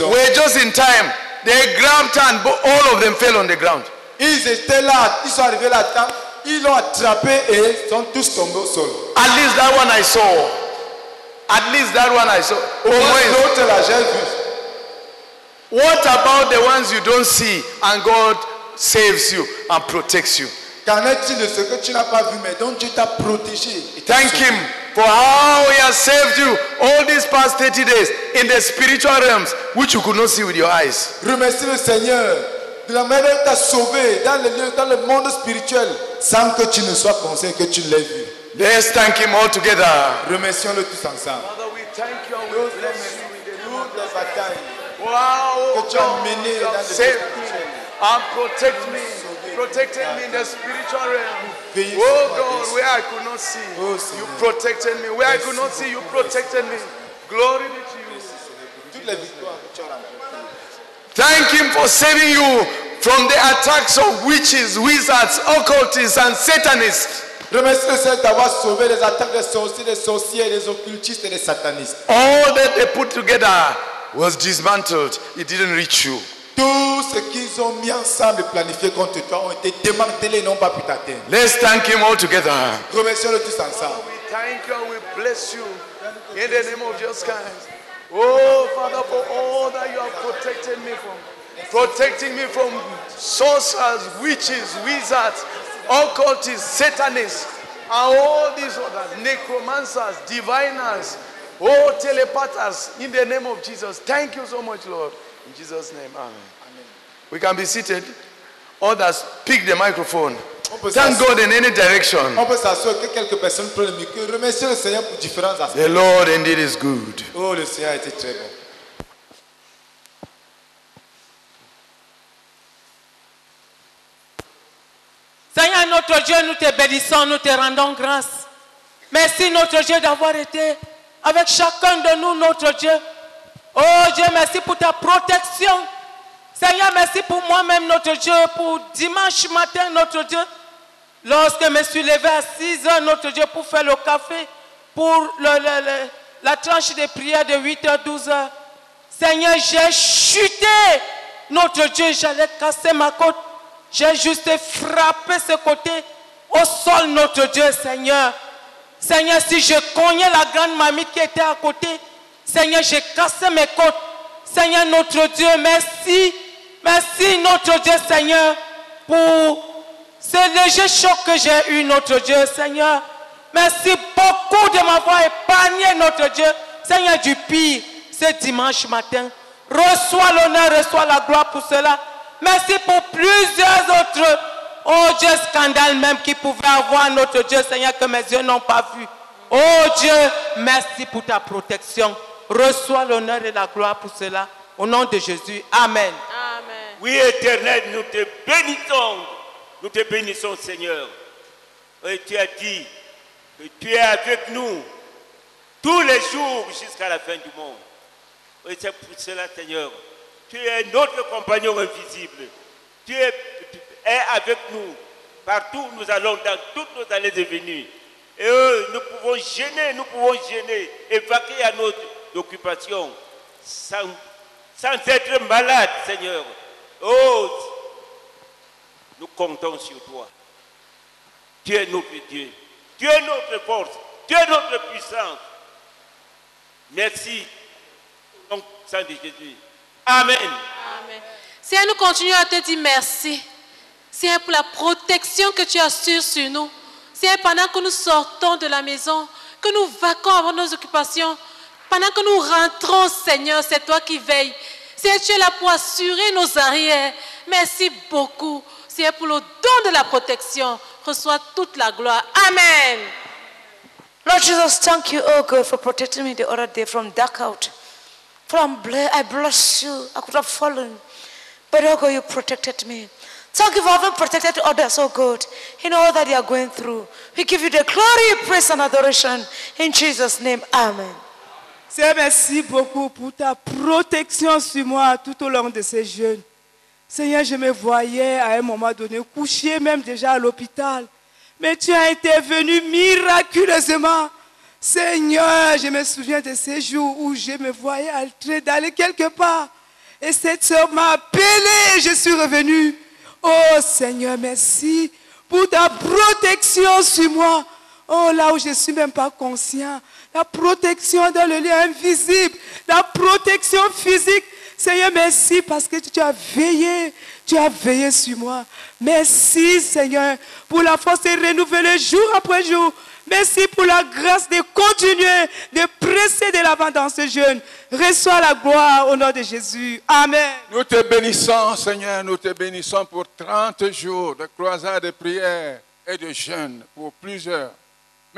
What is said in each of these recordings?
hommes. were just in time. They grabbed and all of them fell on the ground. Ils étaient là, ils sont arrivés là, temps, ils l'ont attrapé et sont tous tombés au sol. At least that one I saw. At least that one I saw. Au moins When- l'autre là, j'ai vu. What about the ones you don't see and God saves you and protects you? Qu'en est-il de ce que tu n'as pas vu, mais dont Dieu t'a protégé Thank. Him for how He has saved you all these past 30 days in the spiritual realms, which you could not see with your eyes. Remercie le Seigneur de la manière dont il t'a sauvé dans le, lieu- dans le monde spirituel sans que tu ne sois conscient que tu l'aies vu. Let's thank Him all together. Remercions-le tous ensemble. Father, we thank you and Nous remercions toutes les batailles Wow, que tu as menées you dans le spirituel. and protect me, protected me in the spiritual realm. Oh God, where I could not see, Oh, you protected me. Where I could not see, you protected me. Glory be to you. Toutes les victoires que tu as remportées. Thank Him for saving you from the attacks of witches, wizards, occultists, and satanists. Remercie le Seigneur d'avoir sauvé les attaques des sorciers, des sorciers, des occultistes et des satanistes. All that they put together was dismantled. It didn't reach you. Tout ce qu'ils ont mis ensemble et planifié contre toi ont été démantelés et n'ont pas pu t'atteindre. Let's thank Him all together. Remercions-le tous ensemble. We thank you and we bless you in the name of Jesus Christ. Oh, Father, for all that you have protected me from. Protecting me from sorcerers, witches, wizards, occultists, satanists, and all these others, necromancers, diviners, oh, telepathers, in the name of Jesus. Thank you so much, Lord. In Jesus' name, amen. We can be seated. Others, pick the microphone. On peut Thank s'asseoir. God in any direction. On peut s'assurer que quelques personnes prennent le micro. Remercier le Seigneur pour différents aspects. The Lord indeed is good. Oh, le Seigneur été très bon. Seigneur notre Dieu, nous te bénissons, nous te rendons grâce. Merci notre Dieu d'avoir été avec chacun de nous, notre Dieu. Oh Dieu, merci pour ta protection. Seigneur, merci pour moi-même, notre Dieu, pour dimanche matin, notre Dieu. Lorsque je me suis levé à 6 heures, notre Dieu, pour faire le café, pour la tranche de prière de 8 heures, 12 heures. Seigneur, j'ai chuté. Notre Dieu, j'allais casser ma côte. J'ai juste frappé ce côté au sol, notre Dieu, Seigneur. Seigneur, si je cognais la grande mamie qui était à côté, Seigneur, j'ai cassé mes côtes. Seigneur, notre Dieu, merci. Merci, notre Dieu, Seigneur, pour ce léger choc que j'ai eu, notre Dieu, Seigneur. Merci beaucoup de m'avoir épargné, notre Dieu, Seigneur, du pire, ce dimanche matin. Reçois l'honneur, reçois la gloire pour cela. Merci pour plusieurs autres, oh Dieu, scandales même qui pouvaient avoir, notre Dieu, Seigneur, que mes yeux n'ont pas vu. Oh Dieu, merci pour ta protection. Reçois l'honneur et la gloire pour cela. Au nom de Jésus. Amen. Amen. Oui, éternel, nous te bénissons. Nous te bénissons, Seigneur. Et tu as dit que tu es avec nous tous les jours jusqu'à la fin du monde. Et c'est pour cela, Seigneur. Tu es notre compagnon invisible. Tu es, tu es avec nous partout où nous allons, dans toutes nos allées et venues. Et eux, nous pouvons gêner, nous pouvons gêner, évacuer à notre occupation sans, sans être malade, Seigneur. Oh, nous comptons sur toi. Tu es notre Dieu. Tu es notre force. Tu es notre puissance. Merci. Donc, sang de Jésus. Amen. Amen. Seigneur, nous continuons à te dire merci. Seigneur, pour la protection que tu assures sur nous. Seigneur, pendant que nous sortons de la maison, que nous vaquons avant nos occupations, pendant que nous rentrons, Seigneur, c'est toi qui veilles. Seigneur, tu es là pour assurer nos arrières. Merci beaucoup. Seigneur, pour le don de la protection. Reçois toute la gloire. Amen. Lord Jesus, thank you, oh God, for protecting me the other day from dark out. For I'm ble- I bless you. I could have fallen. But oh God, you protected me. Thank you for having protected others, oh God, in all that they are going through. We give you the glory, praise, and adoration. In Jesus' name, Amen. Seigneur, merci beaucoup pour ta protection sur moi tout au long de ces jeûnes. Seigneur, je me voyais à un moment donné couché même déjà à l'hôpital. Mais tu as intervenu miraculeusement. Seigneur, je me souviens de ces jours où je me voyais entrer d'aller quelque part. Et cette soeur m'a appelé et je suis revenu. Oh Seigneur, merci pour ta protection sur moi. Oh, là où je ne suis même pas conscient. La protection dans le lieu invisible. La protection physique. Seigneur, merci parce que tu as veillé. Tu as veillé sur moi. Merci, Seigneur, pour la force de renouveler jour après jour. Merci pour la grâce de continuer, de presser de l'avant dans ce jeûne. Reçois la gloire au nom de Jésus. Amen. Nous te bénissons, Seigneur, nous te bénissons pour 30 jours de croisade de prière et de jeûne pour plusieurs.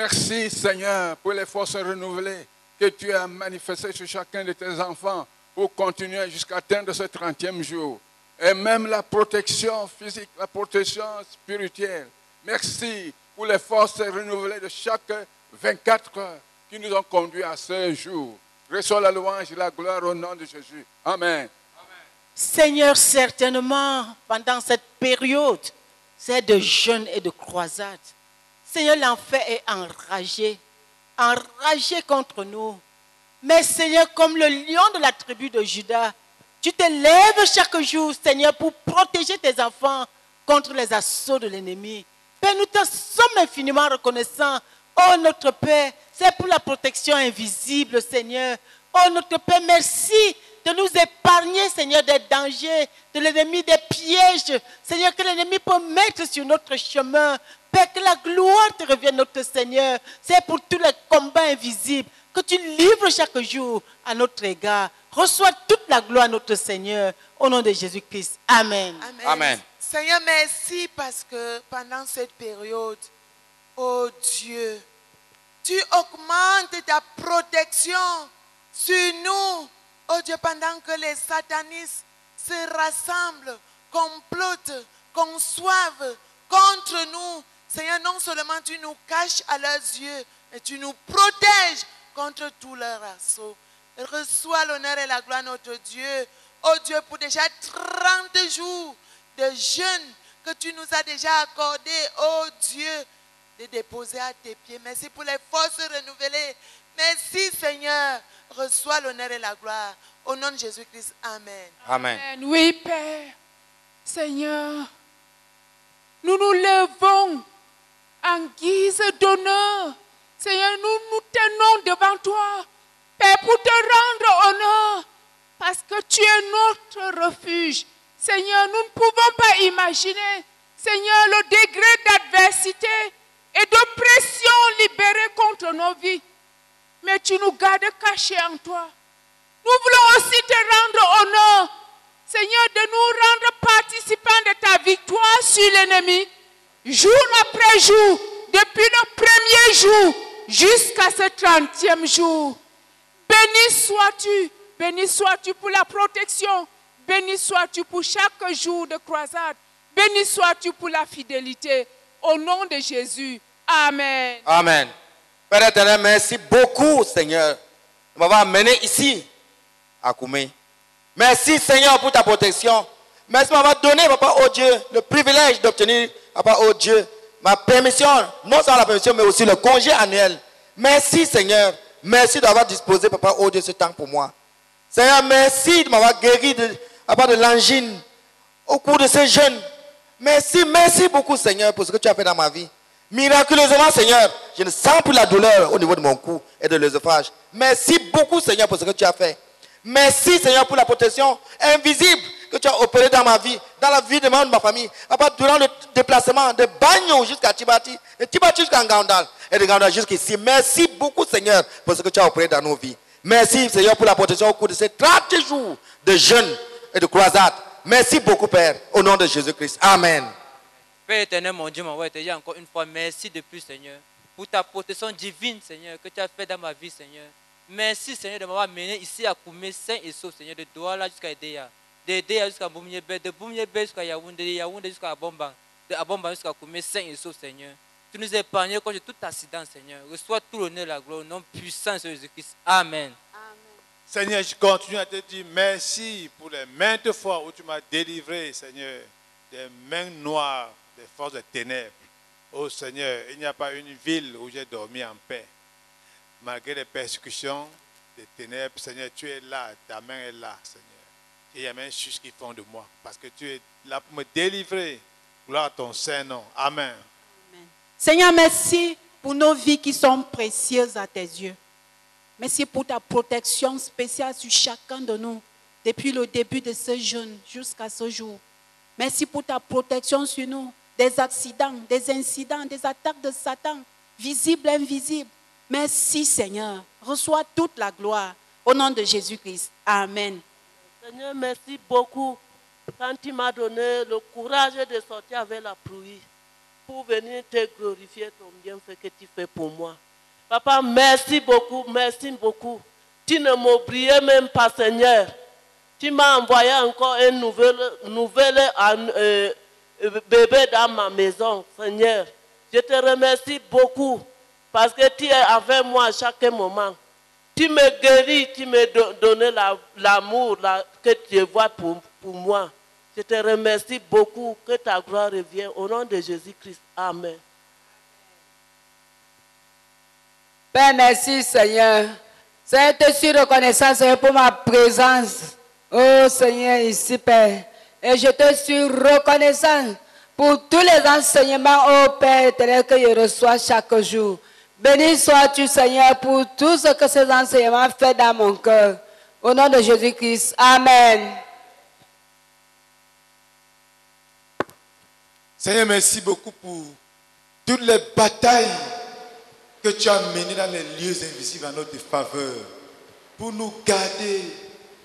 Merci, Seigneur, pour les forces renouvelées que tu as manifestées sur chacun de tes enfants pour continuer jusqu'à atteindre ce 30e jour. Et même la protection physique, la protection spirituelle. Merci pour les forces renouvelées de chaque 24 heures qui nous ont conduits à ce jour. Reçois la louange et la gloire au nom de Jésus. Amen. Seigneur, certainement, pendant cette période, c'est de jeûne et de croisade. Seigneur, l'enfer est enragé, enragé contre nous. Mais Seigneur, comme le lion de la tribu de Judas, tu te lèves chaque jour, Seigneur, pour protéger tes enfants contre les assauts de l'ennemi. Père, nous te sommes infiniment reconnaissants. Oh notre Père, c'est pour la protection invisible, Seigneur. Oh notre Père, merci de nous épargner, Seigneur, des dangers, de l'ennemi, des pièges, Seigneur, que l'ennemi peut mettre sur notre chemin. Père, que la gloire te revienne, notre Seigneur. C'est pour tous les combats invisibles que tu livres chaque jour à notre égard. Reçois toute la gloire, notre Seigneur, au nom de Jésus-Christ. Amen. Amen. Amen. Seigneur, merci parce que pendant cette période, oh Dieu, tu augmentes ta protection sur nous. Oh Dieu, pendant que les satanistes se rassemblent, complotent, conçoivent contre nous. Seigneur, non seulement tu nous caches à leurs yeux, mais tu nous protèges contre tous leurs assauts. Reçois l'honneur et la gloire, notre Dieu. Oh Dieu, pour déjà 30 jours de jeûne que tu nous as déjà accordé, oh Dieu, de déposer à tes pieds. Merci pour les forces renouvelées. Merci Seigneur. Reçois l'honneur et la gloire. Au nom de Jésus-Christ. Amen. Amen. Amen. Oui, Père. Seigneur, nous nous levons en guise d'honneur. Seigneur, nous nous tenons devant toi, Père, pour te rendre honneur, parce que tu es notre refuge. Seigneur, nous ne pouvons pas imaginer, Seigneur, le degré d'adversité et d'oppression libérée contre nos vies. Mais tu nous gardes cachés en toi. Nous voulons aussi te rendre honneur, Seigneur, de nous rendre participants de ta victoire sur l'ennemi, jour après jour, depuis le premier jour jusqu'à ce trentième jour. Béni sois-tu, béni sois-tu pour la protection, béni sois-tu pour chaque jour de croisade, béni sois-tu pour la fidélité. Au nom de Jésus, Amen. Amen. Père éternel, merci beaucoup, Seigneur, de m'avoir amené ici, à Koumé. Merci, Seigneur, pour ta protection. Merci de m'avoir donné, Papa, oh Dieu, le privilège d'obtenir, Papa, oh Dieu, ma permission, non seulement la permission, mais aussi le congé annuel. Merci, Seigneur. Merci d'avoir disposé, Papa, oh Dieu, ce temps pour moi. Seigneur, merci de m'avoir guéri de, Papa, de l'angine au cours de ce jeûne. Merci, merci beaucoup, Seigneur, pour ce que tu as fait dans ma vie. Miraculeusement, Seigneur, je ne sens plus la douleur au niveau de mon cou et de l'œsophage. Merci beaucoup, Seigneur, pour ce que tu as fait. Merci, Seigneur, pour la protection invisible que tu as opérée dans ma vie, dans la vie de ma, de ma famille. Papa, durant le déplacement de Bagno jusqu'à Tibati, de Tibati jusqu'à Ngandal, et de Ngandal jusqu'ici. Merci beaucoup, Seigneur, pour ce que tu as opéré dans nos vies. Merci, Seigneur, pour la protection au cours de ces 30 jours de jeûne et de croisade. Merci beaucoup, Père, au nom de Jésus-Christ. Amen. Père éternel, mon Dieu, mon roi, te dis encore une fois merci de plus, Seigneur, pour ta protection divine, Seigneur, que tu as fait dans ma vie, Seigneur. Merci, Seigneur, de m'avoir mené ici à Koumé, saint et sauf, Seigneur, de Douala jusqu'à Edea, de Edea jusqu'à Boumyebe, de Boumyebe jusqu'à Yaoundé, Yaoundé jusqu'à Abomban, de Abomban jusqu'à Koumé, saint et sauf, Seigneur. Tu nous as épargnés contre tout accident, Seigneur. Reçois tout l'honneur la gloire au nom puissant de Jésus-Christ. Amen. Seigneur, je continue à te dire merci pour les maintes fois où tu m'as délivré, Seigneur, des mains noires, des forces de ténèbres. Oh Seigneur, il n'y a pas une ville où j'ai dormi en paix. Malgré les persécutions, des ténèbres, Seigneur, tu es là, ta main est là, Seigneur. Qu'il y ait un juge qui font de moi. Parce que tu es là pour me délivrer. Gloire à ton Saint-Nom. Amen. Seigneur, merci pour nos vies qui sont précieuses à tes yeux. Merci pour ta protection spéciale sur chacun de nous depuis le début de ce jeûne jusqu'à ce jour. Merci pour ta protection sur nous des accidents, des incidents, des attaques de Satan, visibles et invisibles. Merci Seigneur. Reçois toute la gloire au nom de Jésus-Christ. Amen. Seigneur, merci beaucoup quand tu m'as donné le courage de sortir avec la pluie pour venir te glorifier ton bienfait que tu fais pour moi. Papa, merci beaucoup, merci beaucoup. Tu ne m'oubliais même pas, Seigneur. Tu m'as envoyé encore un nouvel, nouvel euh, bébé dans ma maison, Seigneur. Je te remercie beaucoup parce que tu es avec moi à chaque moment. Tu me guéris, tu me donnes l'amour que tu vois pour, pour moi. Je te remercie beaucoup. Que ta gloire revienne au nom de Jésus-Christ. Amen. Père, merci Seigneur. Seigneur, je suis reconnaissant Seigneur pour ma présence. Oh Seigneur, ici Père. Et je te suis reconnaissant pour tous les enseignements, oh Père éternel, que je reçois chaque jour. Béni sois-tu Seigneur pour tout ce que ces enseignements font dans mon cœur. Au nom de Jésus-Christ. Amen. Seigneur, merci beaucoup pour toutes les batailles que tu as menées dans les lieux invisibles en notre faveur, pour nous garder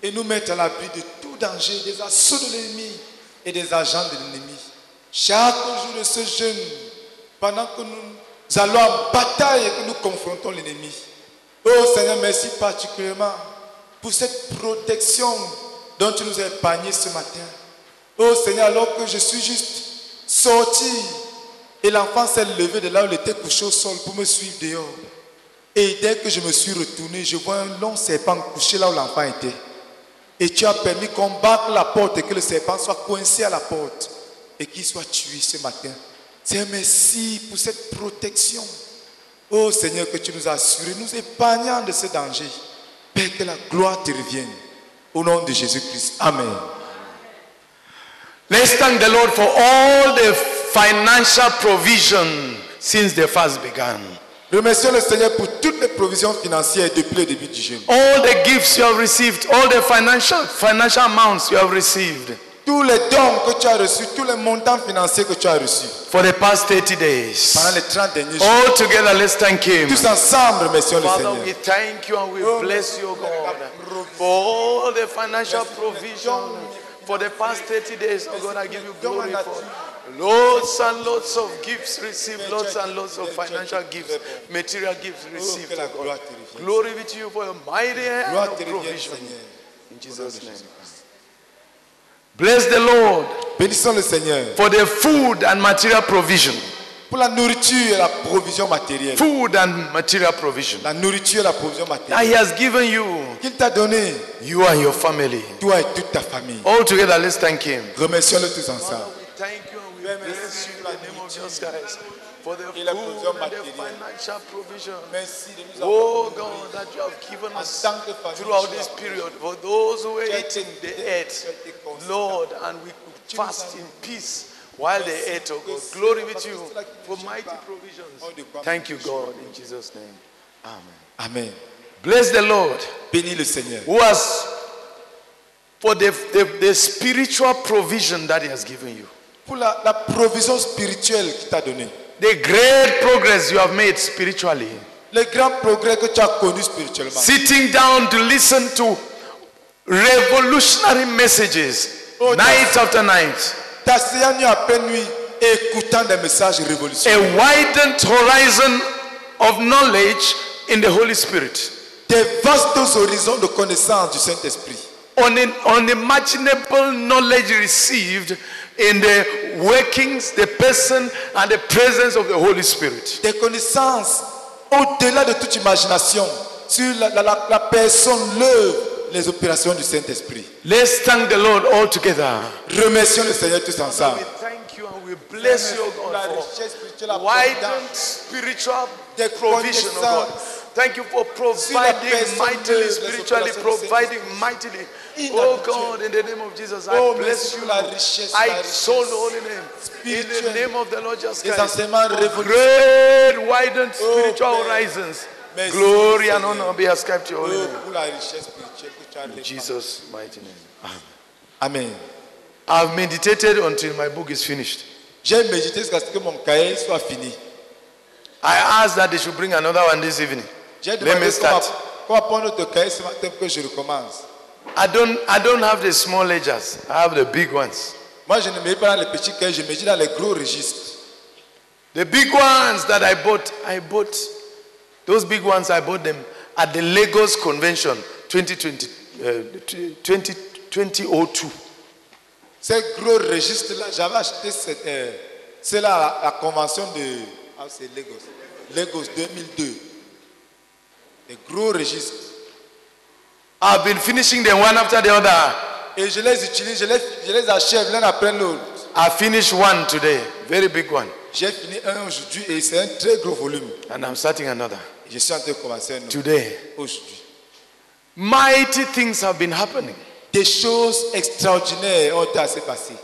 et nous mettre à l'abri de tout danger, des assauts de l'ennemi et des agents de l'ennemi. Chaque jour de ce jeûne, pendant que nous allons en bataille que nous confrontons l'ennemi. Oh Seigneur, merci particulièrement pour cette protection dont tu nous as épargné ce matin. Oh Seigneur, alors que je suis juste sorti et l'enfant s'est levé de là où il était couché au sol pour me suivre dehors. Et dès que je me suis retourné, je vois un long serpent couché là où l'enfant était. Et tu as permis qu'on batte la porte et que le serpent soit coincé à la porte et qu'il soit tué ce matin. Seigneur, merci pour cette protection. Oh Seigneur, que tu nous as assuré, nous épargnant de ce danger. Père, que la gloire te revienne. Au nom de Jésus-Christ. Amen. Let's thank the Lord for all the financial provision since the fast began. Remercions le Seigneur pour toutes les provisions financières depuis le début du jeûne. All the gifts you have received, all the financial financial amounts you have received. Tous les dons que tu as reçus, tous les montants financiers que tu as reçus. For the past 30 days. Pendant les 30 derniers jours. All together, let's thank Him. Tous ensemble, remercions le Father, Seigneur. we thank you and we bless you, God, for all the financial provision for the past 30 days. Oh God, I give you glory for loads and loads of gifts received, loads and loads of financial gifts, material gifts received. oh God. Glory be to you for your mighty hand of provision. In Jesus' name. Bless the Lord Bénissons le Seigneur for the food and material provision. pour la nourriture et la provision matérielle. Food and material provision. La nourriture et la provision That He matérielle. has given you, Qu'il t'a donné, you and your family. toi et toute ta famille. All together, let's thank Him. Remercions-le tous ensemble. Thank you we bless you in the name of Jesus Christ for the food and the financial provision. Merci de nous Oh God, that you have given us tant que famille, throughout this period for those who Tu eating the earth, tu as été constant. Lord, and we could fast in peace while they ate, oh God. Glory be to you for mighty provisions. Thank you, God, in Jesus' name. Amen. Amen. Bless the Lord Bénis le Seigneur. who has for the, the, the spiritual provision that He has given you. Pour la, la provision spirituelle qu'il t'a donnée. The great progress you have made spiritually. Le grand progrès que tu as connu spirituellement. Sitting down to listen to revolutionary messages oh, night after night. T'asseyant nuit après nuit, écoutant des messages révolutionnaires. A widened horizon of knowledge in the Holy Spirit. Des vastes horizons de connaissance du Saint-Esprit. Un- unimaginable knowledge received in the workings, the person, and the presence of the Holy Spirit. Des connaissances au-delà de toute imagination sur la, la- la- la personne, l'œuvre, les opérations du Saint-Esprit. Let's thank the Lord all together. Remercions le Seigneur tous ensemble. Thank you and we bless you, La God, richesse for widened abondante spiritual des provision, oh God. Thank you for providing mightily, spiritually, providing mightily. Oh God, in the name of Jesus, I Oh, bless you. pour la richesse, I exalt the holy name. In the name of the Lord Jesus Christ. enseignements For révolutionnaires. great, widened oh, spiritual Père. horizons. Glory and honor be ascribed to your holy Oh, name. pour la richesse spirituelle que tu as In. Jesus' mighty name. Amen. I've meditated until my book is finished. J'ai médité jusqu'à ce que mon cahier soit fini. I asked that they should bring another one this evening. J'ai demandé me va prendre notre cahier ce matin pour que je recommence. I don't, I don't have the small ledgers. I have the big ones. Moi, je ne mets pas dans les petits cahiers, je mets dans les gros registres. The big ones that I bought, I bought those big ones. I bought them at the Lagos Convention 2020, uh, 20, 2002. Ces gros registres-là, j'avais acheté cette, euh, à la, la convention de ah, c'est Lagos. Lagos 2002. Les gros registres. I've been finishing them one after the other. Et je les utilise, je les, je les achève l'un après l'autre. I finished one today, very big one, J'ai fini un aujourd'hui et c'est un très gros volume. and I'm starting another Je suis en train de commencer un autre today. aujourd'hui. Mighty things have been happening. Des choses extraordinaires ont été assez passées.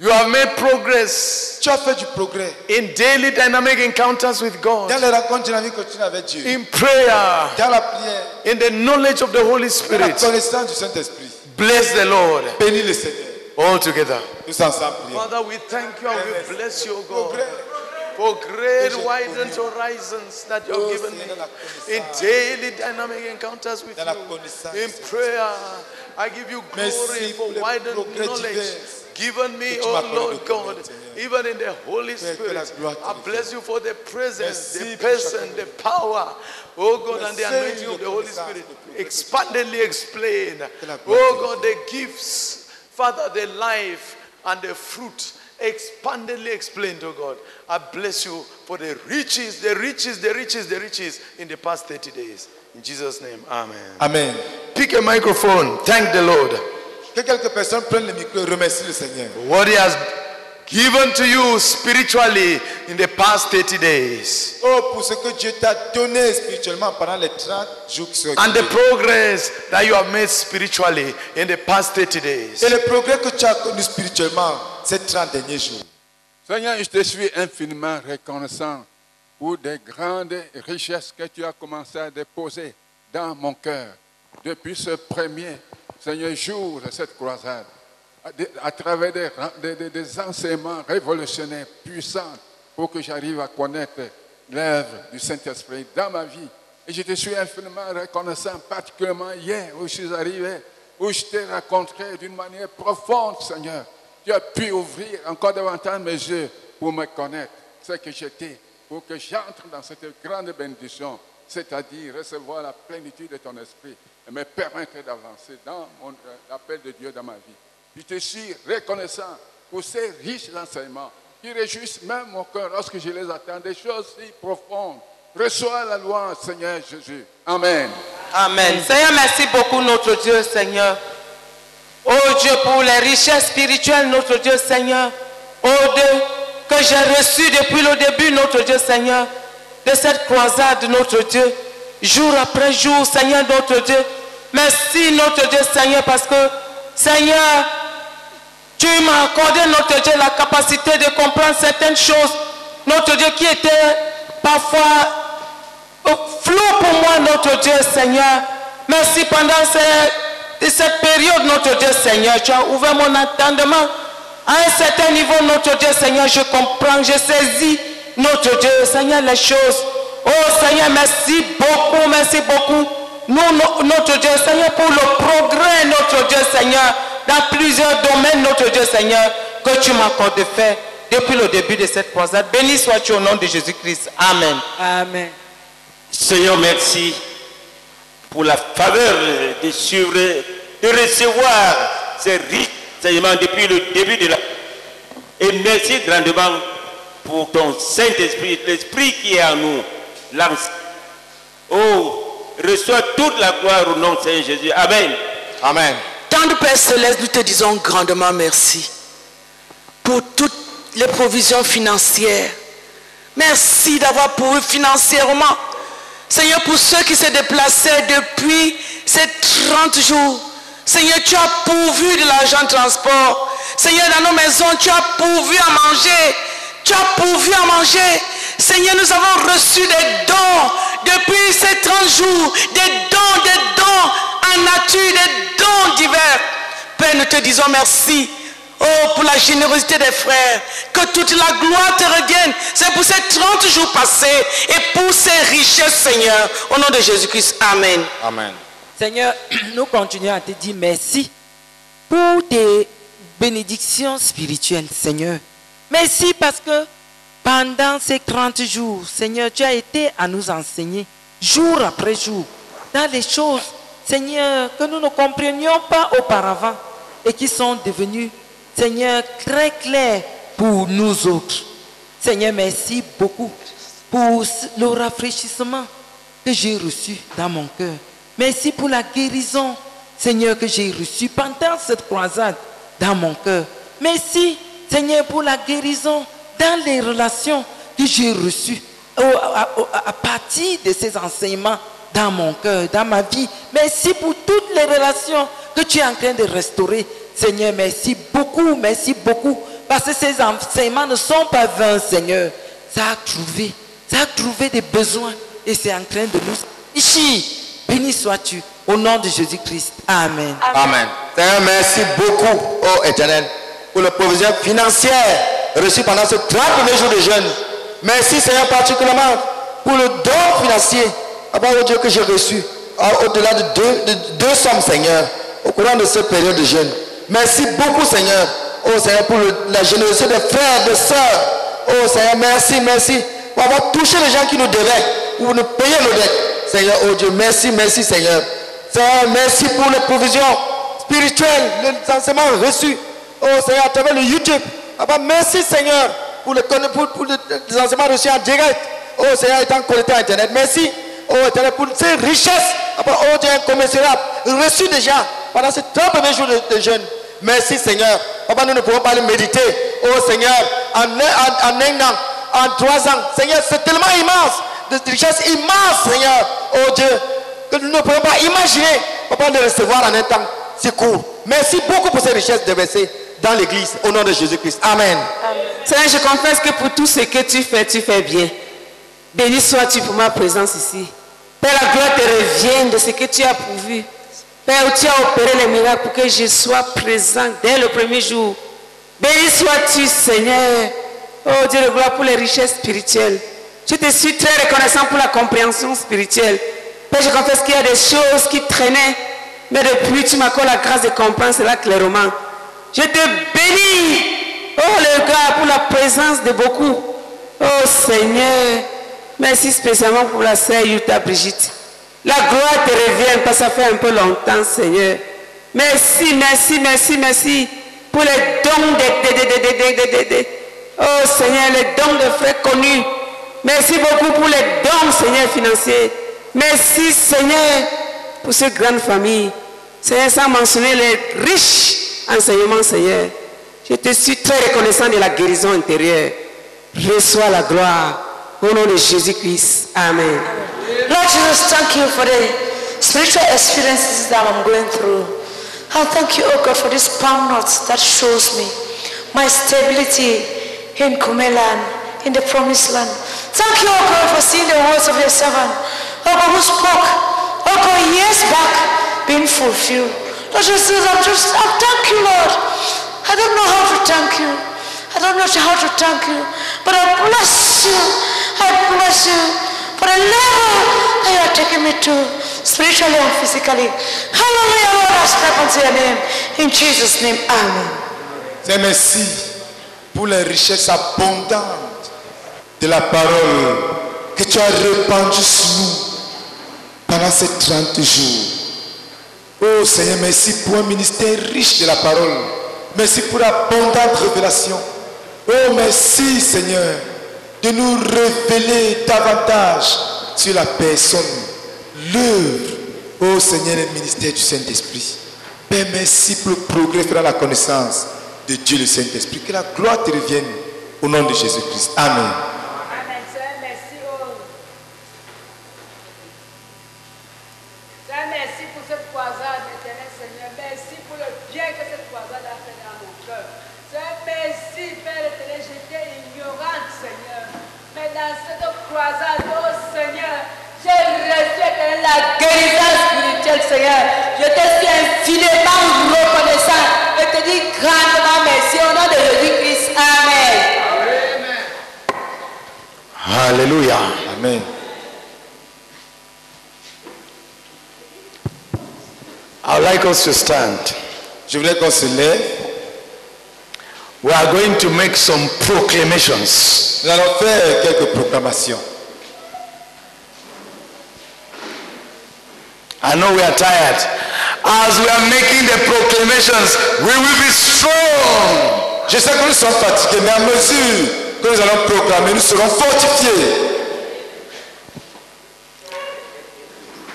You have made progress Tu as fait du progrès. in daily dynamic encounters with God, Dans les rencontres dynamiques continues avec Dieu. in prayer, Dans la prière. in the knowledge of the Holy Dans la Spirit. connaissance du Saint-Esprit. Bless the Lord Bénis le Seigneur. all together. Tous ensemble prions. Father, we thank you and we bless you, O God, for great widened horizons that you have given me in daily dynamic encounters with Dans la you. In prayer, I give you glory for widened knowledge divers given me, oh Lord God, even in the Holy Spirit. la gloire te I bless you for the presence, the person, the power, oh God, and the anointing of the Holy Spirit. Expandedly explain, oh God, the gifts, Father, the life and the fruit. Expandedly explained, oh God. I bless you for the riches, the riches, the riches, the riches in the past 30 days. In Jesus' name, Amen. Amen. Pick a microphone. Thank the Lord. Que quelques personnes prennent le micro et remercient le Seigneur. what he has given to you spiritually in the past 30 days Oh, pour ce que Dieu t'a donné spirituellement pendant les 30 jours qui sont and the progress that you have made spiritually in the past 30 days. Et le progrès que tu as connu spirituellement ces 30 derniers jours. Seigneur, je te suis infiniment reconnaissant pour des grandes richesses que tu as commencé à déposer dans mon cœur depuis ce premier, Seigneur, jour de cette croisade, à, travers des enseignements révolutionnaires puissants pour que j'arrive à connaître l'œuvre du Saint-Esprit dans ma vie. Et je te suis infiniment reconnaissant, particulièrement hier où je suis arrivé, où je t'ai rencontré d'une manière profonde, Seigneur. Tu as pu ouvrir encore davantage mes yeux pour me connaître, ce que j'étais, pour que j'entre dans cette grande bénédiction, c'est-à-dire recevoir la plénitude de ton esprit et me permettre d'avancer dans l'appel de Dieu dans ma vie. Je te suis reconnaissant pour ces riches enseignements qui réjouissent même mon cœur lorsque je les attends, des choses si profondes. Reçois la louange, Seigneur Jésus. Amen. Amen. Seigneur, merci beaucoup, notre Dieu, Seigneur. Oh Dieu, pour les richesses spirituelles, notre Dieu, Seigneur. Oh Dieu, que j'ai reçu depuis le début, notre Dieu, Seigneur, de cette croisade, notre Dieu, jour après jour, Seigneur, notre Dieu. Merci, notre Dieu, Seigneur, parce que, Seigneur, tu m'as accordé, notre Dieu, la capacité de comprendre certaines choses, notre Dieu, qui étaient parfois flou pour moi, notre Dieu Seigneur. Merci pendant ces- cette période, notre Dieu Seigneur. Tu as ouvert mon entendement. À un certain niveau, notre Dieu Seigneur, je comprends, je saisis, notre Dieu Seigneur, les choses. Oh Seigneur, merci beaucoup, merci beaucoup. Nous, no- notre Dieu Seigneur, pour le progrès, notre Dieu Seigneur, dans plusieurs domaines, notre Dieu Seigneur, que tu m'accordes de faire depuis le début de cette croisade. Béni sois-tu au nom de Jésus-Christ. Amen. Amen. Seigneur, merci pour la faveur de suivre, de recevoir ces riches enseignements depuis le début de la... Et merci grandement pour ton Saint-Esprit, l'Esprit qui est en nous. Lance. Oh, reçois toute la gloire au nom de Seigneur Jésus. Amen. Amen. Tendre Père Céleste, nous te disons grandement merci pour toutes les provisions financières. Merci d'avoir pourvu financièrement Seigneur, pour ceux qui se déplaçaient depuis ces 30 jours, Seigneur, tu as pourvu de l'argent de transport. Seigneur, dans nos maisons, tu as pourvu à manger. Tu as pourvu à manger. Seigneur, nous avons reçu des dons depuis ces 30 jours. Des dons, des dons en nature, des dons divers. Père, nous te disons merci. Oh, pour la générosité des frères. Que toute la gloire te revienne. C'est pour ces 30 jours passés et pour ces richesses, Seigneur. Au nom de Jésus-Christ. Amen. Amen. Seigneur, nous continuons à te dire merci pour tes bénédictions spirituelles, Seigneur. Merci parce que pendant ces 30 jours, Seigneur, tu as été à nous enseigner jour après jour dans les choses, Seigneur, que nous ne comprenions pas auparavant et qui sont devenues, Seigneur, très claires pour nous autres. Seigneur, merci beaucoup pour le rafraîchissement que j'ai reçu dans mon cœur. Merci pour la guérison, Seigneur, que j'ai reçue pendant cette croisade dans mon cœur. Merci, Seigneur, pour la guérison dans les relations que j'ai reçues à partir de ces enseignements dans mon cœur, dans ma vie. Merci pour toutes les relations que tu es en train de restaurer. Seigneur, merci beaucoup, merci beaucoup. Parce que ces enseignements ne sont pas vains, Seigneur. Ça a trouvé, ça a trouvé des besoins et c'est en train de nous ici. Béni sois-tu au nom de Jésus-Christ. Amen. Amen. Seigneur, merci beaucoup, ô éternel, pour la provision financière reçue pendant ce 30 premiers jours de jeûne. Merci, Seigneur, particulièrement pour le don financier, Papa, oh Dieu, que j'ai reçu, ah, au-delà de deux, de deux sommes, Seigneur, au courant de cette période de jeûne. Merci beaucoup, Seigneur, oh Seigneur, pour la générosité des frères, des sœurs. Oh Seigneur, merci, merci pour avoir touché les gens qui nous devaient, ou nous payer nos dettes. Seigneur, oh Dieu, merci, merci, Seigneur. Seigneur, merci pour les provisions spirituelles, les enseignements reçus. Oh Seigneur, à travers le YouTube. Merci Seigneur pour, le, pour, pour les, enseignements reçus en direct. Oh Seigneur, étant connecté à Internet. Merci. Oh pour ces richesses. Papa, oh Dieu, incommensurable. Reçues déjà pendant ces 30 premiers jours de, de jeûne. Merci Seigneur. Papa, nous ne pouvons pas les méditer. Oh Seigneur, en en, en un an, en trois ans. Seigneur, c'est tellement immense. De richesses immenses, Seigneur. Oh Dieu, que nous ne pouvons pas imaginer, papa, de recevoir en un temps si court. Merci beaucoup pour ces richesses déversées dans l'église, au nom de Jésus-Christ. Amen. Seigneur, je confesse que pour tout ce que tu fais, tu fais bien. Béni sois-tu pour ma présence ici. Père, la gloire te revienne de ce que tu as pourvu. Père, tu as opéré les miracles pour que je sois présent dès le premier jour. Béni sois-tu, Seigneur. Oh Dieu de gloire pour les richesses spirituelles. Je te suis très reconnaissant pour la compréhension spirituelle. Père, je confesse qu'il y a des choses qui traînaient. Mais depuis, tu m'accordes la grâce de comprendre cela clairement. Je te bénis. Oh, le gars, pour la présence de beaucoup. Oh, Seigneur. Merci spécialement pour la sœur Yuta Brigitte. La gloire te revient parce que ça fait un peu longtemps, Seigneur. Merci, merci, merci, merci pour les dons de- Oh, Seigneur, les dons de frères connus. Merci beaucoup pour les dons, Seigneur, financiers. Merci, Seigneur, pour cette grande famille. Seigneur, sans mentionner les riches enseignements, Seigneur. Je te suis très reconnaissant de la guérison intérieure. Reçois la gloire au nom de Jésus-Christ. Amen. Lord Jesus, thank you for the spiritual experiences that I'm going through. And thank you, oh God, for this palm notes that shows me my stability in Kumelan, in the promised land. Thank you, oh God, for seeing the words of your servant, oh God, who spoke, oh God, years back, being fulfilled. Lord Jesus, I'm just, I'm thank you, Lord. I don't know how to thank you. I don't know how to thank you, but I bless you. I bless you for the level that you are taking me to, spiritually and physically. Hallelujah, Lord, I step unto your name. In Jesus' name, Amen. Seigneur, merci pour les richesses abondantes de la parole que tu as répandue sur nous pendant ces 30 jours. Oh Seigneur, merci pour un ministère riche de la parole. Merci pour l'abondante révélation. Oh merci Seigneur de nous révéler davantage sur la personne, l'œuvre, oh Seigneur, le ministère du Saint-Esprit. Père, merci pour le progrès dans la connaissance de Dieu le Saint-Esprit. Que la gloire te revienne au nom de Jésus-Christ. Amen. croisade, oh Seigneur. J'ai reçu éternel, la guérison spirituelle, Seigneur. Je te suis infiniment reconnaissant. Je te dis grandement merci au nom de Jésus-Christ. Amen. Alléluia. Amen. I would like us to stand. Je voulais qu'on se lève. We are going to make some proclamations. Nous allons faire quelques proclamations. I know we are tired. As we are making the proclamations, we will be strong. Je sais que nous sommes fatigués, mais à mesure que nous allons proclamer, nous serons fortifiés.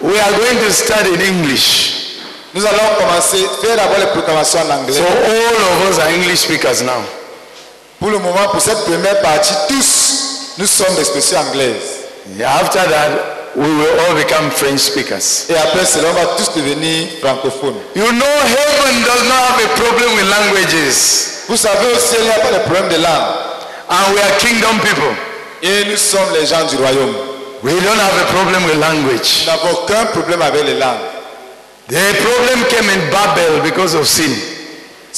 We are going to in English. Nous allons commencer, faire d'abord les proclamations en anglais. So all of us are English speakers now. Pour le moment, pour cette première partie, tous, nous sommes d'expression anglaise. After that, we will all become French speakers. Et après cela, on va tous devenir francophones. You know, heaven does not have a problem with languages. Vous savez aussi, il n'y a pas de problème de langue. And we are kingdom people. Et nous sommes les gens du royaume. We don't have a problem with language. Nous n'avons aucun problème avec les langues. The problem came in Babel because of sin.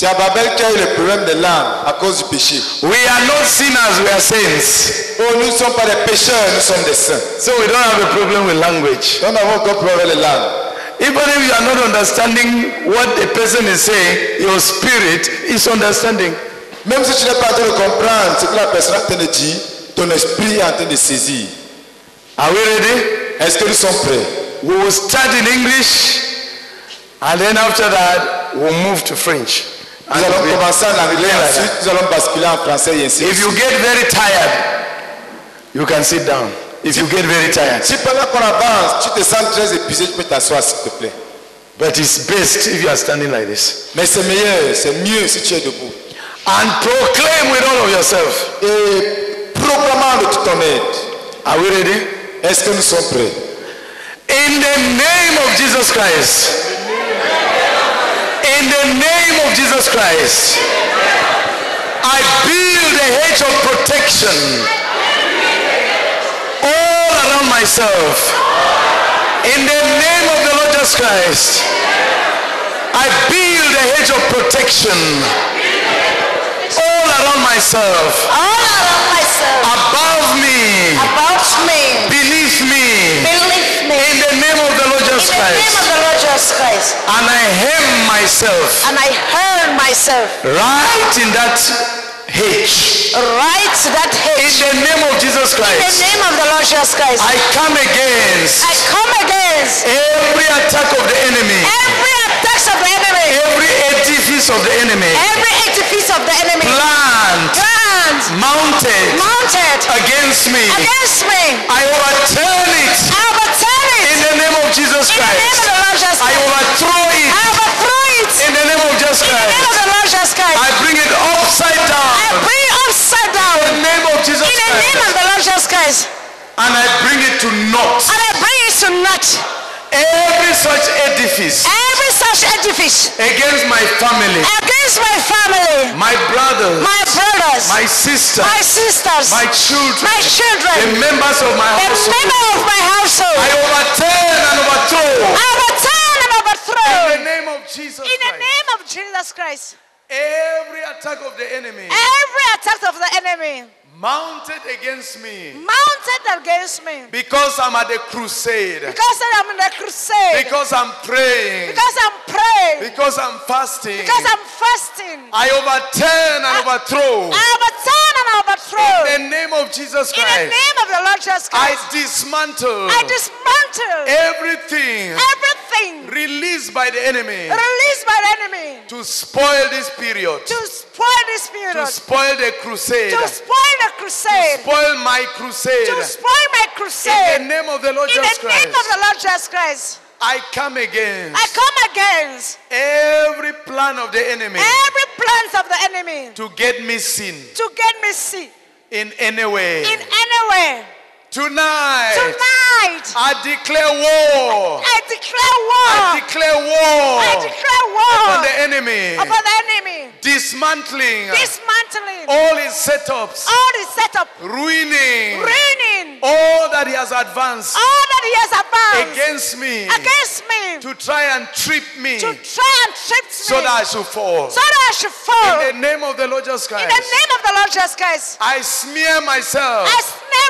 À Babel qu'il y a eu le problème des langues à cause du péché. We are not sinners, we are saints. Oh, nous ne sommes pas des pécheurs, nous sommes des saints. So we don't have a problem with language. Nous n'avons aucun problème avec les langues. Even if you are not understanding what the person is saying, your spirit is understanding. Même si tu n'es pas en train de comprendre ce que la personne est en train de dire, ton esprit est en train de saisir. Are we ready? Est-ce que nous sommes prêts? We will start in English and then after that we'll move to French. Nous allons commencer en anglais, ensuite nous allons basculer en français et ainsi de If you suite. get very tired, you can sit down. If you get very tired. Si pendant qu'on avance, tu te sens très épuisé, tu peux t'asseoir s'il te plaît. But it's best if you are standing like this. Mais c'est meilleur, c'est mieux si tu es debout. And proclaim with all of yourself. Et proclamant de tout ton être. Are we ready? Est-ce que nous sommes prêts? In the name of Jesus Christ. In the name of Jesus Christ. I build a hedge of protection all around myself. In the name of the Lord Jesus Christ. I build a hedge of protection all around myself. All around myself. Above me. About me. Beneath me. Beneath me. In the name of the Lord Jesus In the name of the Lord Jesus Christ. And I hem myself And I heard myself. right in that hedge. Right that In the name of Jesus Christ. In the name of the Lord Jesus Christ. I come against I come against every attack of the enemy. every attack of the enemy. Every edifice of the enemy. Every edifice of the enemy. Plant. Plant. Mounted. Mounted. Against me. Against me. I overturn it. I overturn it. In the name of Jesus In the name Christ. of the Lord Jesus I overthrow it. I overthrow it. In the name of Jesus In the name of Christ. the Lord Jesus Christ. I bring it upside down. I bring it upside down. In the name of Jesus In the name of Christ. the Lord Jesus Christ. And I bring it to naught. And I bring it to naught. Every such edifice Every such edifice against my family, against my family, my brothers, my brothers, my sister, my sisters, my children, my children. the members of my the household. member of my household. I overturn and overthrow I overturn and overthrow. in the name of Jesus In the Christ. name of Jesus Christ. Every attack of the enemy Every attack of the enemy mounted against me mounted against me. because I'm at the crusade, Because I'm in the crusade. because I'm praying, Because I'm praying. because I'm fasting. Because I'm fasting. I overturn and overthrow I overturn and overthrow. in the name of Jesus Christ. In the name of the Lord Jesus Christ. I dismantle I dismantle everything everything released by the enemy released by the enemy to spoil this period, to spoil this period. to spoil the crusade, to spoil the crusade, spoil my crusade. to spoil my crusade. In the name of the Lord In Jesus the name of the Lord Jesus Christ, I come against I come against every plan of the enemy every plans of the enemy to get me sin to get me sick in any way. in any way. Tonight, Tonight, I declare war. I declare war. I declare war I declare war upon the enemy, upon the enemy, dismantling dismantling all his setups, all the setup, ruining ruining all that he has advanced all that he has advanced against me against me to try and trip me to try and trip me so that I should fall. so that I should fall. In the name of the Lord Jesus Christ. In the name of the Lord Jesus Christ, I smear myself I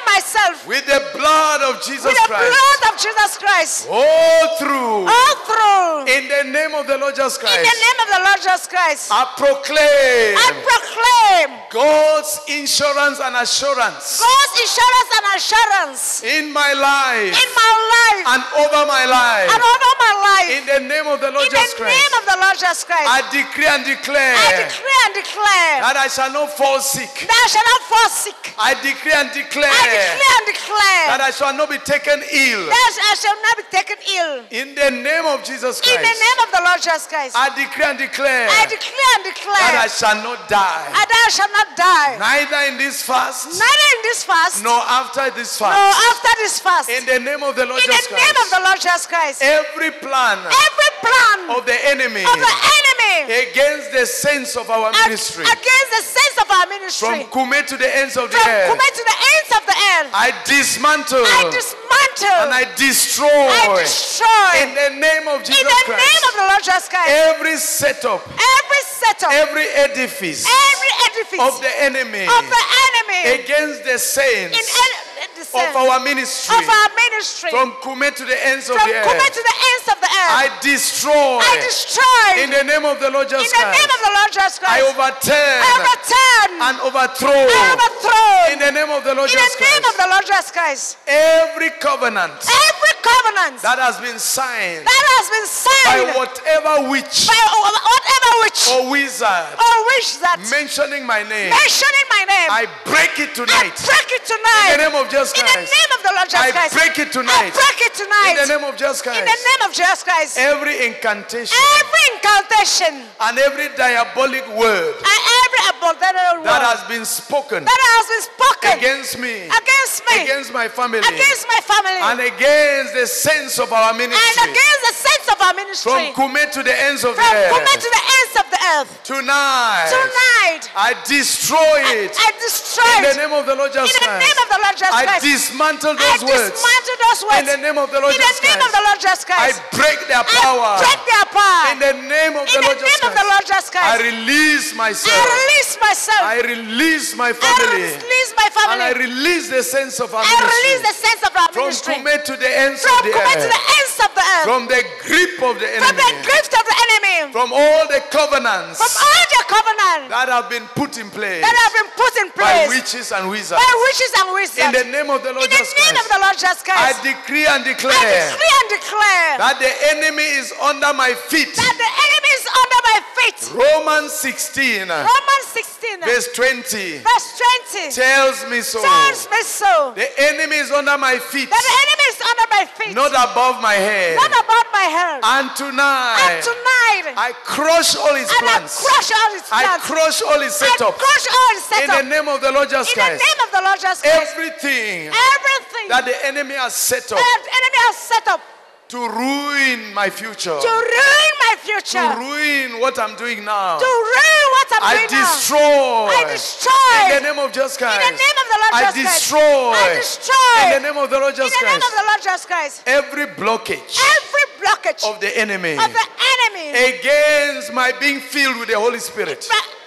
myself with the blood of Jesus with the Christ blood of Jesus Christ all through. all through. In the name of the Lord Jesus Christ. In the name of the Lord Jesus Christ, I proclaim I proclaim God's insurance and assurance God's insurance and assurance in my life in my life and over my life. and over my life. In the name of the Lord Jesus Christ. In the name of the Lord Jesus Christ, I decree and declare I decree and declare that I shall not fall sick. that I shall not fall sick. I decree and declare I decree and declare that I shall not be taken ill. that I shall not be taken ill. In the name of Jesus Christ. In the name of the Lord Jesus Christ, I decree and declare I declare and declare that I shall not die. that I shall not die. Neither in this fast Neither in this fast nor after this fast. nor after this fast. In the name of the Lord In Jesus Christ. In the name of the Lord Jesus Christ, every plan every plan of the enemy of the enemy against the sense of our ministry, against the sense of our ministry, from Kume to the ends of the from earth, Kume to the ends of the earth, I dismantle I dismantle and I destroy I destroy in the name of Jesus Christ. in the Christ name of the Lord Jesus Christ every setup, every setup, every edifice every edifice of the enemy of the enemy against the in saints en- the of our ministry, of our ministry from Kume to the ends of the Kume earth. to the ends of the earth. I destroy I destroy in the name of the Lord in Jesus the name Christ. of the Lord Jesus Christ. I overturn I overturn and overthrow I overthrow in the name of the Lord in Jesus the name Christ of the Lord Jesus Christ. every covenant Every covenant that has been signed that has been signed by whatever witch by whatever witch or wizard or witch that mentioning my name, mentioning my name, I break it tonight. I break it tonight. In the name of Jesus In the name of the Lord Jesus I Christ. break it I tonight. break it tonight. In the name of Jesus In the Christ. name of Jesus Christ. Every incantation Every incantation and every diabolic word and every abominable word. that has been spoken that has been spoken against me, against me, against my family, against my family, and against the saints of our ministry. and against the saints of our ministry. from Kume to the ends of the earth. From Kume to the ends of the earth. Tonight, Tonight, I destroy it. I destroy In the name of the Lord In Jesus the Christ. name of the Lord Jesus I Christ. dismantle I those words. dismantle those words. In the name of the Lord In Jesus the name of Christ. the Lord Jesus I Christ. break their power. I break their power. In the name of the the Lord Jesus name of the Christ. Lord Jesus Christ. I release myself. I release myself. I release my family. I release my family. And I release the sense of our I release ministry. the sense of our From ministry. Kume to the ends From of the Kume to the earth. ends of the earth. From the grip of the enemy. From the grip of the enemy. From all the covenants From all the covenants that have been put in place that have been put in place by witches and wizards. by witches and wizards. In the name of the Lord In the Jesus name of Christ. the Lord Jesus I decree and declare. I decree and declare that the enemy is under my feet. that the enemy is under my feet. Romans 16, Romans 16, verse 20 verse 20 tells me so. tells me so. The enemy is under my feet, That the enemy is under my feet, not above my head. not about my head. And tonight. And tonight, I crush all his and I crush all his plans. I crush all his setup. I crush all his setup. In the name of the Lord Jesus Christ. In the name of the Lord Jesus Christ. Everything Everything that the enemy has set up that enemy has set up to ruin my future, to ruin my future, to ruin what I'm doing now, to ruin what I'm I doing now. destroy. I destroy. In the name of Jesus Christ. In the name of the Lord I Jesus Christ. destroy. I destroy. In the name of the Lord In Jesus the name Christ. of the Lord Jesus Christ. Every blockage Every blockage of the enemy of the enemy against my being filled with the Holy Spirit. Get- being filled with-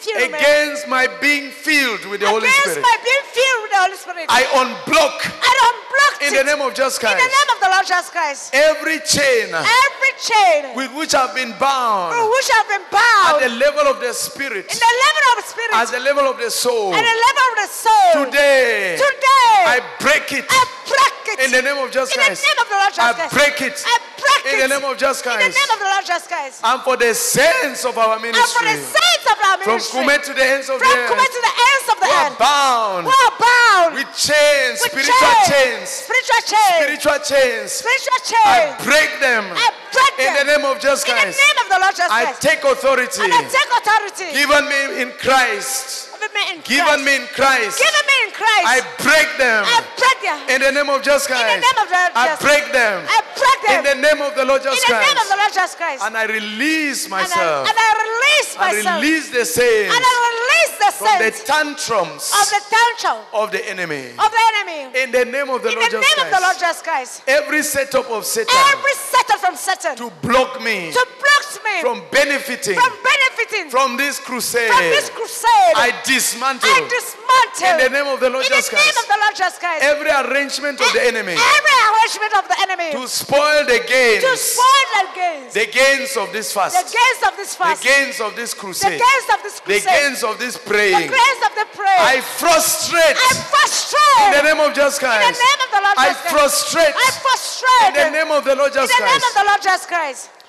Against my being filled with the Holy against Spirit. my being filled with the Holy Spirit. I unblock I unblocked in the name of Jesus Christ. In the name of the Lord Jesus Christ. every chain Every chain with which I've been bound for which I've been bound. at the level of the spirit, in the level of the spirit at the level of the soul. and the level of the soul. Today, Today, I break it I break it in the name of Jesus Christ. in the name of the Lord Jesus Christ. I break it I break it. in the name of Jesus Christ. in the name of the Lord Jesus Christ. And for the saints of our And for ministry, the saints of our from ministry, to the ends of the from Kume earth, to the ends of the who are earth, bound We are bound with chains, with spiritual chains, spiritual chains, spiritual chains. spiritual I break them I break in the name of Jesus in the name of the Lord Jesus I take authority And I take authority. given me in Christ. Given me in Given Christ. me in Christ. Given me in Christ. I break them I break them. in the name of Jesus Christ. In the name of the Lord I break them I break them. in the name of the Lord Jesus Christ. In the name of the Lord Jesus Christ. And I release And I, myself. and I release myself. I release the saints And I release the from the tantrums of the tantrum of the enemy. of the enemy. In the name of the Lord Jesus Christ. In the Jesus name of the Lord Jesus Christ. Every setup of Satan Every setup from Satan to block me to block me from benefiting from benefiting from this crusade, from this crusade. I dismantle I dismantle in the name of the Lord in the Jesus name Christ of the Lord Jesus Christ. every arrangement of the enemy eh, Every arrangement of the enemy to spoil the gains, to spoil the gains, the gains of this fast, the gains of this fast. the gains of this crusade. the gains of this crusade. the gains of this praying. the gains of the prayer. I frustrate I frustrate in the name of Jesus Christ. in the name of the Lord I Jesus Christ. I frustrate I frustrate in the name of the Lord Jesus Christ. in the name of the Lord Jesus Christ.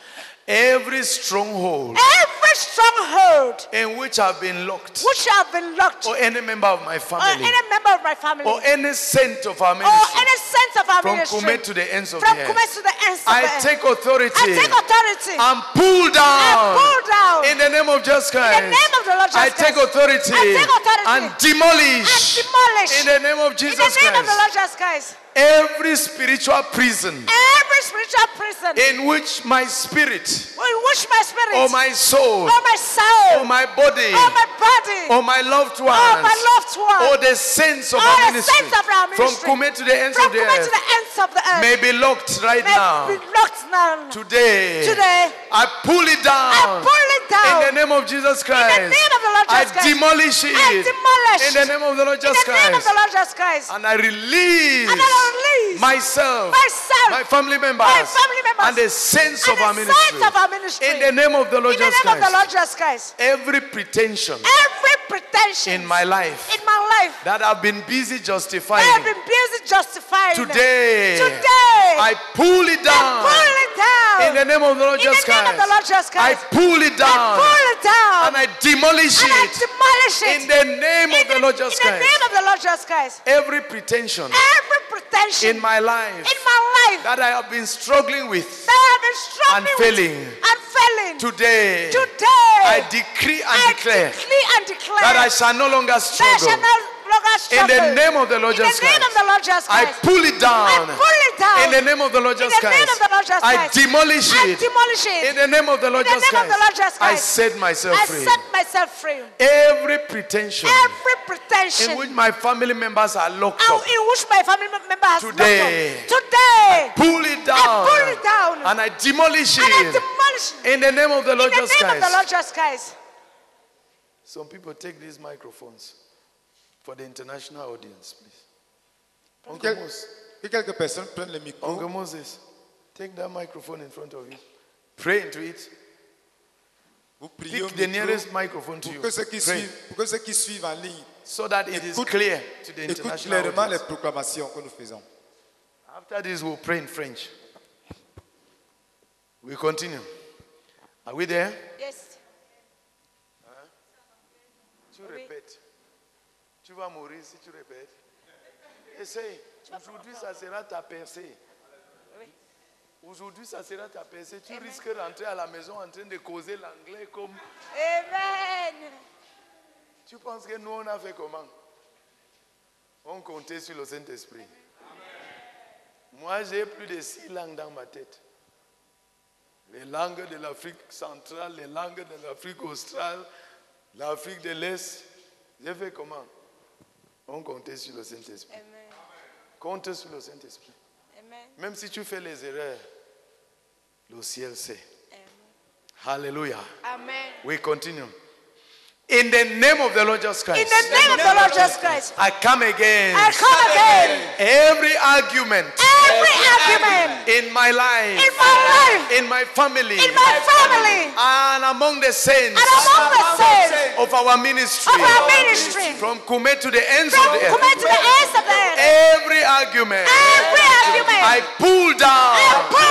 Every stronghold Every stronghold in which I've been locked, which I've been locked, or any member of my family. or any member of my family, or any saint of our or ministry, any sense of our from ministry, Kume to the ends of from the Kume earth. to the ends of the I earth. take authority. I take authority. And pull and down. down. In the name of Jesus in the Christ. name of the Lord Jesus I take authority I take authority. and demolish and demolish. in the name of jesus in the name of the Lord Jesus Christ. Every spiritual prison Every spiritual prison in which my spirit in which my spirit or my soul or my soul or my body or my body or my loved or my loved one or the saints of or our ministry saints of our from Kume to the ends from of the Kume to the ends of the earth may be locked right may now. be locked now. Today, Today, I pull it down. I pull it down. In the name of Jesus Christ. In the name of the Lord I Jesus Christ. demolish it. I demolish In the name of the Lord Jesus Christ. in the name of the Lord Jesus Christ. And I release, And I release myself, myself, my family members, my family members, and the saints and of the our saints of our ministry. In the name of the Lord in the Jesus of the Christ. Lord Jesus Christ. Every pretension Every pretension in my life in my life that I've been busy justifying. I have been busy justifying. Today, Today, I pull it down. pull it down. In the name of the Lord In the Jesus the Lord Jesus I Christ. pull it down. I pull it down. And I demolish and I it. demolish it. In the name of the Lord Jesus in the Christ. name of the Lord Jesus Christ. Every pretension Every pretension in my life in my life that I have been struggling with that I have been struggling and failing. and failing. today, Today, I decree and I declare decree and declare that I shall no longer that I shall struggle. In the name of the Lord Jesus Christ. I pull it down. In the name of the Lord Jesus Christ. I demolish it. In the name of the Lord Jesus Christ. I set myself free. Every pretension. every pretension In which my family members are locked up. In which my family members are today. Today. pull it down. pull it down. And I demolish it. In the name of the Lord Jesus Christ. Some people take these microphones for the international audience, please. Uncle Quel- Moses. Que quelques personnes prennent le micro. Uncle Moses, take that microphone in front of you. Pray into it. Vous priez Pick the nearest microphone to you. que, ceux qui Pray. suivent, pour que ceux qui suivent en ligne So that it is écoutent- clear to the international clairement les audience. proclamations que nous faisons. After this, we'll pray in French. We continue. Are we there? Vas mourir si tu répètes. Essaye. Aujourd'hui, ça sera ta percée. Aujourd'hui, ça sera ta percée. Tu risques de rentrer à la maison en train de causer l'anglais comme. Amen. Tu penses que nous, on a fait comment? On comptait sur le Saint-Esprit. Moi, j'ai plus de six langues dans ma tête. Les langues de l'Afrique centrale, les langues de l'Afrique australe, l'Afrique de l'Est. J'ai fait comment? On comptait sur le Saint-Esprit. Compte sur le Saint-Esprit. Même si tu fais les erreurs, le ciel sait. Hallelujah. Amen. We continue. In the name of the Lord Jesus Christ. In the name of the Lord Jesus Christ. I come again. I come again. Every argument. Every argument. In my life, in my life, in my family, in my family, and among the saints. And among the saints. of our ministry, of our ministry, from Kume to the ends from of the earth. Kume earth, to the ends of the earth, every argument. Every argument. I pull down. I pull down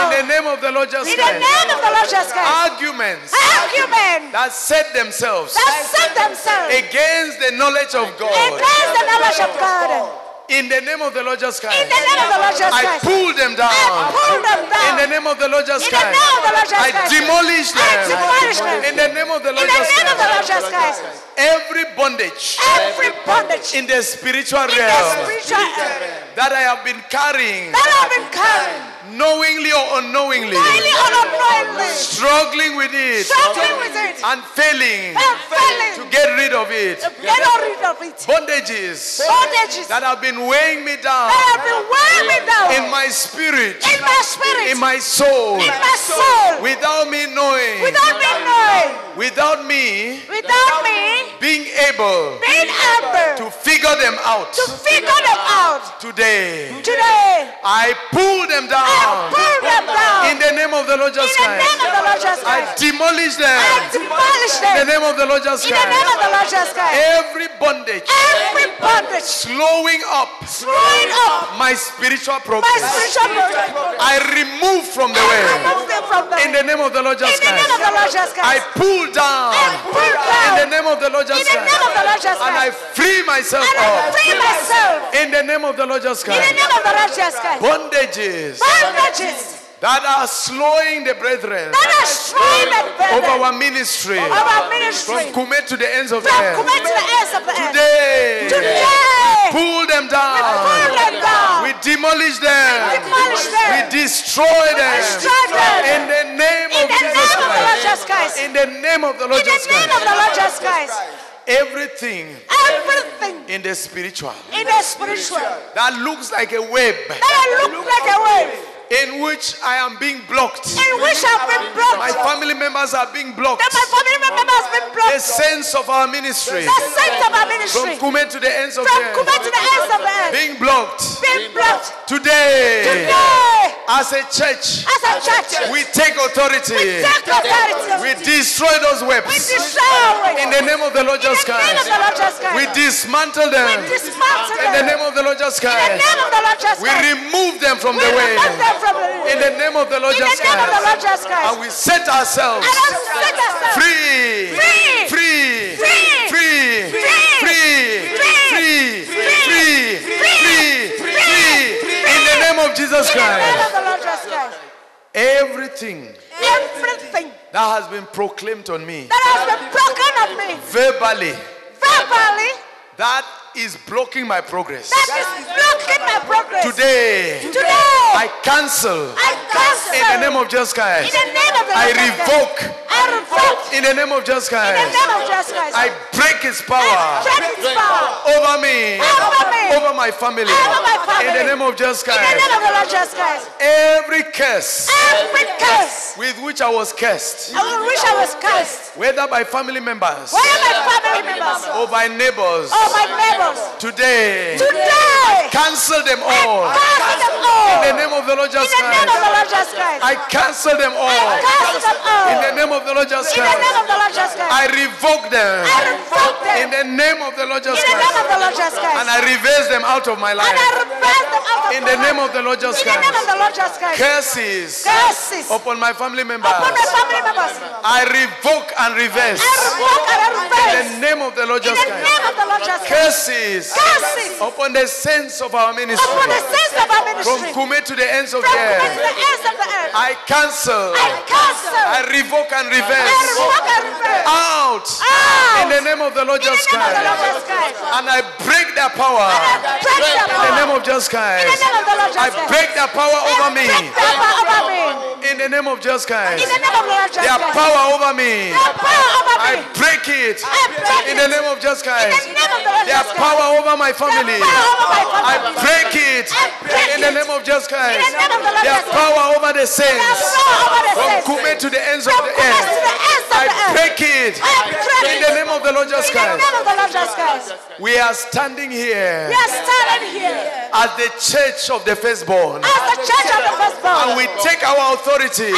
in the name of the Lord Jesus in the Christ. name of the Lord Jesus Christ. Arguments Argument that set themselves that set themselves against the knowledge of God. against the knowledge of God. In the name of the Lord Jesus Christ. In the name of the Lord Jesus I pull them down. Pull them down. In the name of the Lord Jesus In the Christ. name of the Lord Jesus I Christ. demolish I them. demolish them. In the name of the In Lord the Jesus name of the Lord Christ. Jesus Christ. Every bondage Every bondage in the spiritual in the realm spiritual realm that I have been carrying that I've been carrying knowingly or unknowingly, knowingly or unknowingly, struggling with it, struggling with it, and failing. And failing. To get rid of it. get rid of it. Bondages. Bondages. That have been weighing me down. That have been weighing me down. In my spirit, in my spirit, in my soul, in my soul, without me knowing, without me knowing, without me. Without me. Being able. Being able. To figure them out. to figure them out. Today, Today, I pull them down pull them down in the name of the Lord Jesus in the name Christ. of the Lord Jesus I demolish them I demolish in the name of the Lord Jesus in the name of Christ. the Lord Jesus Christ. Every bondage Every bondage slowing up slowing up my spiritual my progress, spiritual progress. I remove from the way Remove them from the in the name of the Lord in Jesus the name of Christ. the Lord Jesus I pull down pull in the name of the Lord in Jesus the name of the Lord Christ. And I free myself And I free myself in the name of the Lord Jesus in the Christ. name of the Lord Jesus Christ. Bondages Bondages that are slowing the brethren that are destroying the of brethren our ministry of our ministry from Kume to the ends of the earth. Kuwait to the ends of the earth. Today, Today, pull them down. pull them down. We demolish them. We demolish them. We destroy them. destroy them. In the name In of the Jesus name of the Lord Christ. Jesus Christ. In the name of the Lord In the Jesus name of the Christ. Lord Jesus Christ. Everything Everything in the spiritual in the spiritual that looks like a web that looks like a wave in which I am being blocked. in which I've been blocked. My family members are being blocked. That my family member has been The blocked. sense of our ministry The saints of our from ministry Kume to the ends of from the earth to the ends of the earth being blocked. being blocked. Today, Today, as a church, as a church, we take authority. we take authority. We destroy those webs. We destroy In the name of the Lord Jesus Christ. In the name of the Lord Jesus Christ. We dismantle them. We dismantle them. In the name of the Lord Jesus Christ. In the name of the Lord Jesus Christ. We remove them from We the way. remove them from the In the name of the Lord In the Jesus name of the Lord Christ. Jesus Christ. And we set ourselves And I set ourselves free. Free. Free. Free. Free. Free. Free. Free. Free. Free. Free. In the name of Jesus In the name Christ. of the Lord Jesus Christ. Everything Everything that has been proclaimed on me that has been broken of me verbally verbally that is blocking my progress. that is blocking my progress. Today, Today, I cancel I cancel in the name of Jesus Christ. in Christ. the name of the I Jesus Christ. revoke I revoke in the name of Jesus Christ. in the Christ. name of Jesus Christ. I break his power break its power over me, over me, over my family. over my family. In the name of Jesus Christ. in the name of the Lord Jesus Christ. Every curse Every curse with which I was cursed, I will wish I was cursed. whether by family members Where are my family members? or by neighbors, Oh, my neighbors. Today, Today, cancel them all. cancel them all. In the name of the Lord In Jesus the name of Christ. the Lord Jesus Christ. I cancel them all. Cancel them all. In the name of the Lord Jesus In the name Christ. of the Lord Jesus Christ. I revoke them. I revoke them. In the name of the Lord In Jesus the name of Christ. the Lord Jesus Christ. And I reverse them out of my And I life. reverse them out of In the name of the Lord Jesus In the name of Christ. the Lord Jesus Christ. Curses Curses upon my family members. upon my family members. I revoke and reverse. I revoke and I In the name of the Lord In the name of the Lord Jesus Christ. Curses Curses upon the saints of our ministry. upon the of our From ministry. Kume to the ends of From the earth. the ends of the earth. I cancel. I cancel. I revoke and reverse. I revoke and reverse. Out. Out. In the name of the Lord Jesus name of the Lord Christ. Jesus And I break their power. In the name of Jesus In the Christ. name of the Lord I Jesus Christ. break their power over me. Break their power over me. In the name of Jesus Christ. In the name of the Lord Jesus Their Christ. power over me. Their power over I break it. I break In the name of Jesus In the name of the Lord Jesus Christ power over my family. I break it in the name of Jesus Christ. Their power over the saints. From Kume to the ends of the earth. I break it in the name of the Lord Jesus Christ. We are standing here as the church of the firstborn. And we take our authority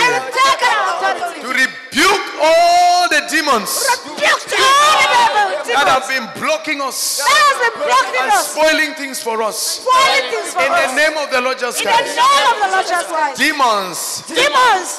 to rebuke all the demons. Rebuke all the devil that have been blocking us that has been blocking and us. spoiling things for us. Spoiling things for In us. the name of the Lord Jesus In the name of the Lord Jesus Christ. Demons Demons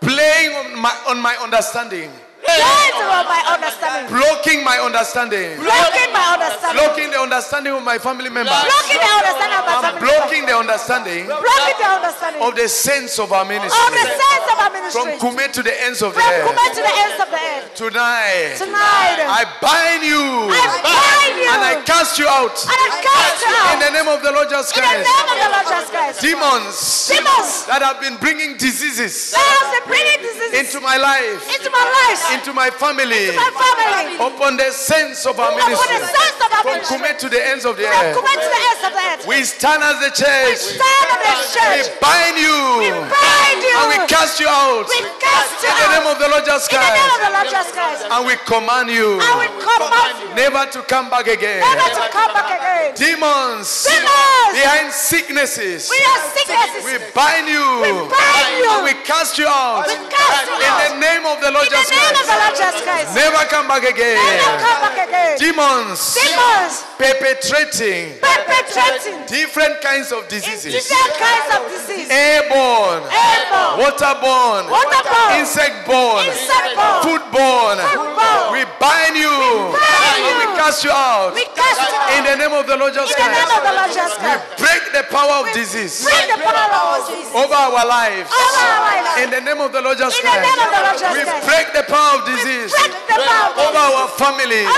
playing on my, on my understanding, playing on my understanding. blocking my understanding. Blocking my understanding. Blocking the understanding of my family members. Blocking the understanding of my family. blocking the understanding Blocking the understanding of the saints of our ministry. of the saints of our ministry. From Kume to the ends of the earth. From. Kume to the ends of the earth. Tonight, Tonight. I bind you. I bind you. And I cast you out. And I cast you out. In the name of the Lord Jesus Christ. In the name of the Lord Jesus Christ. Demons. Demons. That have been bringing diseases That has been bringing diseases into my life. into my life. Into my family. Into my family. Upon the saints of our Upon ministry. the saints of our From. Kume to the ends of the earth. Kume to the ends of the earth. We stand as the church. We stand as the church. We bind you. We bind you. And we cast you out. We cast you In the name of the Lord Jesus In the name of Christ. the Lord Jesus Christ. And we command you. And we command you Never to come back again. never to come back again. Demons. Demons. Behind sicknesses. We are sicknesses. We bind you. We bind you. And we cast you out. We cast you out. the name of the Lord In the name of the Lord Jesus Christ. Never come back again. Never come back again. Demons. Demons. Perpetrating Perpetrating different kinds of diseases. different kinds of disease. Airborne. Airborne. Waterborne. Waterborne. Insectborne. Insectborne. Foodborne. Foodborne. We bind you. bind And we cast you out. We cast you out. In the name of the Lord Jesus In the name of the Christ. Lord Jesus We break the power of disease Bring the power of disease. over our lives. Over our lives. In the name of the Lord Jesus In the name of the Lord Christ. We break the power of disease over our families.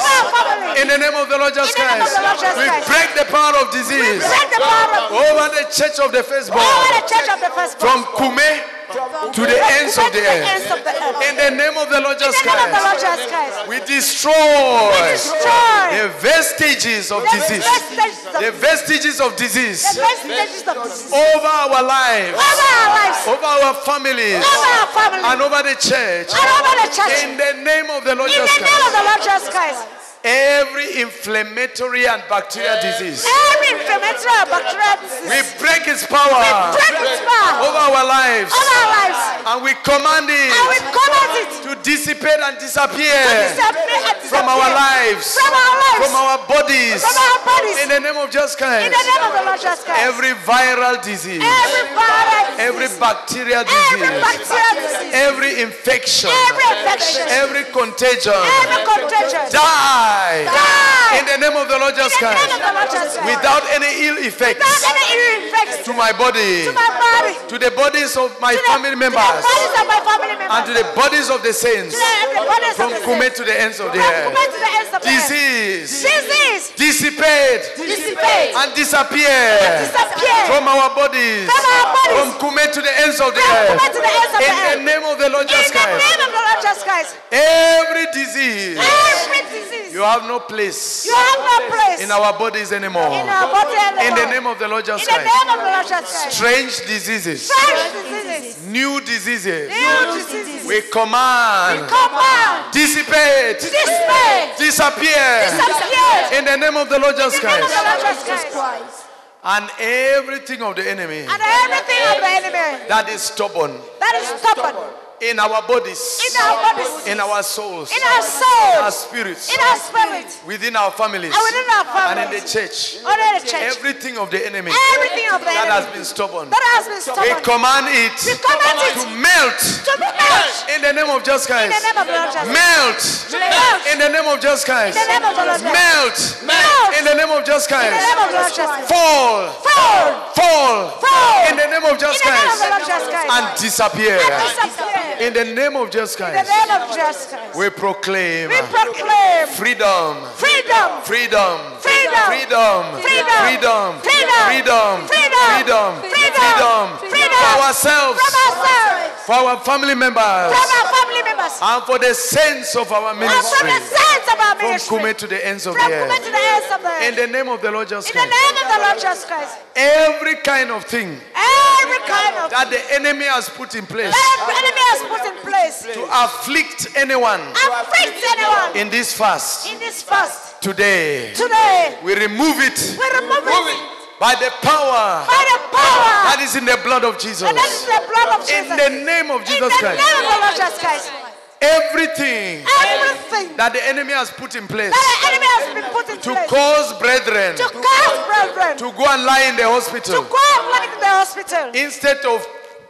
In the name of the Lord Jesus Christ, we break the power of disease over the church of the firstborn from Kume. From to the ends of the earth. In the name of the Lord Jesus Christ. We destroy the vestiges of disease. The vestiges of disease. Over our lives. Over our families. And over the church. In the name of the Lord Jesus Christ the Lord Jesus Christ. Every inflammatory and bacterial disease, Every inflammatory and bacterial disease. we break its power We break its power over our lives. over our lives. And we command it And we command it to dissipate and disappear disappear and from our lives, From our lives. from our bodies. From our bodies. In the name of Jesus Christ. In the name of the Lord Jesus Christ. Every viral disease, Every viral disease. every bacterial disease. Every bacterial disease. every infection, Every infection. every contagion, Every contagion. die Die. in the name of the Lord Jesus In the name Christ of the Lord Jesus Christ. without any ill effects Without any ill effects to my body, to my body. to the bodies of my to the- family To members, the bodies of my family members. and to the bodies of the saints To the, the from Kume to the ends of the earth. Kume to the ends of the earth. Disease, Disease. dissipate, Dissipate. and disappear Disappear. from our bodies, From our bodies. from Kume to the ends of the earth. Kume to the ends of the In the name of the Lord In the name of the Lord Jesus Christ. every disease, Every disease. You have no place You have no place in our bodies anymore. in our body anymore. In the name of the Lord In Jesus the Christ, name of the Lord Jesus Christ. strange diseases, Fresh diseases. new diseases, New diseases. we command, We Command. dissipate, Dissipate. disappear. Disappear. In the name of the Lord Jesus Christ. In the name of the Lord Jesus Christ. and everything of the enemy And everything of the enemy that is stubborn that is stubborn in our bodies, in our bodies, in our souls, in our souls, our spirits, in our spirit, within our families, and within our and in the church. under the church. Everything of the enemy Everything of the that has been stubborn, that has been we command it We command it to melt. to melt. In the name of Jesus in the name of Lord Jesus. Melt. Melt. In the name of Jesus Christ. in the name of Lord Jesus. Melt. Melt. In the name of Jesus in the name of Lord Jesus. Fall, Fall. Fall. Fall. in the name of Jesus in the name of Christ. Jesus Christ. and disappear in the name of Jesus in the name of Jesus Christ. We proclaim We proclaim freedom, freedom, freedom, freedom, freedom, Freedom. freedom, Freedom. freedom, Freedom. freedom, freedom, Freedom. For ourselves, from ourselves, for our family members, from our family members, and for the saints of our and from ministry, the saints of our from Kume to the ends of the from to earth. the ends of the In the name of the Lord Jesus In the Christ, name of the Lord Jesus Christ. every kind of thing Every kind of that the enemy has put in place that the enemy has put in place to afflict anyone afflict anyone. in this fast. In this fast. Today, today. we remove it. We remove it by the power by the power that is in the blood of Jesus. and that is the blood of Jesus. In the name of In Jesus the Christ. name of the Lord Jesus Christ. Everything Everything that the enemy has put in place that the enemy has been put in to place cause brethren to cause brethren to go and lie in the to go and lie in the hospital instead of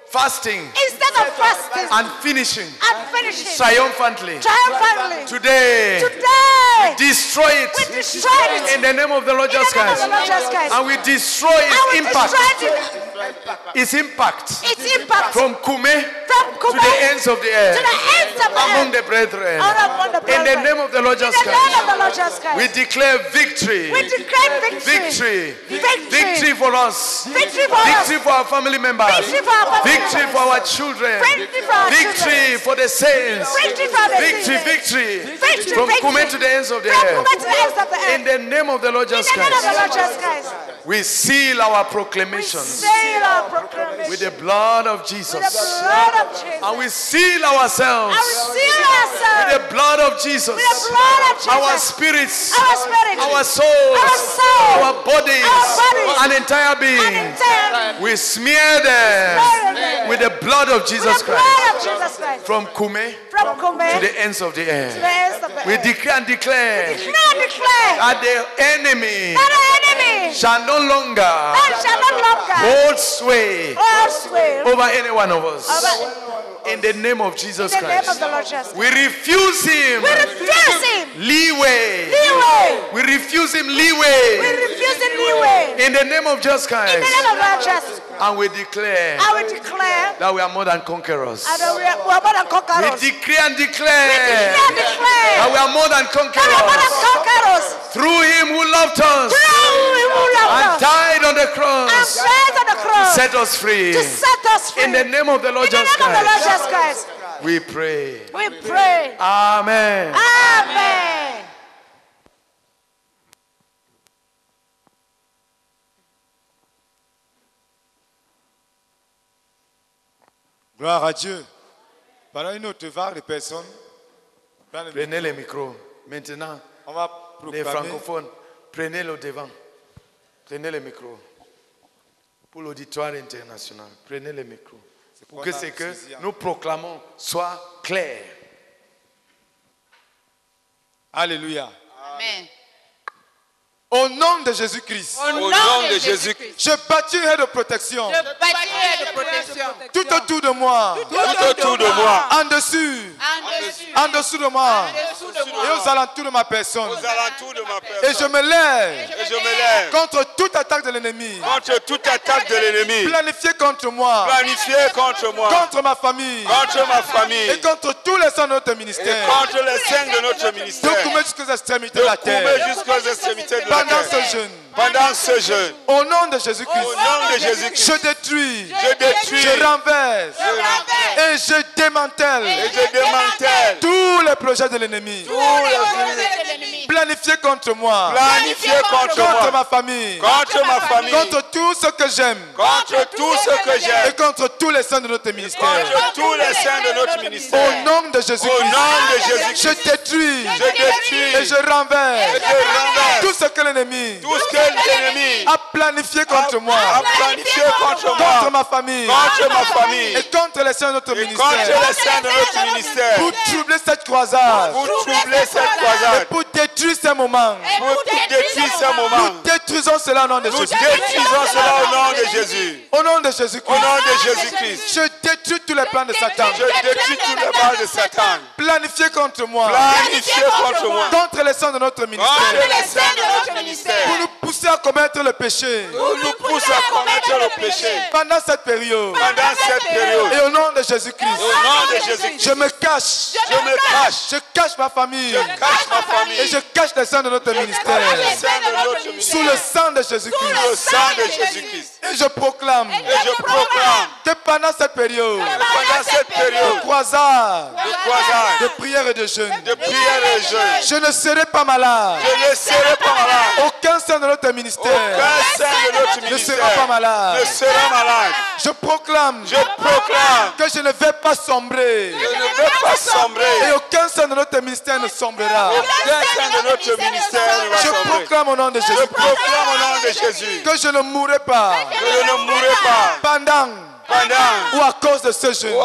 fasting instead of fasting and finishing and finishing triumphantly. triumphantly. Today, Today, we destroy it. We destroy it. In the name of the Lord Jesus Christ. the Lord Jesus Christ. And we destroy its we impact. destroy it. Its impact. Its impact. From Kume From to the ends of the earth. to the ends of the Among the brethren. All among the In the name of the Lord Jesus the name of the Lord Christ. We declare victory. We declare victory. Victory. Victory. For us. Victory for us. Victory for our family members. Victory for our family Victory for our children. Victory for the saints. Victory, victory. From Kume to the ends of the earth. In the name of the Lord Jesus Christ. We seal our proclamations Say our proclamation. with the blood of Jesus. Blood of Jesus. And we seal ourselves And we seal ourselves. with the blood of Jesus. With the blood of Jesus. Our spirits, Our spirit. our souls, Our soul. our bodies, Our bodies. an entire being. We smear them Smear with the blood of Jesus Christ. blood of Jesus Christ. From Kume From Kume to the ends of the earth. We earth. declare and declare that the enemy That the enemy shall no longer shall not longer hold sway hold sway over any one of us. over In the name of Jesus in the name of Christ. the Lord Jesus. We refuse him We refuse him leeway. leeway. We refuse him leeway. We refuse him leeway. In the name of Jesus In the Christ. name of Jesus. And we declare I will declare that we are more than conquerors. and we are we are more than conquerors. We conquerors. decree and We declare declare, declare that we are more than that we are more than conquerors conquerors. through him who loved us Through him who loved and us died on the cross. and died on the to cross set us free. to set us free. In the name of the Lord In the Jesus name of the Lord Jesus Christ. we pray. We pray. Amen. Amen. Gloire à Dieu. Pendant une autre vague de personnes, le Prenez le micro. Maintenant, on va les francophones, prenez le devant. Prenez le micro. Pour l'auditoire international, prenez le micro. Pour que ce que nous proclamons soit clair. Alléluia. Amen. Au nom de Jésus-Christ. Au nom de Jésus-Christ. Je bâtirai de protection. Je bâtirai de protection. Tout autour de moi. Tout autour de moi. En dessus. En dessus. En dessous de moi. En dessous de moi. Et aux alentours de ma personne. Aux alentours de ma Et je me lève. Et je me lève. Contre toute attaque de l'ennemi. Contre toute attaque de l'ennemi. Planifié contre moi. Planifié contre moi. Contre ma famille. Contre ma famille. Et contre tous les saints de notre ministère. Et contre les saints de notre ministère. De couper jusqu'aux extrémités de la terre. couper jusqu'aux extrémités de la terre. an oxygen. Pendant ce jeûne. Au nom de Jésus-Christ. Je détruis. Je détruis. Je renverse. Je renverse. Et je démantèle. Et je démantèle. Tous les projets de l'ennemi. Tous les projets de l'ennemi. Planifiés contre moi. Planifiés contre Contre moi. ma famille. Contre ma famille. Contre tout ce que j'aime. Contre tout ce que j'aime. Et contre tous les saints de notre ministère. Contre tous les saints de notre ministère. Au nom de Jésus-Christ. Je détruis. Je détruis. Et je renverse. Et je renverse. Tout ce que l'ennemi Tout ce que l'ennemi a planifié contre moi. a planifié contre ma famille. Contre ma famille. Et contre les saints de notre ministère. contre les saints de notre ministère. Pour troubler cette croisade. Pour troubler cette Et pour détruire ces moments. Pour détruire. Nous détruisons cela au nom de Nous Jésus. détruisons cela au nom de Jésus. Au nom de Jésus-Christ. Au nom de Jésus-Christ. Je détruis tous les plans de Satan. Je détruis tous les balles de Satan. Planifiés contre moi. Planifiés contre moi. Contre les saints de notre Contre ministère. les saints de notre ministère. Pour nous pousser à commettre le péché. Pour nous pousser à commettre le péché. Pendant cette période. Pendant cette période. Et au nom de Jésus-Christ. Au nom de Jésus-Christ. Je me cache. Je me cache. Je cache ma famille. Je cache ma famille. Et je cache les saints de notre ministère. De. Sous le sang de Sous le Jésus-Christ. sang de Jésus-Christ. Et je proclame Et je proclame que pendant cette période pendant cette de période croisade, de croisade, de prière et de jeûne, de prière et jeûne, je ne serai pas malade. je ne serai pas malade. Aucun saint de notre ministère notre ne ministère sera pas malade. ne sera malade. Je proclame Je proclame que je ne vais pas sombrer. ne. Et aucun saint de notre ministère ne sombrera. Aucun saint de notre ministère ne va Je proclame au nom de Jésus ne que je ne mourrai pas pendant pendant ou à cause de ce jeûne.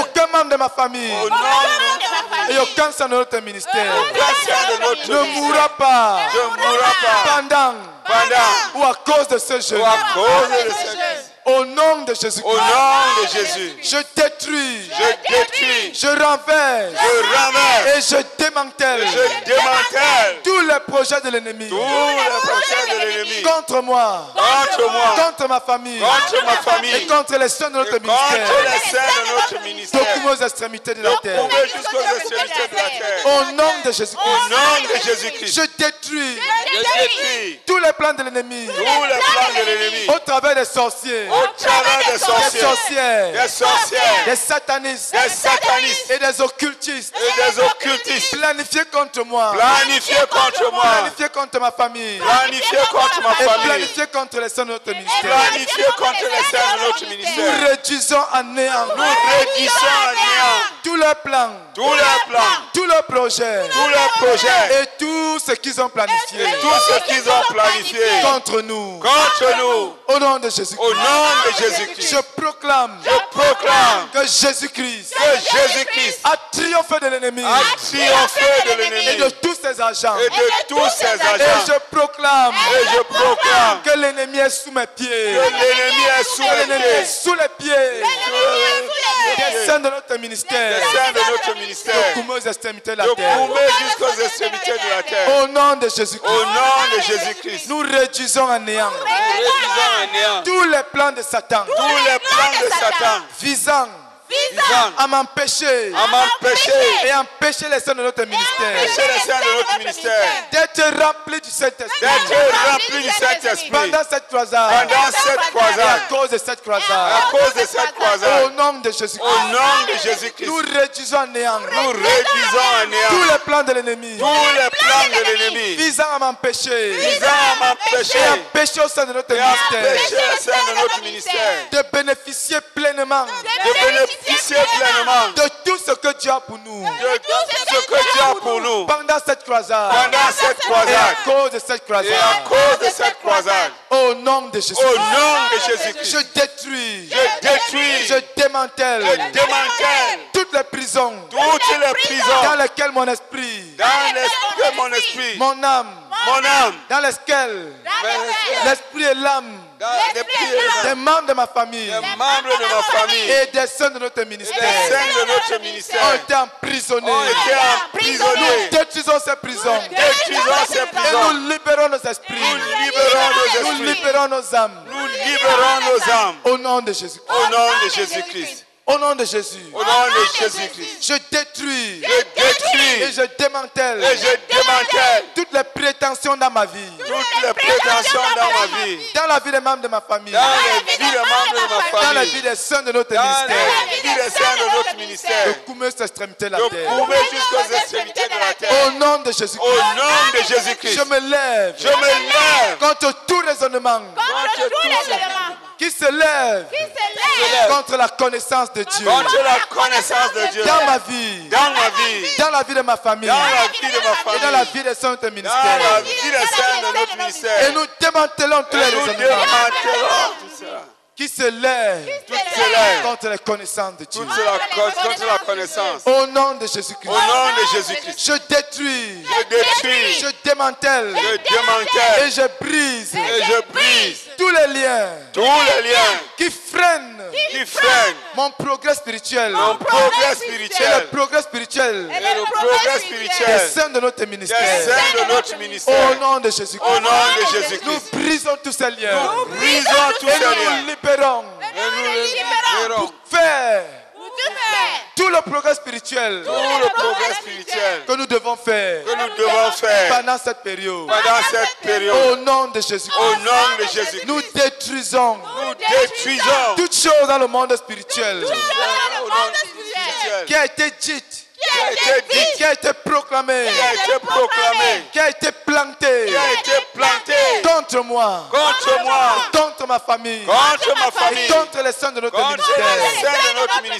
Aucun membre de ma famille. Au nom de et aucun saint de notre ministère. Ne mourra pas. Mourra pas. Pendant ou à cause de ce jeûne. Au nom de Jésus. Au nom de Jésus, Je détruis. je détruis, Je renverse. je renverse. Et je démantèle, Je démantèle. Tous les projets de l'ennemi. Tous les projets de l'ennemi. Contre moi, contre moi, contre ma famille, contre ma famille, et contre les soins de notre contre ministère. les saints de notre ministère, Toquons aux extrémités de la terre. Jusqu'aux extrémités de la terre. Au nom de Au Jésus-Christ, nom de Jésus-Christ, je détruis. Je détruis. Tous les plans de l'ennemi. Tous les plans de l'ennemi. au travers des sorciers, au travers des des sorciers, sorcières, des sorcières, des satanistes. Des satanistes. Et des occultistes. Et des occultistes. Planifiés contre moi, planifiés contre moi, planifiés contre ma famille, planifiés contre ma famille, planifiés contre les saints de notre ministère. planifiés contre les saints de notre Nous ministère. réduisons à néant. Nous réduisons à néant. Tous leurs plans, tous les plans, tous leurs projets. Tous les projets, et tout ce qu'ils ont planifié. Tout ce qu'ils ont planifié contre nous. contre nous. Au nom de Jésus-Christ, Au nom de Jésus-Christ, je proclame je proclame que Jésus-Christ que Jésus-Christ a triomphé de l'ennemi a triomphé de et de l'ennemi tous ses agents. et de tous ses Et agents. je proclame Et je proclame que l'ennemi est sous mes pieds. que l'ennemi est sous l'ennemi est pieds sous les pieds des saints de notre des ministère. saints de notre ministère. Comme aux extrémités de la De terre. jusqu'aux extrémités de la terre. Au nom de Jésus-Christ, Au nom de Jésus-Christ, nous réduisons à néant. Nous réduisons à néant. Tous les plans de Satan. Tous les plans de Satan. Visant visant à m'empêcher. À m'empêcher. et empêcher les saints de notre ministère. d'être remplis du Saint-Esprit. D'être remplis du Saint-Esprit. Pendant cette croisade. Pendant cette et à cause de cette À croisade. cause de cette Au nom de Jésus-Christ, au nom de Jésus-Christ, nous réduisons à néant. Nous réduisons à tous les plans de l'ennemi. Tous les plans de l'ennemi. visant à m'empêcher. Visant à m'empêcher. Et empêcher au sein de notre et ministère. empêcher les saints de notre ministère. De bénéficier pleinement. De bénéficier pleinement de tout ce que Dieu a pour nous de tout ce que Dieu a pour nous pendant cette croisade pendant cette et à croisade cause de cette et croisade. à cause de cette croisade. Au nom de Jésus. Au nom de Jésus-Christ, Je détruis, je détruis, je démantèle je démantèle toutes les prisons toutes les prisons dans lesquelles mon esprit, dans l'esprit de mon esprit, mon âme, mon âme, dans lesquelles l'esprit et l'âme des membres de ma famille des membres de ma famille et des saints de notre ministère des saints de notre ministère ont été emprisonnés. ont été emprisonnés. Nous détruisons ces prisons Détruisons ces et prisons. nous libérons nos esprits. Nous libérons nos Nous esprits. libérons nos âmes. Nous libérons nos âmes. Au nom de Jésus. Au nom de Jésus-Christ. Au nom de Jésus. Au nom de Jésus-Christ. Je détruis. Je détruis. Et je démantèle. Et je démantèle. Toutes les prétentions dans ma vie, toutes les prétentions dans ma vie, dans la vie des membres de ma famille, dans la vie des membres de ma dans la vie famille, des saints de notre dans ministère. la vie des saints de notre De ministère, coumer cette extrémité de la de terre. couper jusqu'aux extrémités de la Au terre. nom de Jésus. Au nom de Jésus-Christ, Je me lève. Je me lève. contre tout raisonnement. Contre tous les qui se lève contre la connaissance de Dieu. contre la connaissance de Dieu. Dans ma vie, dans ma vie, dans la vie de ma famille. Dans la vie de ma et dans la vie des saints de notre dans la ministère. vie des saints de notre Et nous démantelons tous les Et nous raisonnements. démantelons tout cela. Qui se lèvent Toutes ces lèvres contre les connaissances de Dieu. toute la, contre la connaissance. Au nom de Jésus-Christ, Au nom de Jésus-Christ, je détruis, je détruis, je démantèle. Je démantèle. Et je brise. Et je brise. Tous les liens. Tous les liens. Qui freinent. Qui freinent. Mon progrès spirituel. Mon progrès et le spirituel progrès spirituel. Et le progrès des spirituel. saints de notre des ministère. saints de notre Au ministère. nom de Jésus-Christ, Au nom de nous Jésus-Christ, brisons tous ces liens. Nous brisons tous ces nous liens. nous libérons. Et nous les libérons. faire tout le progrès spirituel Tout le progrès spirituel que nous devons faire que nous devons faire pendant cette période. pendant cette période. Au nom de Jésus, Au nom de Jésus, nous détruisons. Nous détruisons toutes choses dans le monde spirituel. Au monde spirituel. Qui a été dite, qui a été dit, qui a été proclamée, qui a été proclamé, qui a été plantée qui a été planté? contre moi, contre moi, contre ma famille, contre ma et famille, contre les saints de notre ministère.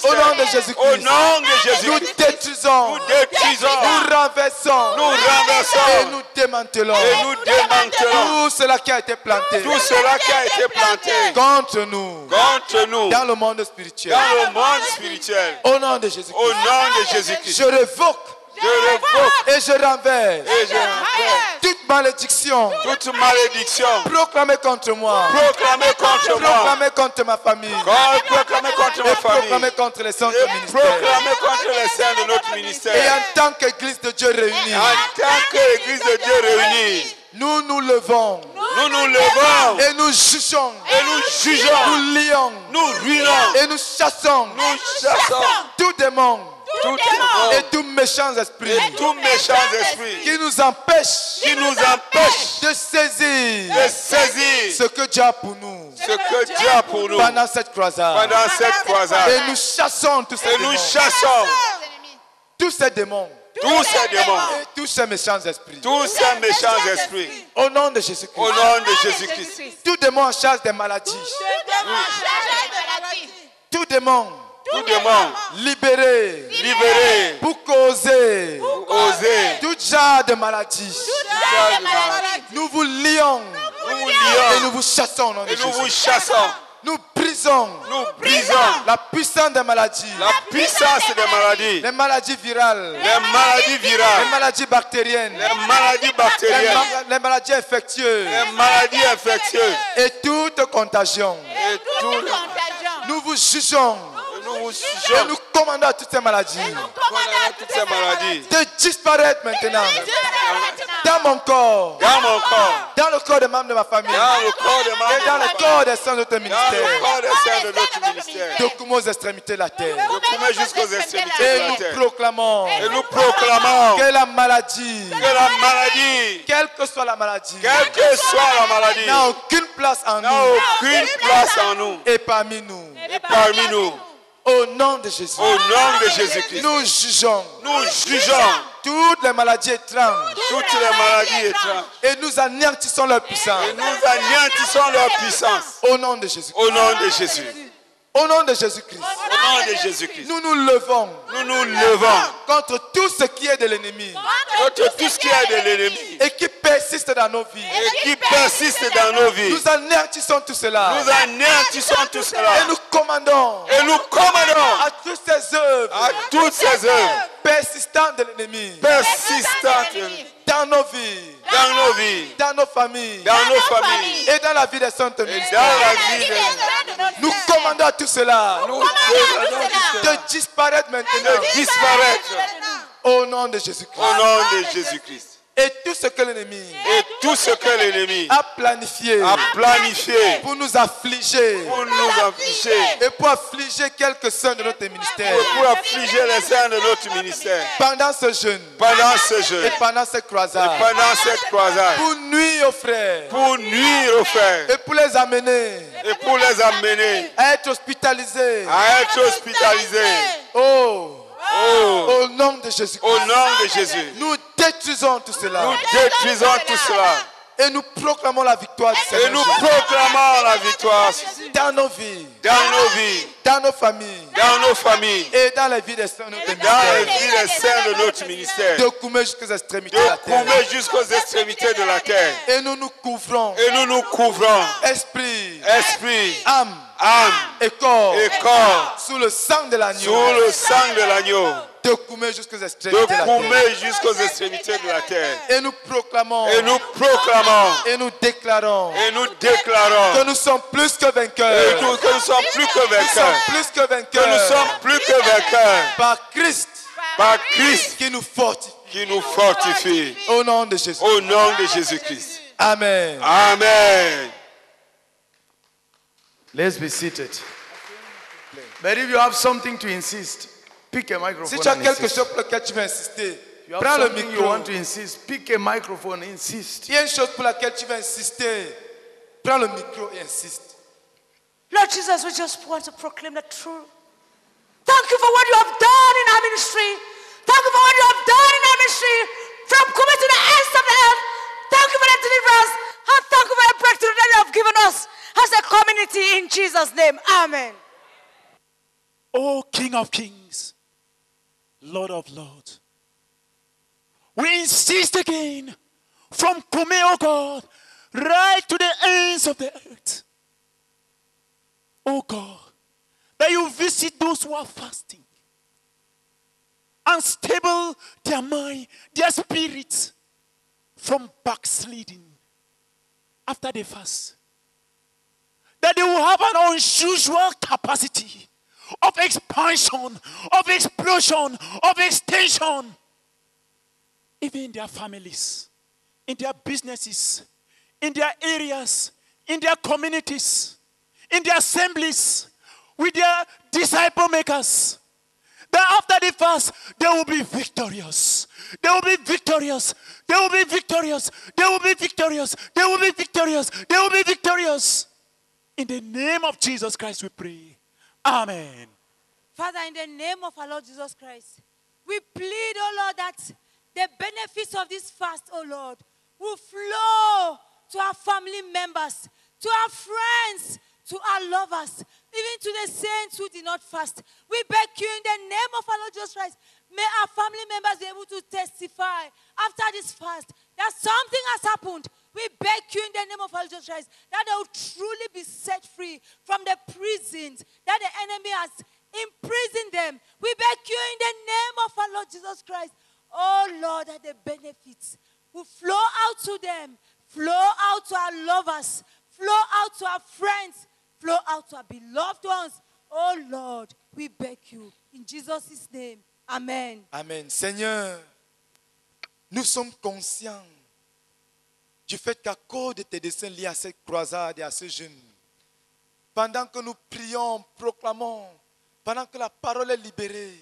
Au nom de Au Jésus-Christ, nom de nous Jésus, détruisons, nous détruisons, nous renversons, nous et renversons nous démantelons. Et nous démantelons. tout cela qui a été planté. Tout cela qui a été planté. Contre nous. Contre nous. Dans le monde spirituel. dans le monde spirituel. Au nom de Jésus-Christ, Au nom de Jésus-Christ, je révoque je révoque et je renverse et je renverse toute malédiction. Toute malédiction. Proclamée contre moi. Proclamée contre moi. Proclamée contre ma famille. Proclamée contre ma famille. proclamée contre les centres ministères. Proclamée contre les saints de notre ministère. Et en tant qu'église de Dieu réunie. En tant qu'église de Dieu réunie. Nous nous levons. Nous nous levons. Et nous jugeons. Et nous jugeons. Nous lions. Nous ruinons. Et nous chassons. Nous chassons. Tout démon. Tout démon. Et tous méchants esprits. Et tous méchants esprits. Qui nous empêchent. Qui nous empêchent. De saisir. De saisir. Ce que Dieu a pour nous. Ce que Dieu a pour nous. Pendant cette croisade. Pendant cette croisade. Et nous chassons tous ces Et démons. nous chassons. Tous ces démons. Tous ces démons. Et tous ces méchants esprits. Tous ces méchants esprits. Au nom de Jésus-Christ. Au nom de Jésus-Christ. Tout démon en charge des maladies. Tout démon. Tout démon. Libéré. Libéré. Pour causer. Causer. Tout genre de maladie. genre de maladie. Nous vous lions. Nous vous lions. Et nous vous chassons Et nous vous chassons. Nous brisons. Nous brisons. La puissance des maladies. La puissance des maladies. Les maladies virales. Les maladies virales. Les maladies bactériennes. Les maladies bactériennes. les maladies infectieuses. Les maladies infectieuses. Et toute contagion. Et tout. Nous vous jugeons. Nous Et nous commandons à toutes ces maladies Condamnons toutes ces maladies. de disparaître maintenant. Dans mon corps. Dans mon corps. Dans le corps des membres de ma famille. Dans le corps des membres Et dans le corps des saints de notre Dans le ministère. corps des saints de notre ministère. De Koumou aux extrémités de la terre. De jusqu'aux extrémités Et de la nous terre. proclamons Et nous proclamons que la maladie, que la maladie, quelle que soit la maladie, quelle que soit la maladie, n'a aucune place en n'a nous aucune place en nous et parmi nous. et parmi nous. Au nom de Jésus. Au nom de Jésus-Christ. Nous jugeons Nous jugeons toutes les maladies étranges toutes les maladies étranges. et nous anéantissons leur puissance. Et nous anéantissons leur puissance. Au nom de Jésus. Au nom de Jésus. Au nom de Jésus-Christ. Au nom de Jésus-Christ. Nous nous levons Nous nous levons contre tout ce qui est de l'ennemi contre tout ce qui est de l'ennemi et qui persiste dans nos vies. et qui persiste dans nos vies. Nous anéantissons tout cela. Nous anéantissons tout cela. Et nous commandons Et nous commandons à toutes ces œuvres à toutes ces œuvres persistantes de l'ennemi persistantes dans nos vies, dans nos vies, dans nos familles. Dans nos familles. et dans la vie des saintes et ministères. dans la vie de Nous commandons à tout cela. Nous commandons de disparaître maintenant. De disparaître. Au nom de Jésus-Christ. au nom de Jésus-Christ. Et tout ce que l'ennemi Et tout ce que l'ennemi a planifié a planifié pour nous affliger. Pour nous affliger. et pour affliger quelques saints de notre ministère. Et pour affliger les saints de notre ministère. Pendant ce jeûne. Pendant ce et jeûne pendant cette et croisade pendant cette croisade pour nuire aux frères. Pour nuire aux frères. Et pour les amener. Et pour les amener. À être hospitalisés. à être hospitalisés. Oh, Oh, au nom de Jésus. au nom de Jésus, Nous détruisons tout cela. Nous détruisons tout cela. Et nous proclamons la victoire du et Seigneur nous Jésus proclamons la victoire dans nos vies, dans nos vies, dans nos familles. Dans nos familles, et dans les vies des saints de notre dans les ministère. vies des saints de notre ministère, De Koumé jusqu'aux extrémités de la de terre. Koumé jusqu'aux extrémités de la terre. Et nous nous couvrons, Et nous nous couvrons, esprit, esprit, âme âme et corps, et corps, sous le sang de l'agneau. sous le sang de l'agneau, De Koumé jusqu'aux extrémités de la terre. Koumé jusqu'aux extrémités de la terre. Et nous proclamons Et nous proclamons et nous déclarons et nous déclarons que nous sommes plus que et vainqueurs. nous- que nous sommes plus que Nous sommes vainqueurs. plus que Que vainqueurs. nous sommes plus que vainqueurs par Christ par Christ qui nous fortifie. qui nous fortifie. Au nom de Jésus. Au nom de Jésus-Christ. Amen. Amen. Let's be seated. But if you have something to insist, pick a microphone. Si tu as and quelque insist. chose pour lequel tu veux insister, You have prends le something you micro. want to insist, pick a microphone, and insist. Il y a une chose pour laquelle tu veux insister, prends le micro et insiste. Lord Jesus, we just want to proclaim the truth. Thank you for what you have done in our ministry. Thank you for what you have done in our ministry from coming to the ends of the earth. Thank you for the deliverance. And thank you for the breakthrough that you have given us as a community in Jesus' name. Amen. O King of Kings, Lord of Lords, we insist again from Kume, O God, right to the ends of the earth. O God, that you visit those who are fasting, unstable their mind, their spirits, from backsliding after the fast. That they will have an unusual capacity of expansion, of explosion, of extension, even in their families, in their businesses, in their areas, in their communities, in their assemblies, with their disciple makers. That after the fast, they will be victorious. They will be victorious. They will be victorious. They will be victorious. They will be victorious. They will be victorious. In the name of Jesus Christ, we pray. Amen. Father, in the name of our Lord Jesus Christ, we plead, oh Lord, that the benefits of this fast, oh Lord, will flow to our family members, to our friends, to our lovers, even to the saints who did not fast. We beg you in the name of our Lord Jesus Christ, may our family members be able to testify after this fast that something has happened. We beg you in the name of our Lord Jesus Christ that they will truly be set free from the prisons that the enemy has imprisoned them. We beg you in the name of our Lord Jesus Christ, oh Lord, that the benefits will flow out to them, flow out to our lovers, flow out to our friends, flow out to our beloved ones. Oh Lord, we beg you in Jesus' name. Amen. Amen. Seigneur, nous sommes conscients du fait qu'à cause de tes desseins liés à cette croisade et à ce jeûne, pendant que nous prions, proclamons, pendant que la parole est libérée,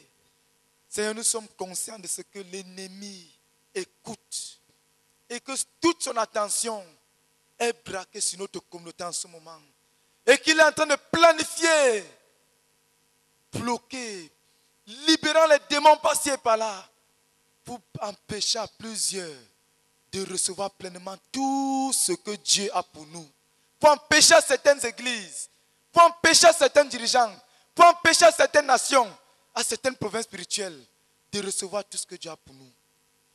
Seigneur, nous sommes conscients de ce que l'ennemi écoute et que toute son attention est braquée sur notre communauté en ce moment et qu'il est en train de planifier, bloquer, libérant les démons par-ci et par-là pour empêcher à plusieurs de recevoir pleinement tout ce que Dieu a pour nous. Pour empêcher certaines églises, pour empêcher certains dirigeants, pour empêcher certaines nations, à certaines provinces spirituelles de recevoir tout ce que Dieu a pour nous.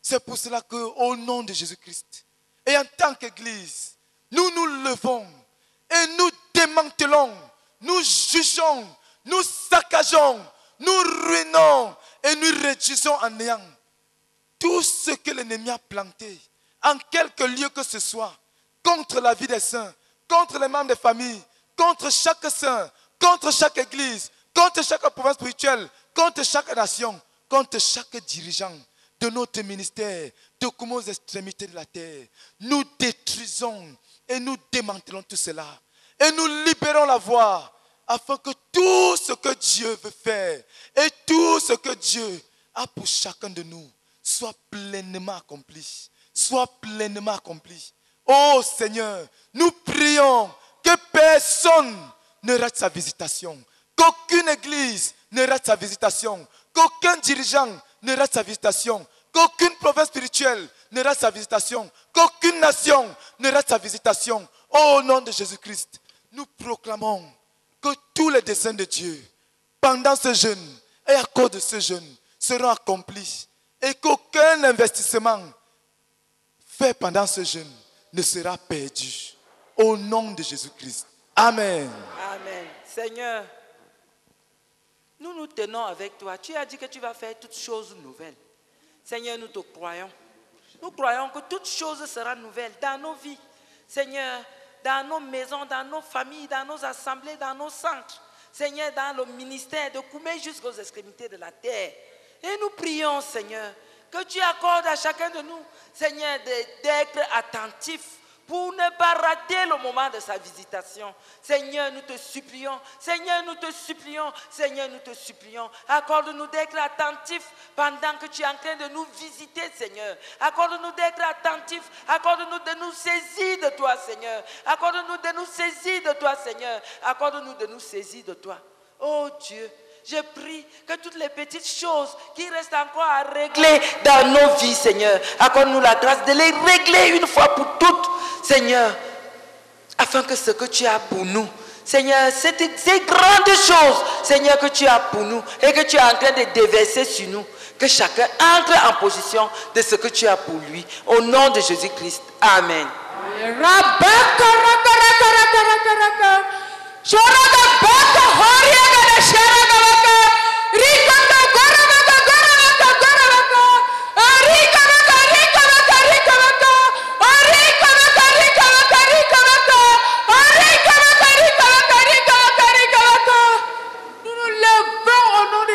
C'est pour cela que, au nom de Jésus-Christ, et en tant qu'Église, nous nous levons et nous démantelons, nous jugeons, nous saccageons, nous ruinons et nous réduisons en néant tout ce que l'ennemi a planté en quelque lieu que ce soit contre la vie des saints, contre les membres des familles, contre chaque saint, contre chaque église, contre chaque province spirituelle, contre chaque nation, contre chaque dirigeant de notre ministère, de comment aux extrémités de la terre. Nous détruisons et nous démantelons tout cela. Et nous libérons la voie afin que tout ce que Dieu veut faire et tout ce que Dieu a pour chacun de nous soit pleinement accompli. Soit pleinement accompli. Oh Seigneur, nous prions que personne ne rate sa visitation. Qu'aucune église ne rate sa visitation. Qu'aucun dirigeant ne rate sa visitation. Qu'aucune province spirituelle ne rate sa visitation. Qu'aucune nation ne rate sa visitation. Au nom de Jésus-Christ, nous proclamons que tous les desseins de Dieu, pendant ce jeûne et à cause de ce jeûne, seront accomplis. Et qu'aucun investissement pendant ce jeûne ne sera perdu. Au nom de Jésus-Christ. Amen. Amen. Seigneur, nous nous tenons avec toi. Tu as dit que tu vas faire toutes choses nouvelles. Seigneur, nous te croyons. Nous croyons que toutes choses seront nouvelles dans nos vies. Seigneur, dans nos maisons, dans nos familles, dans nos assemblées, dans nos centres. Seigneur, dans le ministère de Koumé jusqu'aux extrémités de la terre. Et nous prions, Seigneur, que tu accordes à chacun de nous, Seigneur, d'être attentif pour ne pas rater le moment de sa visitation. Seigneur, nous te supplions, Seigneur, nous te supplions, Seigneur, nous te supplions. Accorde-nous d'être attentifs pendant que tu es en train de nous visiter, Seigneur. Accorde-nous d'être attentifs, accorde-nous de nous saisir de toi, Seigneur. Accorde-nous de nous saisir de toi, Seigneur. Accorde-nous de nous saisir de toi. Oh Dieu, je prie que toutes les petites choses qui restent encore à régler dans nos vies, Seigneur, accorde-nous la grâce de les régler une fois pour toutes, Seigneur, afin que ce que tu as pour nous, Seigneur, ces, grandes choses, Seigneur, que tu as pour nous et que tu es en train de déverser sur nous, que chacun entre en position de ce que tu as pour lui. Au nom de Jésus-Christ. Amen. Rabaka,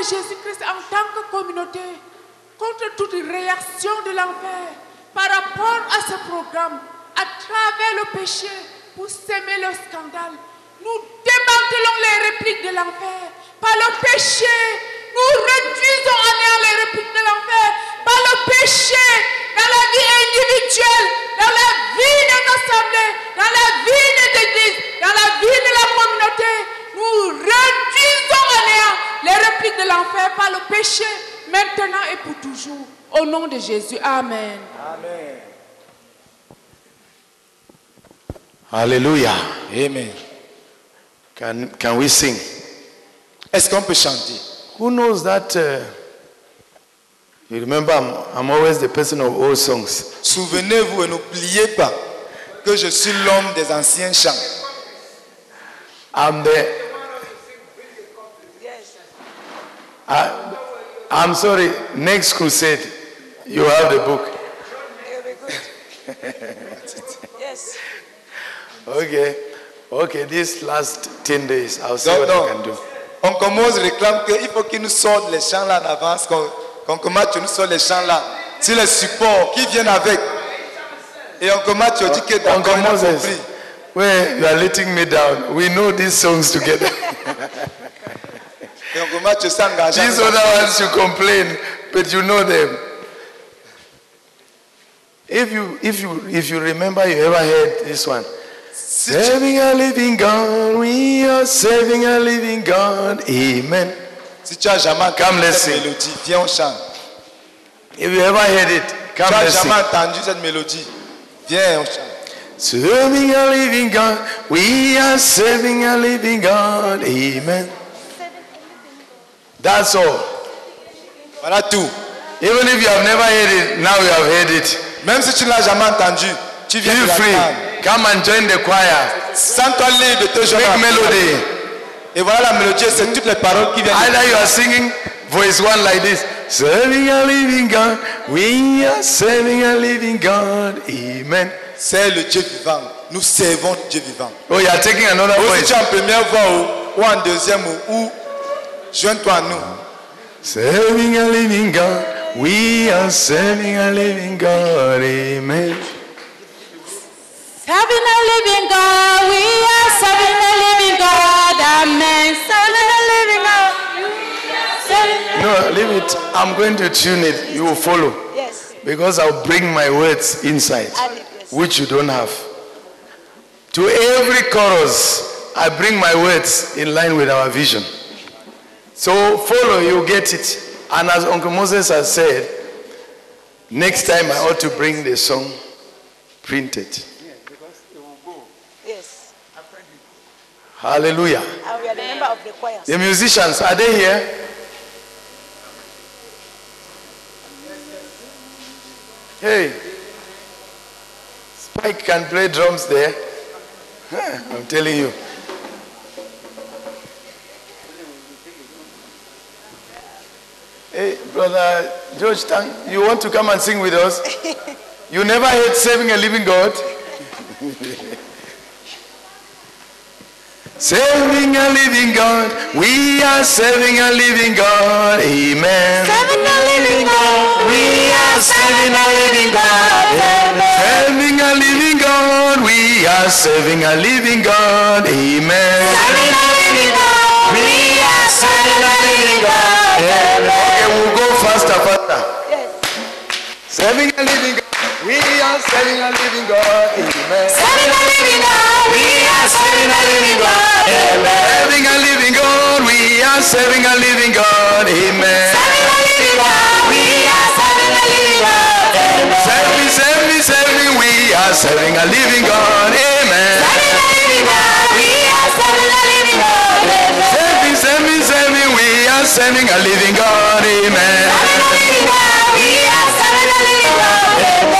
Jésus-Christ en tant que communauté contre toute réaction de l'enfer par rapport à ce programme, à travers le péché, pour s'aimer le scandale. Nous démantelons les répliques de l'enfer. Par le péché, nous réduisons en néant les répliques de l'enfer. Par le péché, dans la vie individuelle, dans la vie de l'assemblée, dans la vie de l'église, dans la vie de la communauté, nous réduisons en néant les répliques de l'enfer par le péché, maintenant et pour toujours. Au nom de Jésus, Amen. Amen. Hallelujah. Amen. Can, can we sing? Est-ce qu'on peut chanter? Who knows that? uh, you remember, I'm, I'm always the person of old songs. Souvenez-vous et n'oubliez pas que je suis l'homme des anciens chants. I'm the. I, I'm sorry, next crusade, you have the book. Yes. Okay. Okay, these last 10 days, I'll see Donc, what I can do. On commence, réclame qu'il faut qu'il nous sorte les chants là en avance, qu'on commence, tu nous sortes les chants là, sur les supports qui viennent avec. Et on commence, tu dis que d'accord, on a compris. where you are letting me down, we know these songs together. These other ones you complain, but you know them. If you, if you, if you remember, you ever heard this one? Serving a living God, we are serving a living God. Amen. Si tu as jamais entendu Come, let's cette mélodie, viens on chante. If you ever heard it, come tu as jamais entendu cette mélodie, viens on chante. Serving a living God, we are serving a living God. Amen. That's all. Voilà tout. Even if you have never heard it, now you have heard it. Même si tu l'as jamais entendu, tu viens Feel de free. Come and join the choir. Sens-toi libre de te joindre. Melody. Et voilà la mélodie, c'est toutes les paroles qui viennent. Either you are singing voice one like this. Serving a living God, we are serving a living God. Amen. C'est le Dieu vivant. Nous servons Dieu vivant. Oh, you are taking another Ou si voice. tu es en première voix ou, ou en deuxième ou, ou joins-toi à nous. Serving a living God, we are serving a living God. Amen. Serving a living God, we are serving a living God, amen. Serving a living God. No, leave it. I'm going to tune it. You will follow. Yes. Because I'll bring my words inside, Add it, yes. which you don't have. To every chorus, I bring my words in line with our vision. So follow, you get it. And as Uncle Moses has said, next time I ought to bring the song printed. Hallelujah. And we are the member of the choir. The musicians, are they here? Hey, Spike can play drums there. I'm telling you. Hey, brother George Tang, you want to come and sing with us? You never heard Serving a Living God? Serving a living God, we are serving a living God, amen. Serving a living God, we are serving a living God, amen. Serving a living God, we are serving a living God, amen. Serving a living God, we are serving a living God, amen. Okay, we'll go faster, faster. Yes. Serving a living God, we are serving a living God, amen. Serving a living God, we are serving a living God, amen. Serving a living God, we are serving a living God, amen. Serving a living God, we are serving a living God, amen. Serving, serving, serving, we are serving a living God, amen. Serving a living God, we are serving a living God, amen. Serving, serving, serving, we are serving a living God, amen. Serving a living God, we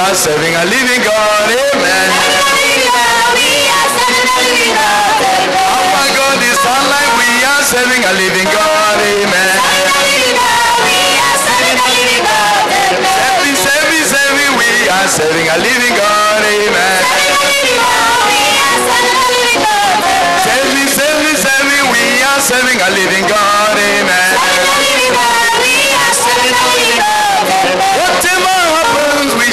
are serving a living God. Amen. Oh my God, we are serving a living God. Amen. Serving, serving, serving, we are serving a living God.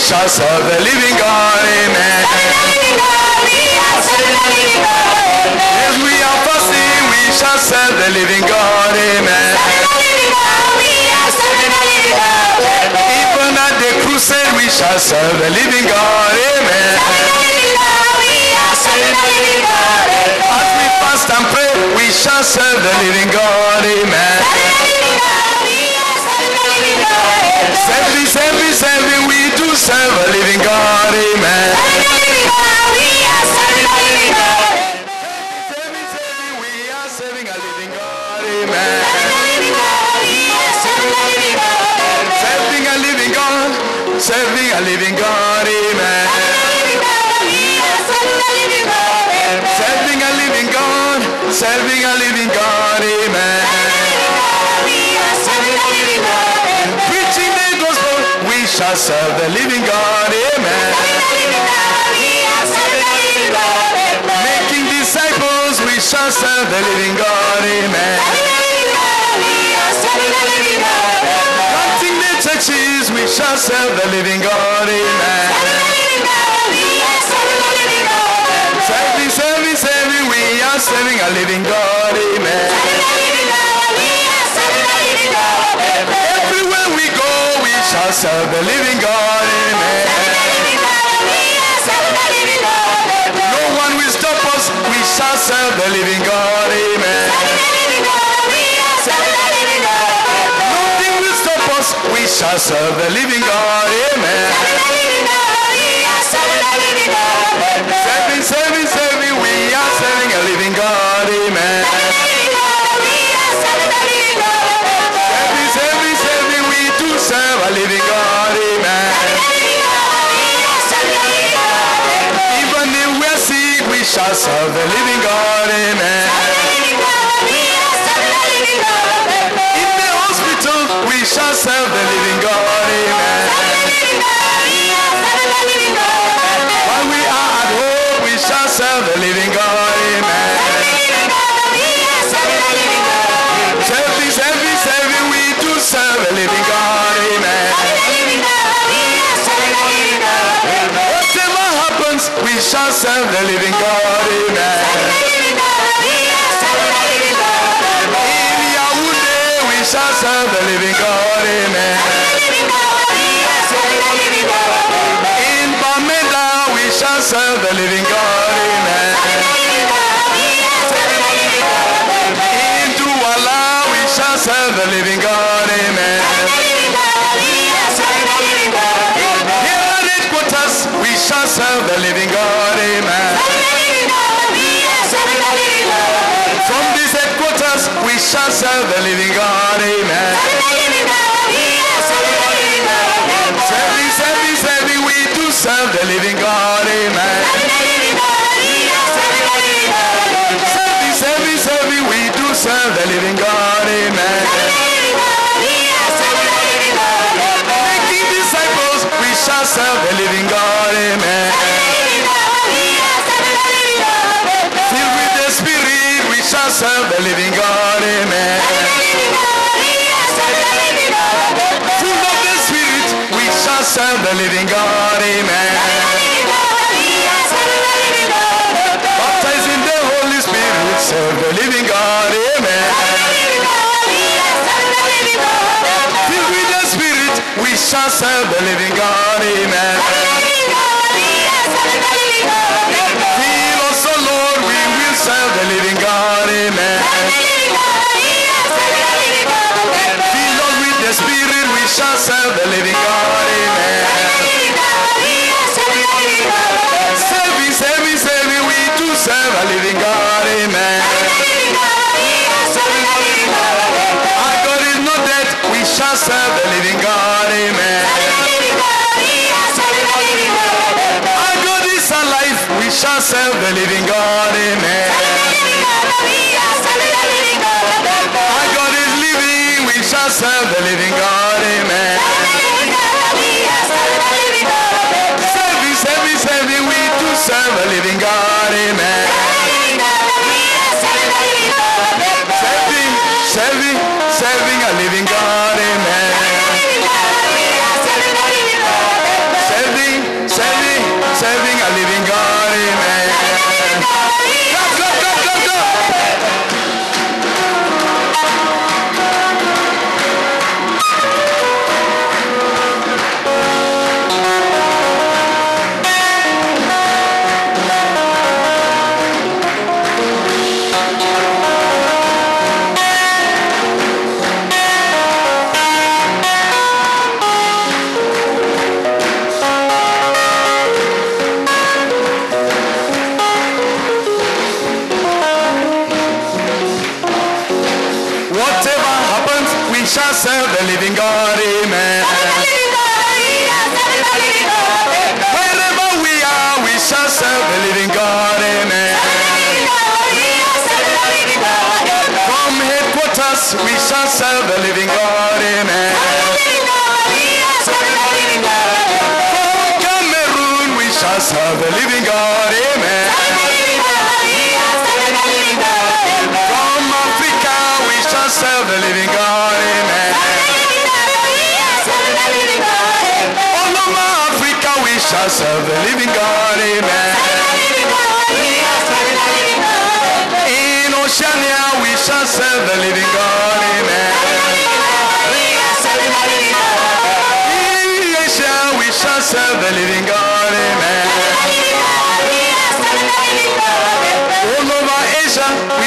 shall serve the living God. Amen. As we are fasting, we shall serve the living God. Amen. Even at the crusade, we shall serve the living God. Amen. As we fast and pray, we shall serve the living God. living God, amen. Serving, serving, serving, we are serving a living God, amen. Everywhere we go, we shall serve the living God, amen. No one will stop us, we shall serve the living God, amen. Nothing will stop us, we shall serve the living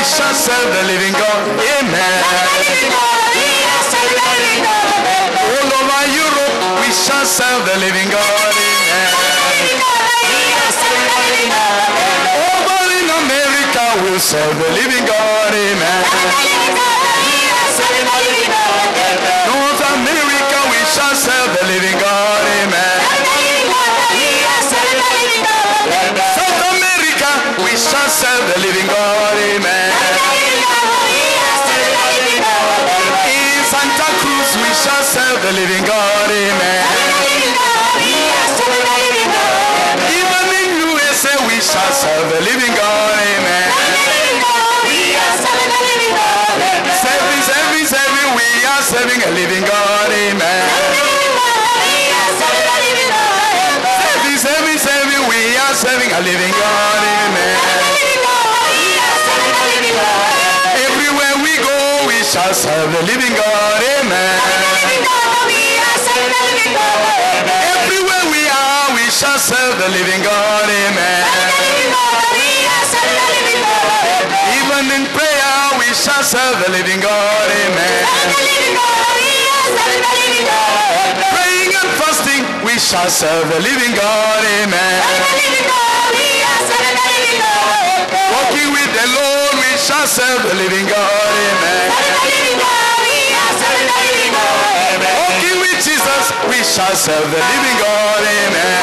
we shall serve the living God. Amen. All over Europe, we shall serve the living God. Amen. Over in America, we'll serve the living God. Amen. shall serve the living God. Amen. Walking with the Lord, we shall serve the living God. Amen. Walking with Jesus, we shall serve the living God. Amen.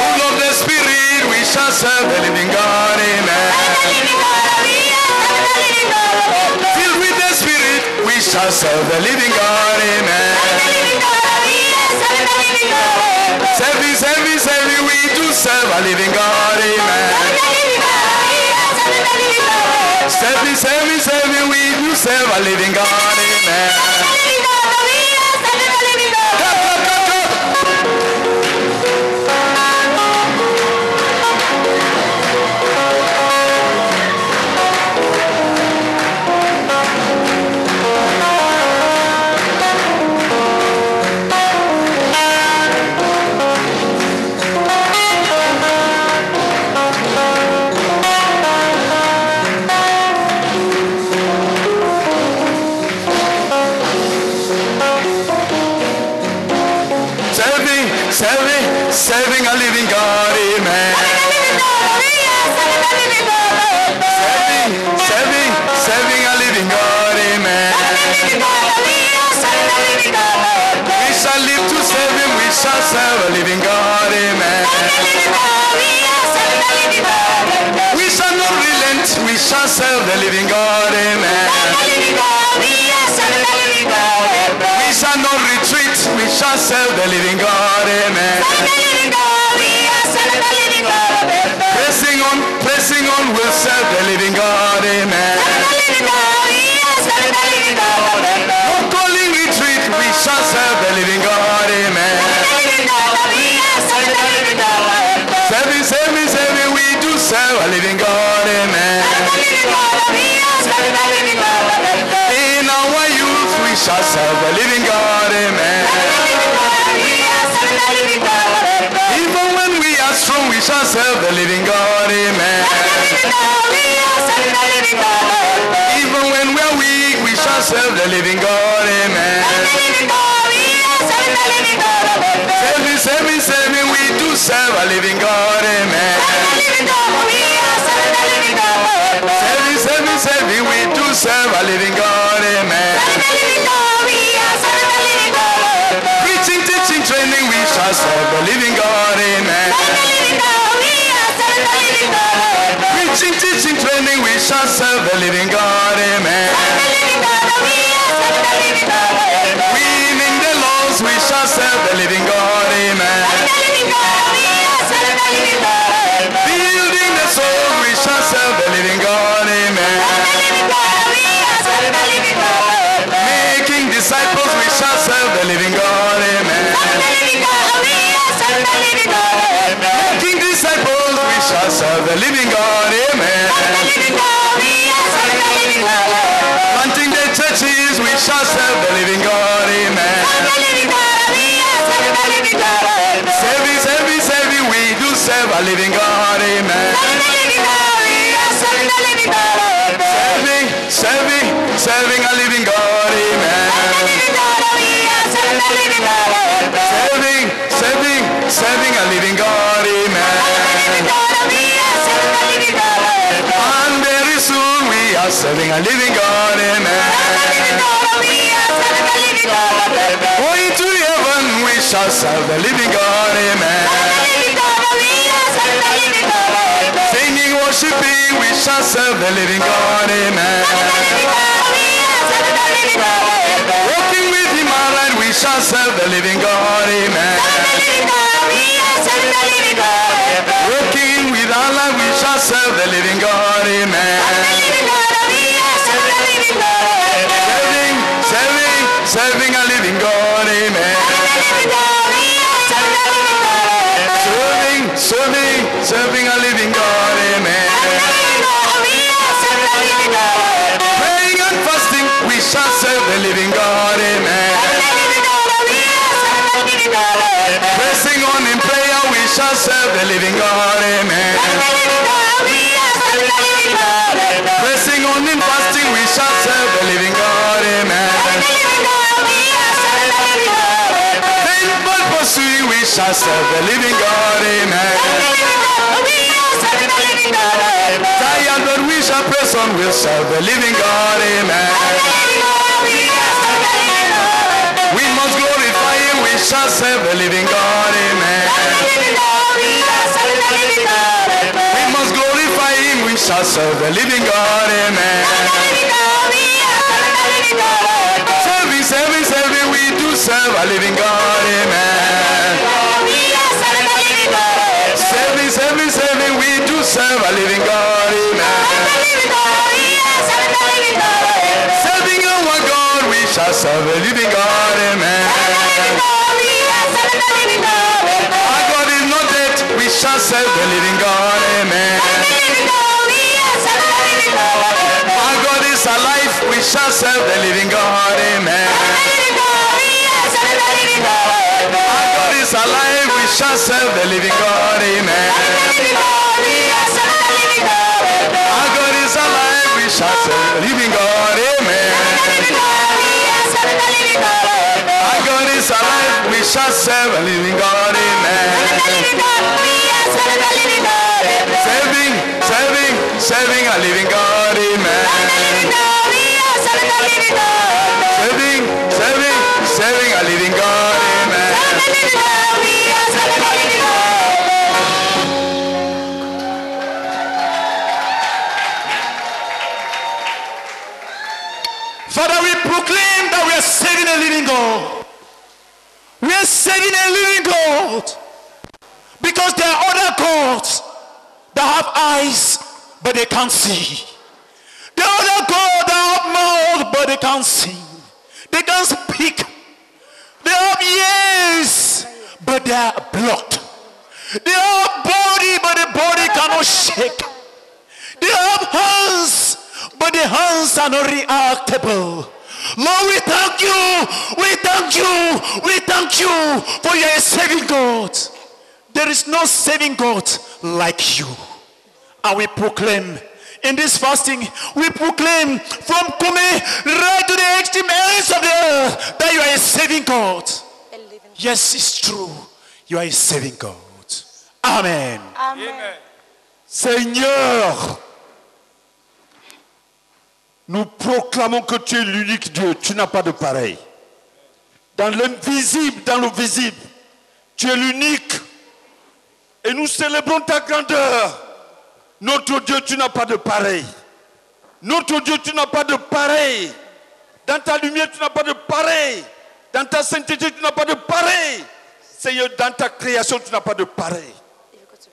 Full of the Spirit, we shall serve the living God. Amen. Filled with the Spirit, we shall serve the living God. Amen. Service, service, every we do serve a living God. Amen. Service, service, every we do serve a living God. Serve the living God, amen. Singing, worshiping, we shall serve the living God, amen. Walking with him alright, we shall serve the living God, amen. Walking with Allah, we shall serve the living God, the living God, amen. Pressing on in fasting, we shall serve the living God, amen. Faithful pursuing, we shall serve the living God, amen. Tired, but we shall press on, we'll serve the living God, amen. We must glorify Him, we shall serve the living God. We must glorify Him, we shall serve the living God, amen. Serving, serving, serving, we do serve a living God, amen. Serving, serving, serving, we do serve a living God, amen. Serving our God, we shall serve a living God, serve the living God, amen. Our God is alive, we shall serve the living God, amen. Our God is alive, we shall serve the living God, amen. Our God is alive, we shall serve the living God, amen we shall serve a living God in Serving, serving, serving a living God, amen. Serving, serving, serving a living God, amen. Father, we proclaim that we are saving a living God. Are serving a living God. Because there are other gods that have eyes, but they can't see. There are other gods that have mouth, but they can't sing. They can't speak. They have ears, but they are blocked. They have body, but the body cannot shake. They have hands, but the hands are not reactable. Lord, we thank you. We thank you. We thank you for your saving God. There is no saving God like you. And we proclaim in this fasting, we proclaim from Kome right to the extreme ends of the earth that you are a saving God. Yes, it's true. You are a saving God. Amen. Amen. Seigneur, nous proclamons que tu es l'unique Dieu, tu n'as pas de pareil. Dans l'invisible, dans le visible, tu es l'unique. Et nous célébrons ta grandeur. Notre Dieu, tu n'as pas de pareil. Notre Dieu, tu n'as pas de pareil. Dans ta lumière, tu n'as pas de pareil. Dans ta sainteté, tu n'as pas de pareil. Seigneur, dans ta création, tu n'as pas de pareil.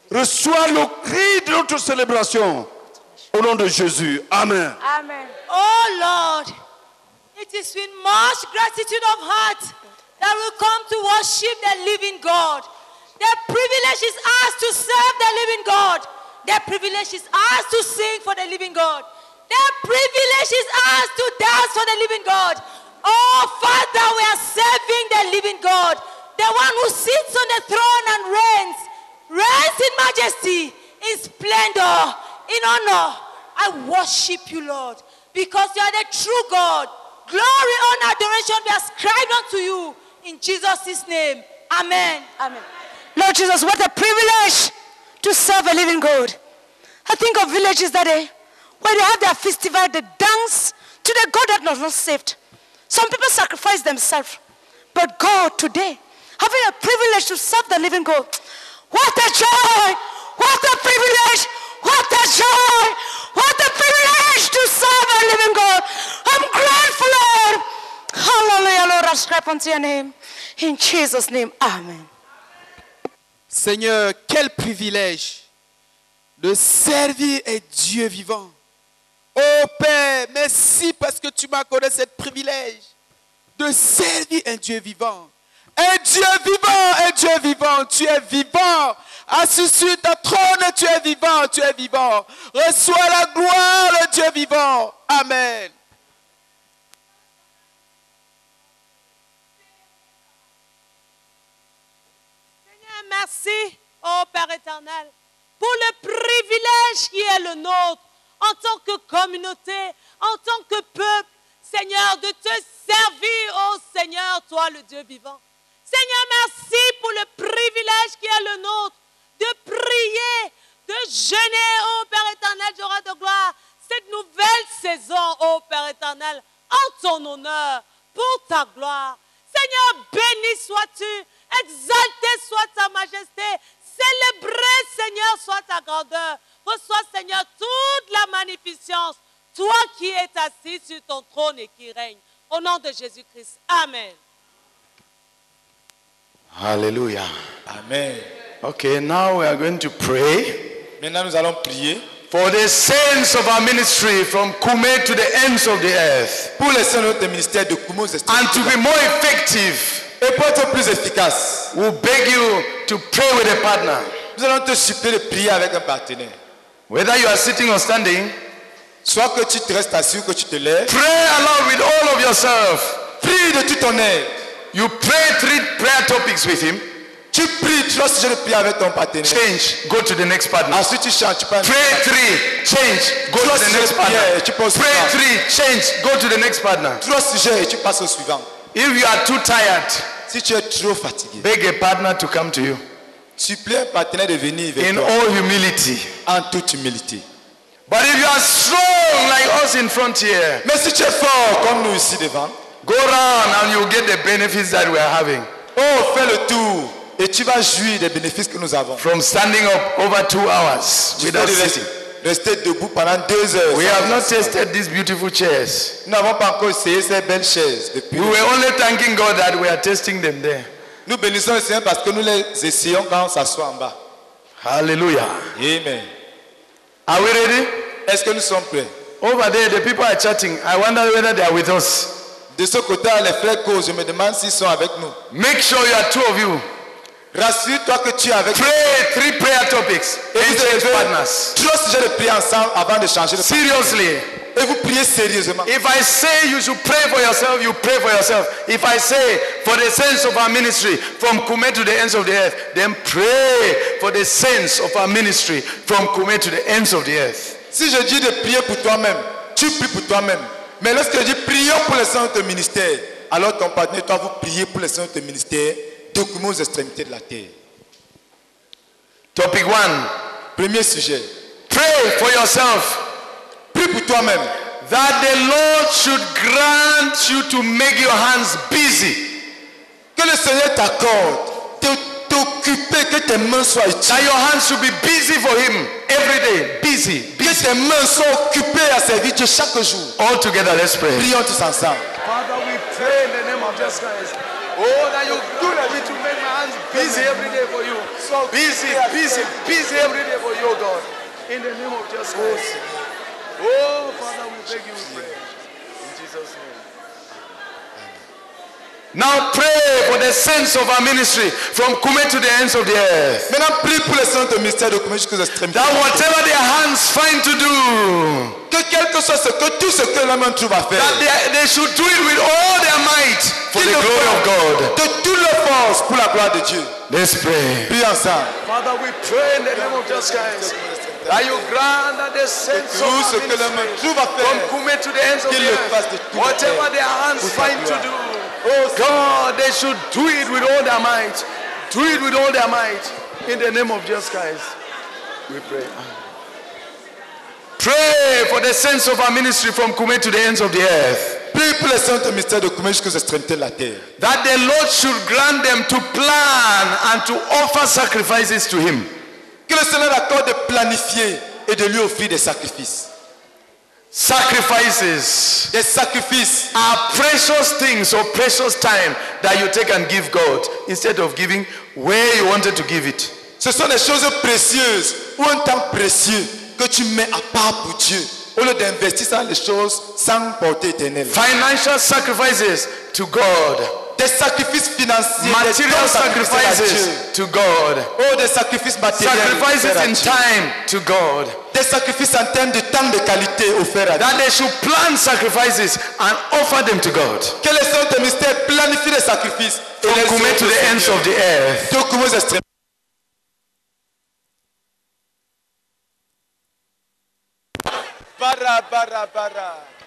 Reçois le cri de notre célébration. Au nom de Jésus. Amen. Amen. Oh Lord, it is with much gratitude of heart that we come to worship the living God. The privilege is ours to serve the living God. The privilege is ours to sing for the living God. The privilege is ours to dance for the living God. Oh Father, we are serving the living God, the one who sits on the throne and reigns, reigns in majesty, in splendor, in honor. I worship you, Lord, because you are the true God. Glory, honor, adoration be ascribed unto you in Jesus' name. Amen. Amen. Lord Jesus, what a privilege to serve a living God. I think of villages that day where they have their festival, they dance to the God that was not saved. Some people sacrifice themselves. But God, today, having a privilege to serve the living God, what a joy! What a privilege! What a joy! What a privilege to serve a living God! I'm grateful, Lord. Hallelujah, Lord. I ascribe unto your name. In Jesus' name, Amen. Seigneur, quel privilège de servir un Dieu vivant. Oh Père, merci parce que tu m'as accordé ce privilège de servir un Dieu vivant. Un Dieu vivant, un Dieu vivant, tu es vivant. Assis sur ta trône, tu es vivant, tu es vivant. Reçois la gloire, le Dieu vivant. Amen. Seigneur, merci, ô Père éternel, pour le privilège qui est le nôtre en tant que communauté, en tant que peuple, Seigneur, de te servir, ô Seigneur, toi le Dieu vivant. Seigneur, merci pour le privilège qui est le nôtre de prier, de jeûner, ô Père éternel, j'aurai de gloire, cette nouvelle saison, ô Père éternel, en ton honneur, pour ta gloire. Seigneur, béni sois-tu, exalté soit ta majesté, célébré, Seigneur, soit ta grandeur. Reçois, Seigneur, toute la magnificence, toi qui es assis sur ton trône et qui règne. Au nom de Jésus-Christ. Amen. Hallelujah. Amen. Okay, now we are going to pray. Maintenant, nous allons prier. For the saints of our ministry from Kume to the ends of the earth. Pour les saints de notre ministère de Kumo, And to be more effective. Et pour être plus efficace. We beg you to pray with a partner. Nous allons te supplier de prier avec un partenaire. Whether you are sitting or standing. Soit que tu te restes assis ou que tu te lèves. Pray along with all of yourself. Prie de tout ton être. You pray three prayer topics with him. Tu pries trois sujets de prière avec ton partenaire. Change. Go to the next partner. Ensuite tu chantes. Tu parles. Pray three. Change. Go to the next partner. Tu passes Pray three. Change. Go to the next partner. Trois sujets et tu passes au suivant. If you are too tired, Si tu es trop fatigué, beg a partner to come to you. supplie un partenaire de venir vers In toi. all humility. En toute humilité. But if you are strong like us in front here, Mais si tu es fort comme nous ici devant, go round and you'll get the benefits that we are having. oh, fais le tour et tu vas jouir des bénéfices que nous avons. From standing up over two hours Tu without sitting. rester, debout pendant deux heures. We have not tasted these beautiful chairs. Nous n'avons pas encore essayé ces belles chaises depuis. We were only thanking God that we are tasting them there. Nous bénissons le Seigneur parce que nous les essayons quand on s'assoit en bas. Hallelujah. Amen. Are we ready? Est-ce que nous sommes prêts? Over there, the people are chatting. I wonder whether they are with us. De ce côté, les frères causent. Je me demande s'ils sont avec nous. Make sure you are two of you. Rassure-toi que tu es avec. Pray three prayer topics. Et vous devez partners. trois sujets de prière ensemble avant de changer de Seriously. Et vous priez sérieusement. If I say you should pray for yourself, you pray for yourself. If I say for the saints of our ministry from Kume to the ends of the earth, then pray for the saints of our ministry from Kume to the ends of the earth. Si je dis de prier pour toi-même, tu pries pour toi-même. Mais lorsque je dis prions pour les saints de ministère, alors ton partenaire, toi, vous priez pour les saints de ministère, aux extrémités de la terre. Topic one. Premier sujet. Pray for yourself. Prie pour toi-même. That the Lord should grant you to make your hands busy. Que le Seigneur t'accorde de t'occuper, que tes mains soient utiles. That your hands should be busy for Him every day. Busy. Que tes mains soient occupées à servir Dieu chaque jour. All together, let's pray. Prions tous ensemble. Father, we pray in the name of Jesus Christ. Oh, that you busy every day for you. So busy, busy, busy every day for you, God. In the name of Jesus Christ. Oh, Father, we beg you, pray. Now pray for the saints of our ministry from Kume to the ends of the earth. Maintenant, prie pour les saints de ministère de commun jusqu'aux extrémités. That whatever their hands find to do, Que quel que soit ce que tout ce que l'homme trouve à faire. that they, they should do it with all their might for the glory of God. font De toute leur force pour la gloire de Dieu. Let's pray. Prie ensemble. Father, we pray in the name of Jesus Christ that you grant that the saints of Tout ce our ministry from faire. Kume to the ends of Qu'il the le fasse de earth, whatever their hands pour find to do, oh God, they should do it with all their might. Do it with all their might. In the name of Jesus Christ, we pray. Pray for the saints of our ministry from Kume to the ends of the earth. Prie pour les saints de de commun jusqu'aux extrémités de la terre. That the Lord should grant them to plan and to offer sacrifices to Him. Que le Seigneur accorde de planifier et de lui offrir des sacrifices. Sacrifices Des sacrifice are precious things or precious time that you take and give God instead of giving where you wanted to give it. Ce sont des choses précieuses ou un temps précieux que tu mets à part pour Dieu au lieu d'investir dans les choses sans portée éternelle. Financial sacrifices to God, Des sacrifices financiers, des material dons sacrifiés à Dieu. sacrifices to God, Oh, des sacrifices matériels sacrifices offerts à in Dieu. time to God. Des sacrifices en termes de temps de qualité offerts à Dieu. That they should plan sacrifices and offer them to God. Que les saints de mystère planifient les sacrifices et From les Kume offrent to au the ends Seigneur. of the earth. Donc, aux extrêmes. Bara, bara, bara.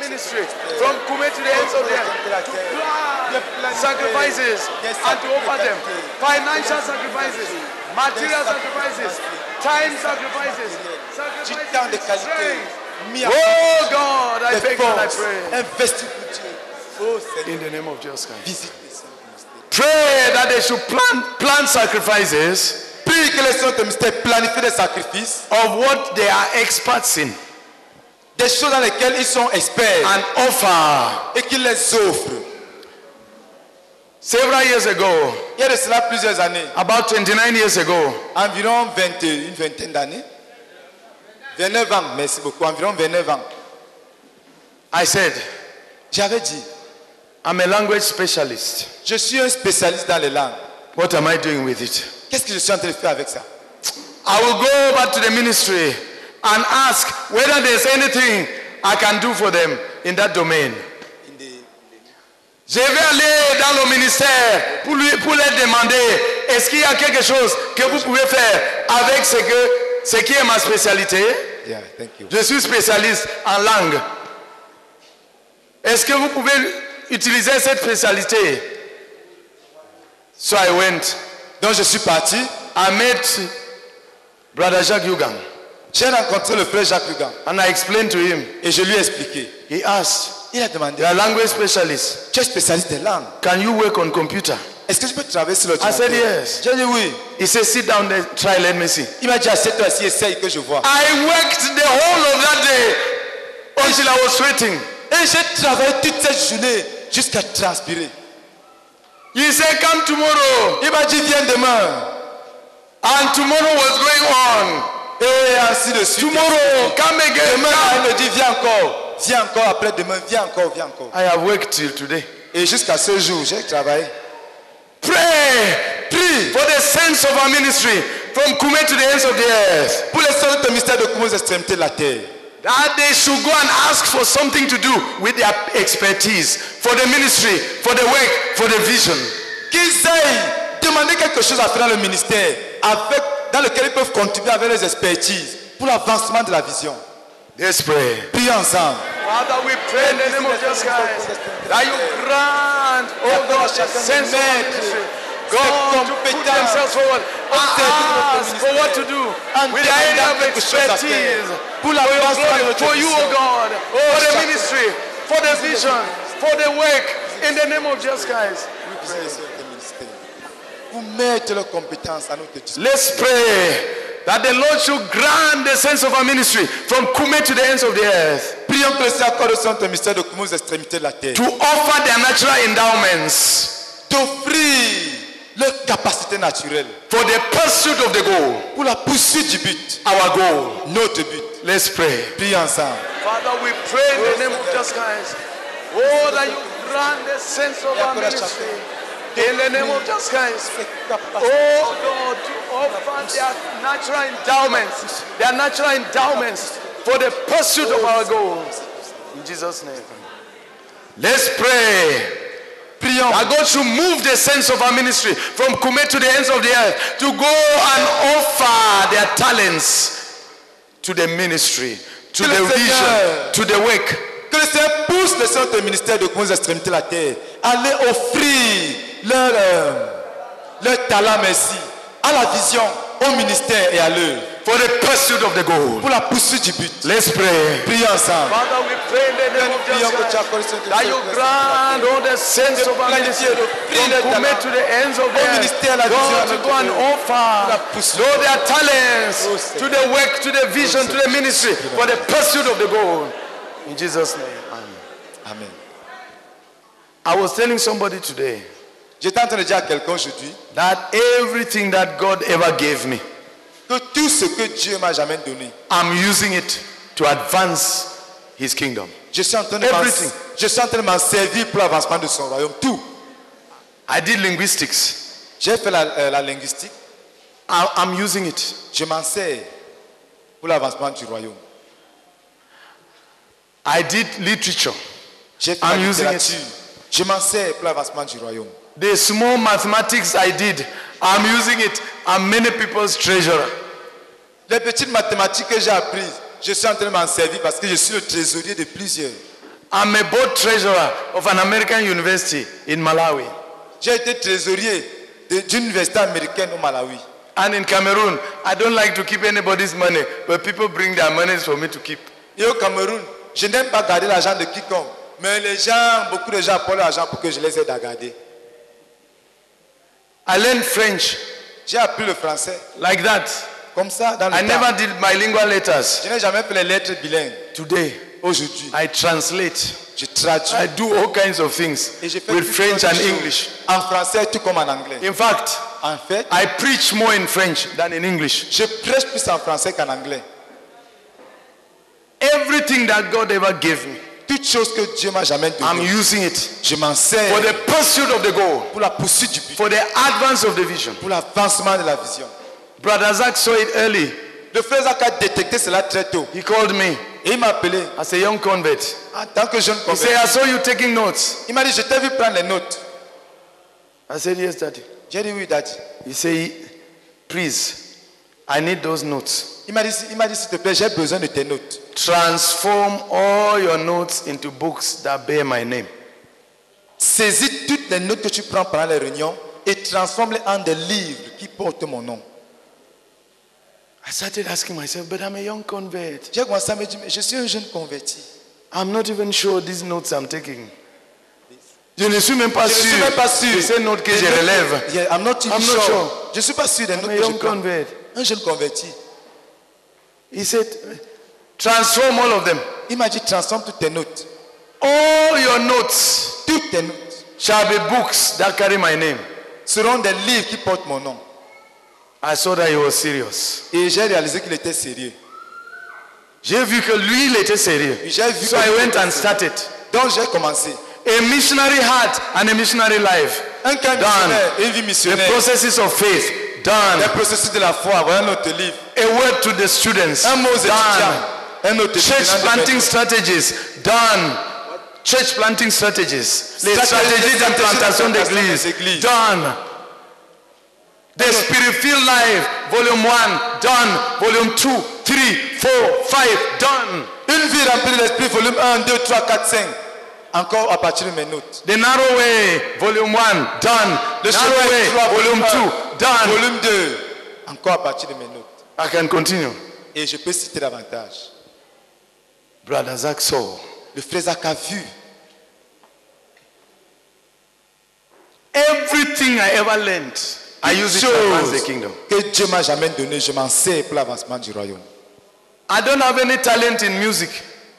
Ministry from Kume to the ends of the earth. To plan sacrifices and to offer them. Financial sacrifices, material sacrifices, time sacrifices, du temps de sacrifices. Oh God, I beg and I pray. investis pour Dieu. Oh In the name of Jesus Christ. visite les saints de mystère. Pray that they should plan, plan sacrifices Prie que les saints de planifient des sacrifices, of what they are experts in des choses dans lesquelles ils sont experts and offer. et qu'ils les offrent. Several years ago, Il y a de cela plusieurs années, about 29 years ago, environ 20, une vingtaine d'années, 29 ans, merci beaucoup, environ 29 ans, I said, j'avais dit, I'm a language specialist. je suis un spécialiste dans les langues. What am I doing with it? Qu'est-ce que je suis en train de faire avec ça? I will go back to the ministry and ask whether there's anything I can do for them in that domain. Je vais aller dans le ministère pour, lui, pour leur demander est-ce qu'il y a quelque chose que vous pouvez faire avec ce, que, ce qui est ma spécialité? Yeah, thank you. Je suis spécialiste en langue. Est-ce que vous pouvez utiliser cette spécialité? So I went. Donc je suis parti, I met Brother Jacques Yugang j'ai rencontré le frère Jacques Lugan and I explained to him. et je lui ai expliqué. He asked, Il a demandé, You are a language specialist. tu es spécialiste des langues, Can you work on computer? Est-ce que je peux travailler sur I l'ordinateur said yes. J'ai dit oui. He said, sit down there, try, let me see. Il m'a dit assieds-toi ici, essaye que je vois. I worked the whole of that day until I was sweating. Et j'ai travaillé toute cette journée jusqu'à transpirer. He said, come tomorrow. Il m'a dit viens demain. And tomorrow was going on. Et ainsi de suite. Tomorrow, come again. Demain, come. elle me dit viens encore. Viens encore après demain, viens encore, viens encore. I have worked till today. Et jusqu'à ce jour, j'ai travaillé. Pray. Prie For the saints of our ministry, from Kume to the ends of the earth, pour les seuls de mystère de comment aux extrémités de la terre. that they should go and ask for something to do with their expertise, for the ministry, for the work, for the vision. Qu'ils aillent demander quelque chose à faire dans le ministère, avec, dans lequel ils peuvent contribuer avec leurs expertises pour l'avancement de la vision. Let's pray. Prions ensemble. Father, we pray in the name of Jesus Christ that you grant, oh God, the sense. God, to put themselves forward and ask for what to do with the area of expertise for your glory, for you, oh God, for the ministry, for the vision, for the work, in the name of Jesus Christ. Le ministère. Pour mettre leurs compétences à notre disposition. Let's pray that the Lord should grant the sense of our ministry from Kume to the ends of the earth Prions que le Seigneur accorde au centre mystère de comment aux extrémités de la terre. to offer their natural endowments D'offrir leur capacité naturelle for the pursuit of the goal, pour la poursuite du but. our goal. Notre but. Let's pray. Prions ensemble. Father, we pray in the name of Jesus Christ. Oh, that you grant the sense of our ministry. In the name of Jesus Christ. Oh, God, to offer their natural endowments, their natural endowments for the pursuit of our goals. In Jesus' name. Let's pray. Prions. That God should move the sense of our ministry from Kume to the ends of the earth to go and offer their talents to the ministry, to the vision, to the work. Que le Seigneur pousse le centre ministère de comment extrémités de la terre à aller offrir leur, euh, leur talent, merci, à la vision, au ministère et à l'œuvre. For the pursuit of the goal. Pour la poursuite du but. Let's pray. Prions ensemble. Father, we pray in the name of Prions que tu Jesus accordes that you grant all the sense of our ministry from Kume to the ends of the Au earth. ministère, la God to go and offer all their talents to the work, to the vision, to the ministry for the pursuit of the goal. In Jesus' name. Amen. Amen. I was telling somebody today J'étais en train de dire à quelqu'un aujourd'hui that everything that God ever gave me, que tout ce que Dieu m'a jamais donné, I'm using it to advance His kingdom. je suis en train de m'en- Everything. je suis en train de m'en servir pour l'avancement de son royaume. Tout. I did linguistics. J'ai fait la, euh, la linguistique. I- I'm using it. Je m'en sers pour l'avancement du royaume. I did literature. J'ai fait I'm la using it. littérature. Je m'en sers pour l'avancement du royaume. The small mathematics I did, I'm using it. I'm many people's treasurer. Les petites mathématiques que j'ai apprises, je suis en train de m'en servir parce que je suis le trésorier de plusieurs. I'm a board treasurer of an American university in Malawi. J'ai été trésorier d'une université américaine au Malawi. And in Cameroon, I don't like to keep anybody's money, but people bring their monies for me to keep. Et au Cameroun, je n'aime pas garder l'argent de quiconque. Mais les gens, beaucoup de gens apportent l'argent pour que je les aide à garder. I learned French J'ai appris le français. like that. Comme ça, dans le I temps. never did my bilingual letters. Je n'ai jamais fait les lettres bilingues. Today, Aujourd'hui, I translate. je traduis. I do all kinds of things Et je fais with French and English. En français, tout comme en anglais. In fact, En fait, I preach more in French than in English. je prêche plus en français qu'en anglais. Everything that God ever gave me, Toute chose que Dieu m'a jamais I'm donnée, using it je m'en sers for the pursuit of the goal, pour la poursuite du but, for the advance of the vision. pour l'avancement de la vision. Brother Zach saw it early. Le frère Zach a détecté cela très tôt. He called me Et il m'a appelé as a young convert. en tant que jeune He said, I saw you taking notes. Il m'a dit, je t'ai vu prendre les notes. I said, Yes, Daddy. J'ai dit oui, daddy. He said, Please, I need those notes. Il m'a dit, il m'a dit, s'il te plaît, j'ai besoin de tes notes. Transform all your notes into books that bear my name. Saisis toutes les notes que tu prends pendant les réunions et transforme-les en des livres qui portent mon nom. I started asking myself, But I'm a young convert. J'ai commencé à me dire, mais je suis un jeune converti. I'm not even sure these notes I'm taking. Je ne suis même pas Je ne sûr. suis même pas sûr. ces notes que je relève. Yeah, I'm not I'm not sure. sure. Je ne suis pas sûr des notes I'm que je prends. convert. Un jeune converti. He said, transform all of them. Il m'a dit, transforme toutes tes notes. All your notes Toutes tes notes shall be books that carry my name. seront des livres qui portent mon nom. I saw that he was serious. Et j'ai réalisé qu'il était sérieux. J'ai vu que lui, il était sérieux. J'ai vu So I went and started. Donc j'ai commencé. A missionary heart and a missionary life. Un Done. missionnaire une vie The missionnaire. processes of faith. Done. Les processus de la foi. Voilà notre livre. A word to the students. Un mot aux étudiants. Church planting strategies. Done. Church planting strategies. Les Stratégies- stratégies de stratégies de plantation plantation d'église. Done. The Spirit Filled Life, Volume 1, done. Volume 2, 3, 4, 5, done. Une vie remplie de l'esprit, volume 1, 2, 3, 4, 5. Encore à partir de mes notes. The Narrow Way, Volume 1, done. Le Narrow Way, Volume 2, 1, done. Volume 2. Encore à partir de mes notes. I can continue. Et je peux citer davantage. Brother Zach saw. Le frère Zach a vu. Everything I ever learned, I use it to advance the kingdom. que Dieu m'a jamais donné, je m'en sers pour l'avancement du royaume. I don't have any talent in music.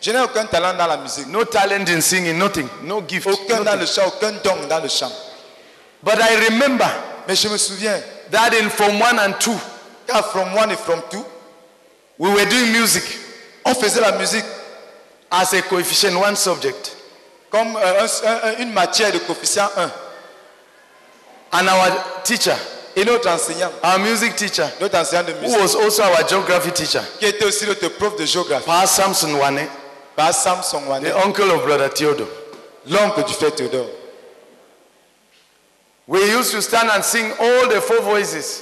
Je n'ai aucun talent dans la musique. No talent in singing, nothing. No gift. Aucun dans nothing. le chant, aucun don dans le chant. But I remember Mais je me souviens, that in Form 1 and 2, car from one et from two, we were doing music on faisait la musique as a coefficient one subject. comme euh, un- un- un- une matière de coefficient 1. And our teacher, Et notre enseignant, our music teacher, notre enseignant de who musique, was also our geography teacher, qui était aussi notre prof de géographie, Pa Samson Wane, par Samson Wane, the uncle of Brother Theodore. l'oncle du frère Théodore. We used to stand and sing all the four voices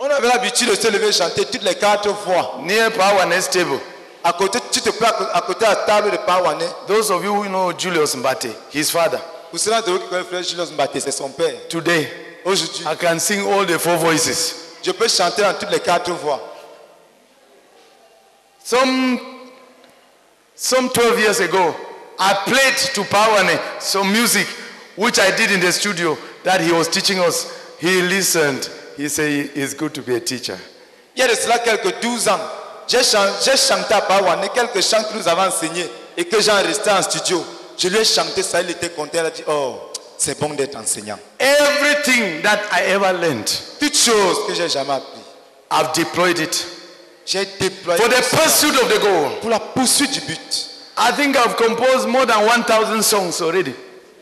On avait l'habitude de se lever et chanter toutes les quatre voix. near Pa Wane's table. À côté, tu te places à côté de table de Pawane. Those of you who know Julius Mbate, his father, Pour cela, de vous qui connaissez Julius Mbaté, c'est son père. today, Aujourd'hui, I can sing all the four voices. je peux chanter dans toutes les quatre voix. Some, some 12 years ago, I played to Pawane some music which I did in the studio that he was teaching us. He listened. He said it's good to be a teacher. Il y a de cela quelques 12 ans, j'ai chan- j'ai chanté à Pawane quelques chants que nous avons enseignés et que j'ai enregistrés en studio. Je lui ai chanté ça, il était content, il a dit Oh, c'est bon d'être enseignant. Everything that I ever learned, Toutes choses que j'ai jamais appris, I've deployed it j'ai déployé for the pursuit of the goal. pour la poursuite du but. I think I've composed more than 1,000 songs already.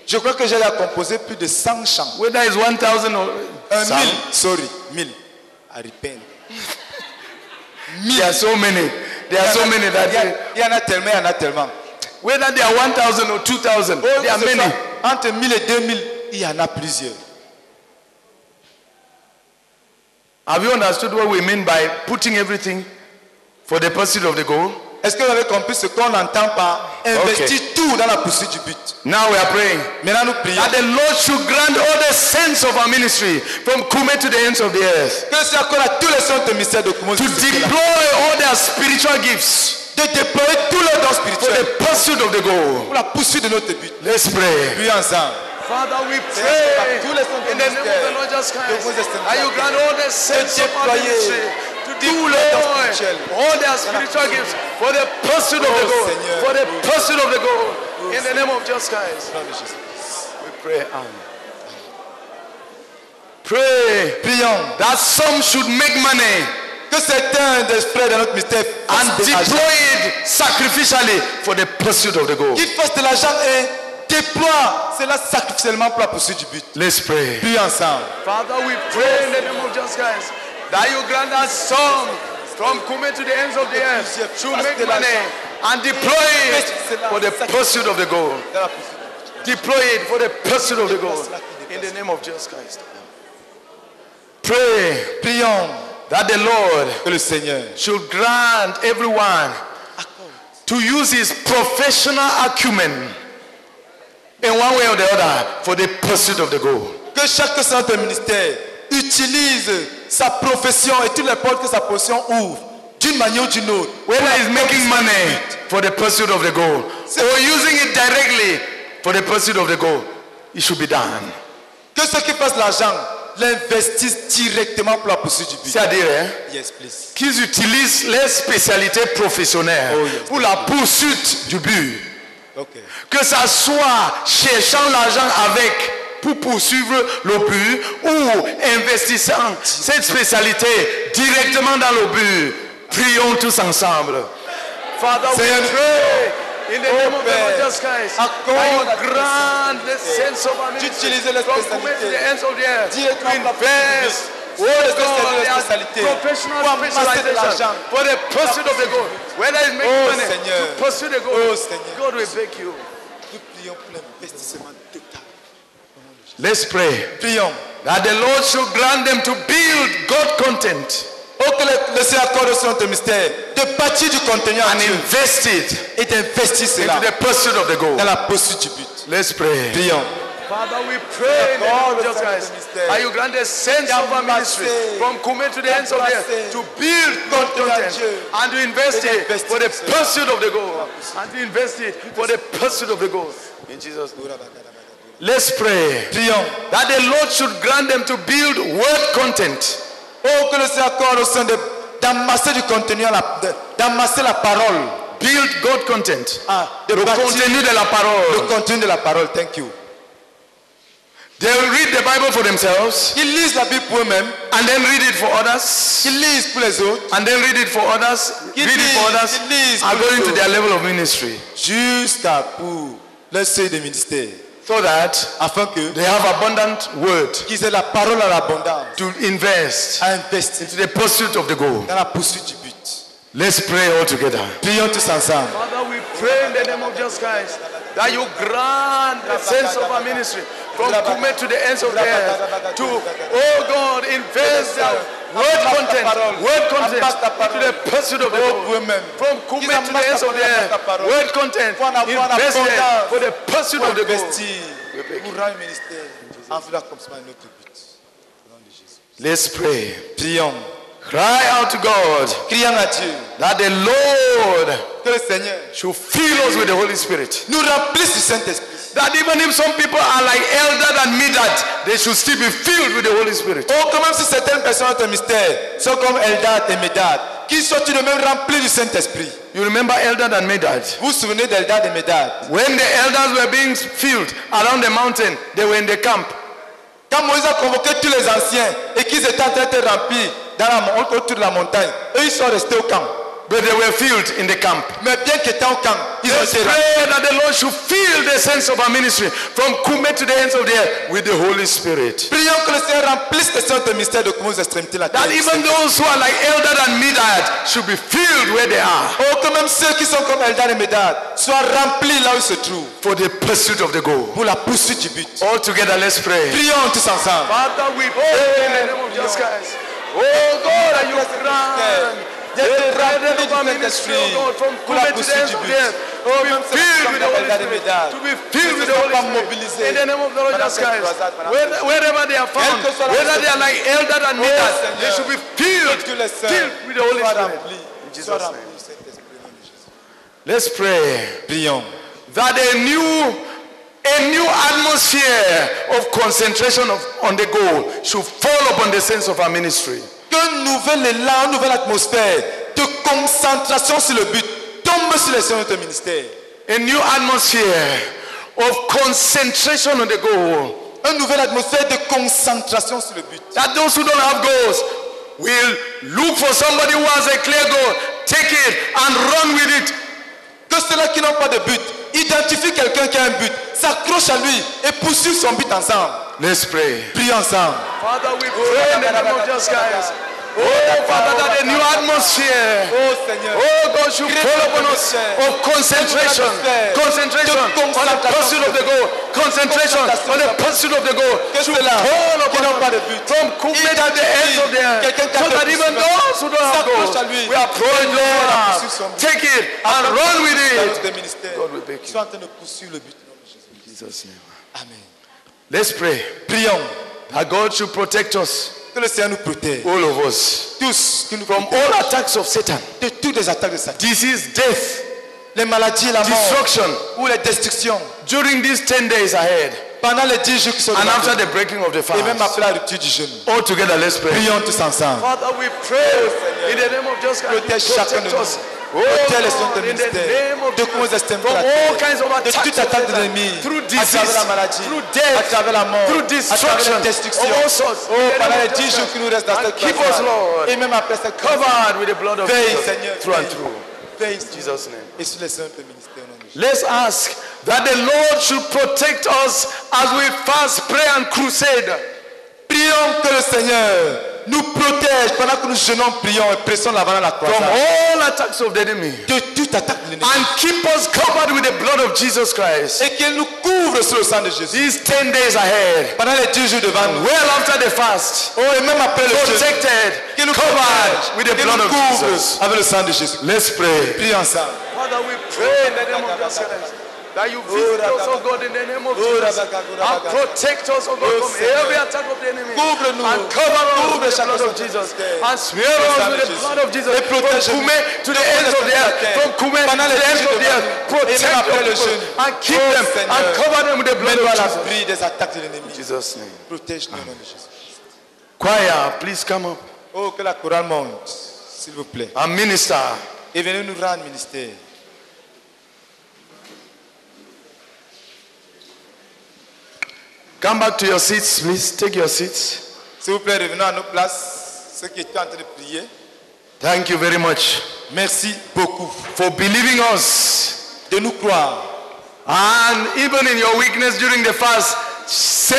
Je crois que j'ai déjà composé plus de 100 chants. Whether it's 1,000 or Un Some. mille, sorry, mille. I repent. There are so many. There are so many that il y en a tellement, il y en a tellement. whether they are 1,000 or 2,000, Oh, there are many. Entre 1000 et 2000, il y en a plusieurs. Have you understood what we mean by putting everything for the pursuit of the goal? Est-ce que vous avez compris ce qu'on entend par investir tout dans la poursuite du but Now we are praying Maintenant, nous prions. that the Lord should grant all the sense of our ministry from Kume to the ends of the earth Que c'est accorde à tous les saints de mystère de Koumou to deploy all their spiritual gifts de déployer tous leurs dons for spirituels the pursuit of the goal. pour la poursuite de notre but. Let's pray. Prions ensemble. Father, we Pray in the name of the Lord Jesus Christ that you grant all the saints of our ministry to deploy all their spiritual gifts for the pursuit of the goal. For the pursuit of the goal. In the name of Jesus Christ. We pray. Amen. Pray Prions. that some should make money Que certains des frères de notre mystère and fassent de l'argent. deploy it sacrificially for the pursuit of the goal. Qu'ils fassent de l'argent et déploient cela sacrificiellement pour la poursuite du but. Let's pray. Prions ensemble. Father, we pray in the name of Jesus Christ that you grant us some from Kume to the ends of the earth to make money and deploy it For the pursuit of the goal. Dans la poursuite. Deploy it for the pursuit of the goal. In the name of Jesus Christ. Pray Prions that the Lord que le Seigneur should grant everyone to use his professional acumen in one way or the other for the pursuit of the goal. que chaque centre ministère utilise sa profession et toutes les portes que sa profession ouvre d'une manière ou d'une autre. Whether he's making money for the pursuit of the goal or using it directly for the pursuit of the goal. it should be done. Que ceux qui fassent l'argent l'investissent directement pour la poursuite du but. C'est-à-dire, hein, Yes, please. qu'ils utilisent les spécialités professionnelles pour la poursuite du but. Okay. Que ça soit cherchant l'argent avec pour poursuivre le but ou investissant cette spécialité directement dans le but. Prions tous ensemble. Father, Seigneur, in the oh name of the Lord Père, Jesus Christ. accorde la spécialité our ministry d'utiliser earth to directement pour la. Oh, spécialités professional pour amasser de l'argent for the pursuit of the goal. Whether it's making Oh, money Seigneur. to pursue the goal, Oh. God will beg you. Nous prions pour l'investissement. Let's pray. Prions. That the Lord should grant them to build God content. Oh, que le, le Seigneur accorde sur notre mystère de bâtir du contenu en And Dieu invest it et d'investir cela into the pursuit of the goal. dans la poursuite du but. Let's pray. Prions. Father, we pray in the name of Jesus Christ. ministère. That you granted sense of our ministry from Kume to the ends of the earth to build God content and to invest it for the pursuit of the goal. And to invest it for the pursuit of the goal. In Jesus' name. Let's pray. Prions. That the Lord should grant them to build word content. Oh, que le Seigneur accorde au sein de d'amasser du contenu, à la- d'amasser la parole. Build God content. Ah, Le contenu de la le parole. contenu de la parole. Thank you. They will read the Bible for themselves Ils lisent la Bible pour eux-mêmes. and then read it for others. Ils lisent pour les autres. And then read it for others. Ils Read it for others ils lisent according to their level of ministry. Jusqu'à pour le seuil de ministère. So that Afin que they have abundant word qu'ils aient la parole à l'abondance to invest à investir into the pursuit of the goal. dans la poursuite du but. Let's pray all together. Prions tous ensemble. Father, we pray in the name of Jesus Christ that you grant the sense of our ministry from Kume to the ends of the earth to, oh God, invest their word content, word content into the pursuit of the goal. From Kume to the ends of the earth, word content for the pursuit of the goal. pour le ministère en notre but. Jésus. Let's pray. Prions. Cry out to God Crions à Dieu that the Lord que le Seigneur should fill us with the Holy Spirit. nous remplisse du Saint-Esprit. That even if some people are like elder than me, that they should still be filled with the Holy Spirit. Oh, quand même si certaines personnes un mystère, sont comme Eldad et Médad, qui sont tout de même remplis du Saint-Esprit. You remember Eldad and Medad? Vous vous souvenez d'Eldad et Médad When the elders were being filled around the mountain, they were in the camp. Quand Moïse a convoqué tous les anciens et qu'ils étaient en train d'être remplis dans la, autour de la montagne, eux ils sont restés au camp. But they were filled in the camp. Mais bien qu'étant au camp, ils ont été pray that the Lord should fill the sense of our ministry from Kume to the ends of the earth with the Holy Spirit. Prions que le Seigneur remplisse les centres de mystère de comment aux extrémités de la terre. That even those who are like elder than Medad should be filled where they are Oh, que même ceux qui sont comme Eldad et Médad soient remplis là où ils se trouvent for the pursuit of the goal. pour la poursuite du but. All together, let's pray. Prions tous ensemble. Father, we pray in the name of Jesus Christ. Oh God, that you grant the brethren of our ministry, God, from Kume to the ends of the earth, to be filled with the Holy Spirit, to be filled with the Holy Spirit, in the name of the Lord Jesus Christ. Wherever they are found, whether they are like elder than me, they should be filled, uh, filled with the Holy Spirit. In Jesus' name. Let's pray. Prions. that a new a new atmosphere of concentration of, on the goal should fall upon the sense of our ministry. Qu'un nouvel élan, une nouvelle atmosphère de concentration sur le but tombe sur les sœurs de notre ministère. A new atmosphere of concentration on the goal. Une nouvelle atmosphère de concentration sur le but. That those who don't have goals will look for somebody who has a clear goal, take it and run with it. Que ceux-là qui n'ont pas de but identifient quelqu'un qui a un but, s'accrochent à lui et poursuivent son but ensemble. Let's pray. Prions ensemble. Father, we pray oh, in the name of Jesus Christ. Oh, oh Father, that a new atmosphere, Oh Seigneur. oh God, should fall upon us of concentration, concentration on the pursuit of the goal, concentration on the pursuit of the goal, should fall upon us from Kume to the ends of the earth, so that even those who don't have goals, we are praying, Lord, take it and run with it. God will beg you. sois en train de poursuivre le but. In Jesus' name. Amen. Let's pray Prions that God should protect us, que le Seigneur nous protège. all of us, Tous, que nous from all attacks of Satan, de toutes les attaques de Satan. disease, death, Les maladies, la mort destruction. ou les destructions. During these 10 days ahead, Pendant les 10 jours qui sont And after the breaking of the et même fast, après la rupture du jeûne, all together, let's pray. prions tous ensemble. Father, we pray in the name of Jesus Christ. Protège chacun de nous. Oh, Protège les sons de Lord, in the ministère. name of De kinds of De toute attaque de l'ennemi. Through À travers la maladie. through À travers la mort. through À travers destruction, la destruction. of all sorts. Oh, pendant les of 10 Jesus jours qui nous restent dans cette keep place-là. us, Lord. Et même après cette Covered with the blood of Veille. Seigneur. Through and through. Veille, Jesus' name. Et sur les ministères. Jésus. Let's ask that the Lord should protect us as we fast, pray, and crusade. Prions que le Seigneur nous protège pendant que nous jeûnons, prions et pressons l'avant dans la croix. From all attacks of the enemy. De toute attaque de l'ennemi. And keep us covered with the blood of Jesus Christ. Et qu'il nous couvre sur le sang de Jésus. These 10 days ahead. Pendant les 10 jours devant nous. Well after the fast. Oh, et même après le jeûne. Protected. Qu'il nous Covered with the blood of couvre Jesus. avec le sang de Jésus. Let's pray. Prions ensemble. Father, we pray in the name of Jesus Christ. That you visit us, oh God, in the name of Jesus. And protect us, oh God, from every attack of the enemy. And cover us with the blood of Jesus. And smear us with the blood of Jesus. From protège-nous. To the ends of the earth. From Koumé to the ends of the earth. Protect your people. And keep them. And cover them with the blood of Jesus. des attaques de l'ennemi. Jesus' name. Protège-nous au ah. nom de Jésus. Choir, please come up. Oh, que la chorale monte, s'il vous plaît. And minister. Et venez nous rendre ministère. Come back to your seats, please. Take your seats. S'il vous plaît, revenons à nos places. Ceux qui étaient en train de prier. Thank you very much Merci beaucoup for believing us. de nous croire. And even in your weakness during the fast, say,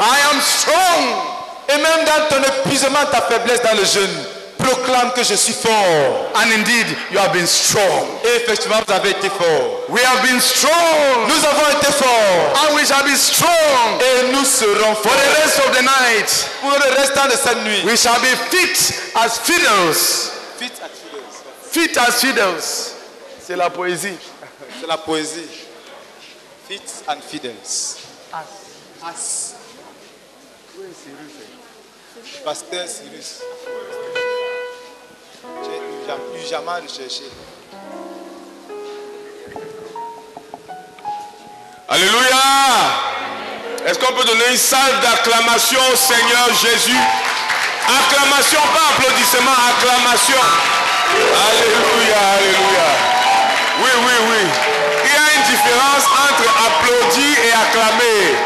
I am strong. Et même dans ton épuisement, ta faiblesse dans le jeûne, proclame que je suis fort. And indeed, you have been strong. Et effectivement, vous avez été fort. We have been strong. Nous avons été forts. And we shall be strong Et nous serons for forts. the rest of the night. Pour le restant de cette nuit. We shall be fit as fiddles. Fit at fidels. Fit as fiddles. C'est la poésie. C'est la poésie. Fit and fidels. As. Pasteur Cyrus. Eu jamais recherché. Alléluia. Est-ce qu'on peut donner une salle d'acclamation au Seigneur Jésus? Acclamation, pas applaudissement, acclamation. Alléluia, alléluia. Oui, oui, oui. Il y a une différence entre applaudir et acclamer.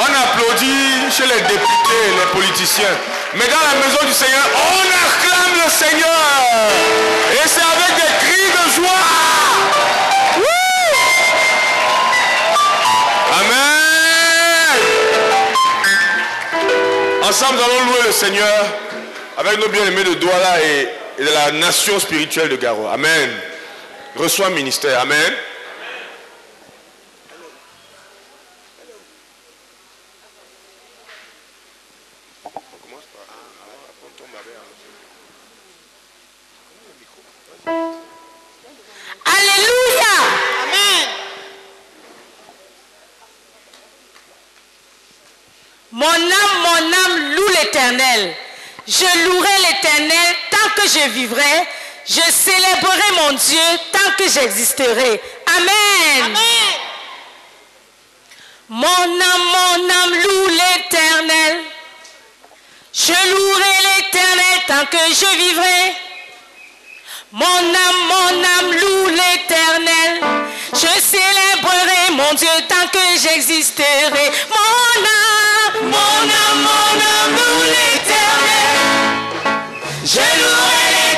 On applaudit chez les députés, les politiciens. Mais dans la maison du Seigneur, on acclame le Seigneur. Et c'est avec des cris de joie. Amen. Ensemble, nous allons louer le Seigneur avec nos bien-aimés de Douala et, et de la nation spirituelle de Garo. Amen. Reçois ministère. Amen. Je louerai l'éternel tant que je vivrai. Je célébrerai mon Dieu tant que j'existerai. Amen. Mon âme, mon âme loue l'éternel. Je louerai l'éternel tant que je vivrai. Mon âme, mon âme loue l'éternel. Je célébrerai mon Dieu tant que j'existerai. Mon âme, mon âme, mon âme loue l'éternel. Jérusalem.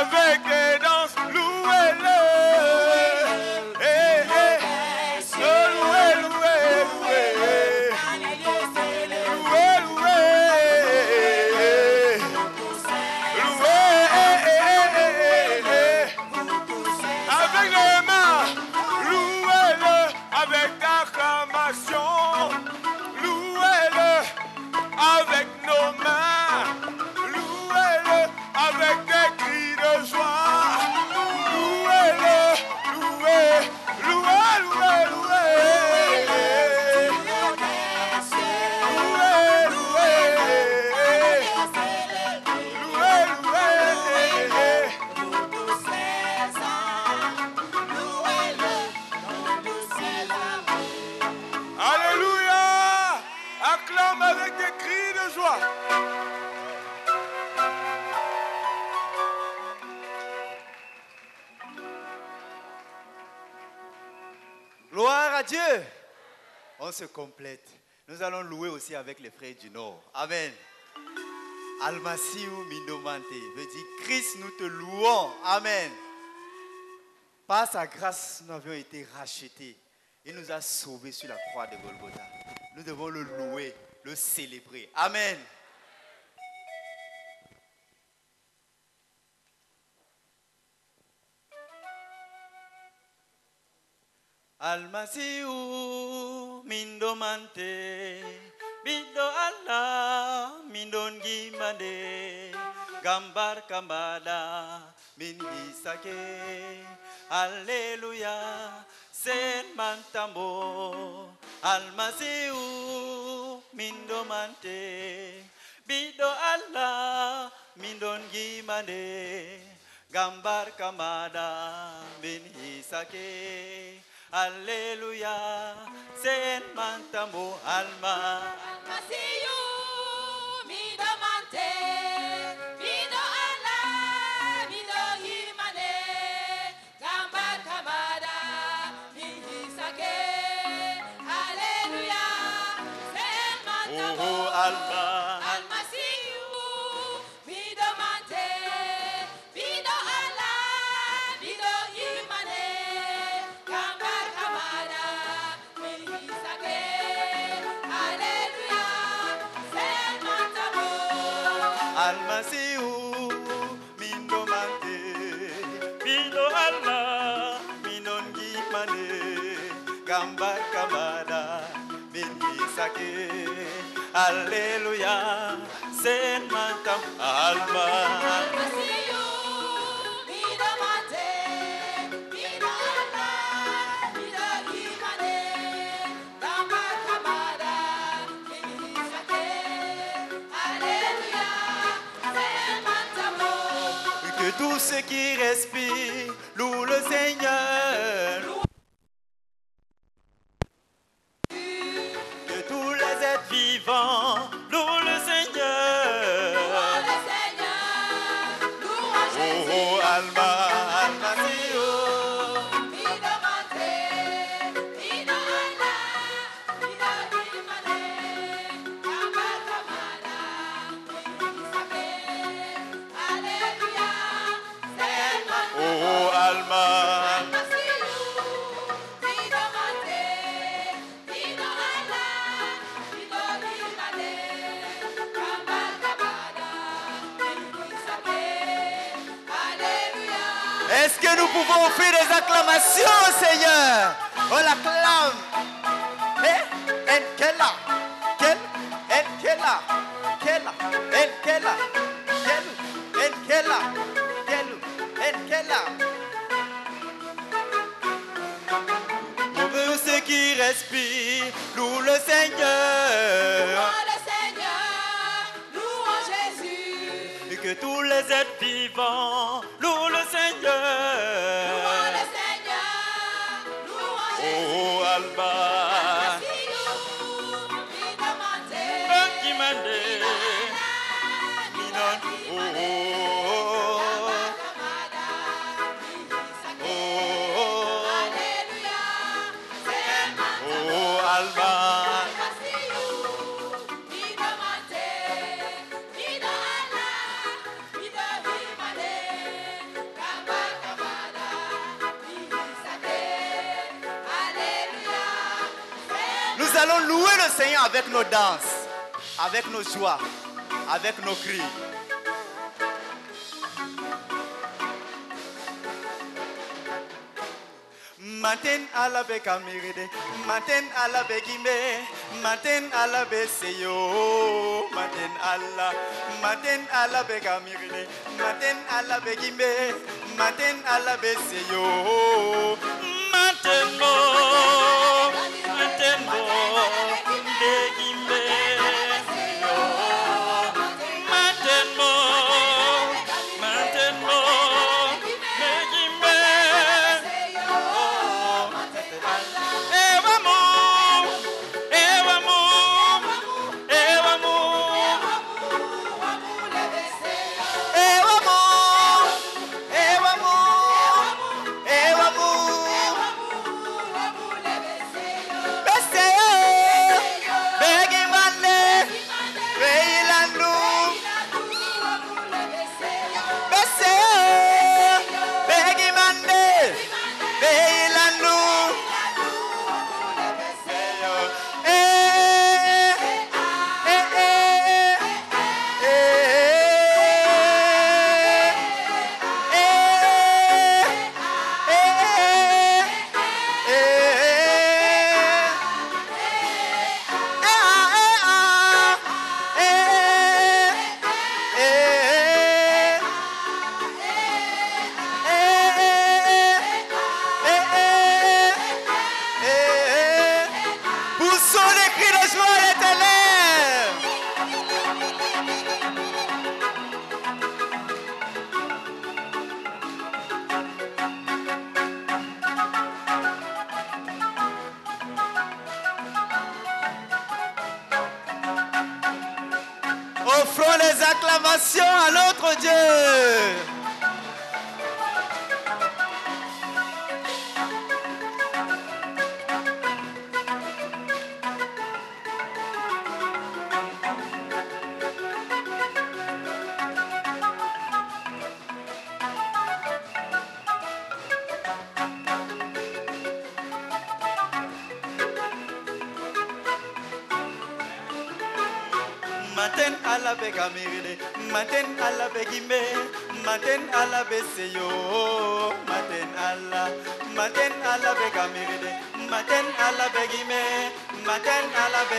Avec complète. Nous allons louer aussi avec les frères du Nord. Amen. Almasiou Mindomante veut dire Christ, nous te louons. Amen. Par sa grâce, nous avions été rachetés. Il nous a sauvés sur la croix de Golgotha. Nous devons le louer, le célébrer. Amen. Almasiu do mante, bido Allah, min don gimande, gambar kambada, min gisake, alleluia, sen mantambo, almasiu, min do mante, bido min don gimande, gambar kambada, min hisake, Aleluya, se enmanta mu alma. alma Alléluia, sen mantambo. Que tout ce qui respire loue le Seigneur. Nous pouvons offrir des acclamations au Seigneur On l'acclame. Eh, en avec nos danses, avec nos joies, avec nos cris. Matin alabe kamiride, matin alabe gimbe, matin alabe seyo, matin ala, matin alabe kamiride, matin alabe gimbe, matin alabe seyo, matin mo,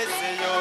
Senhor.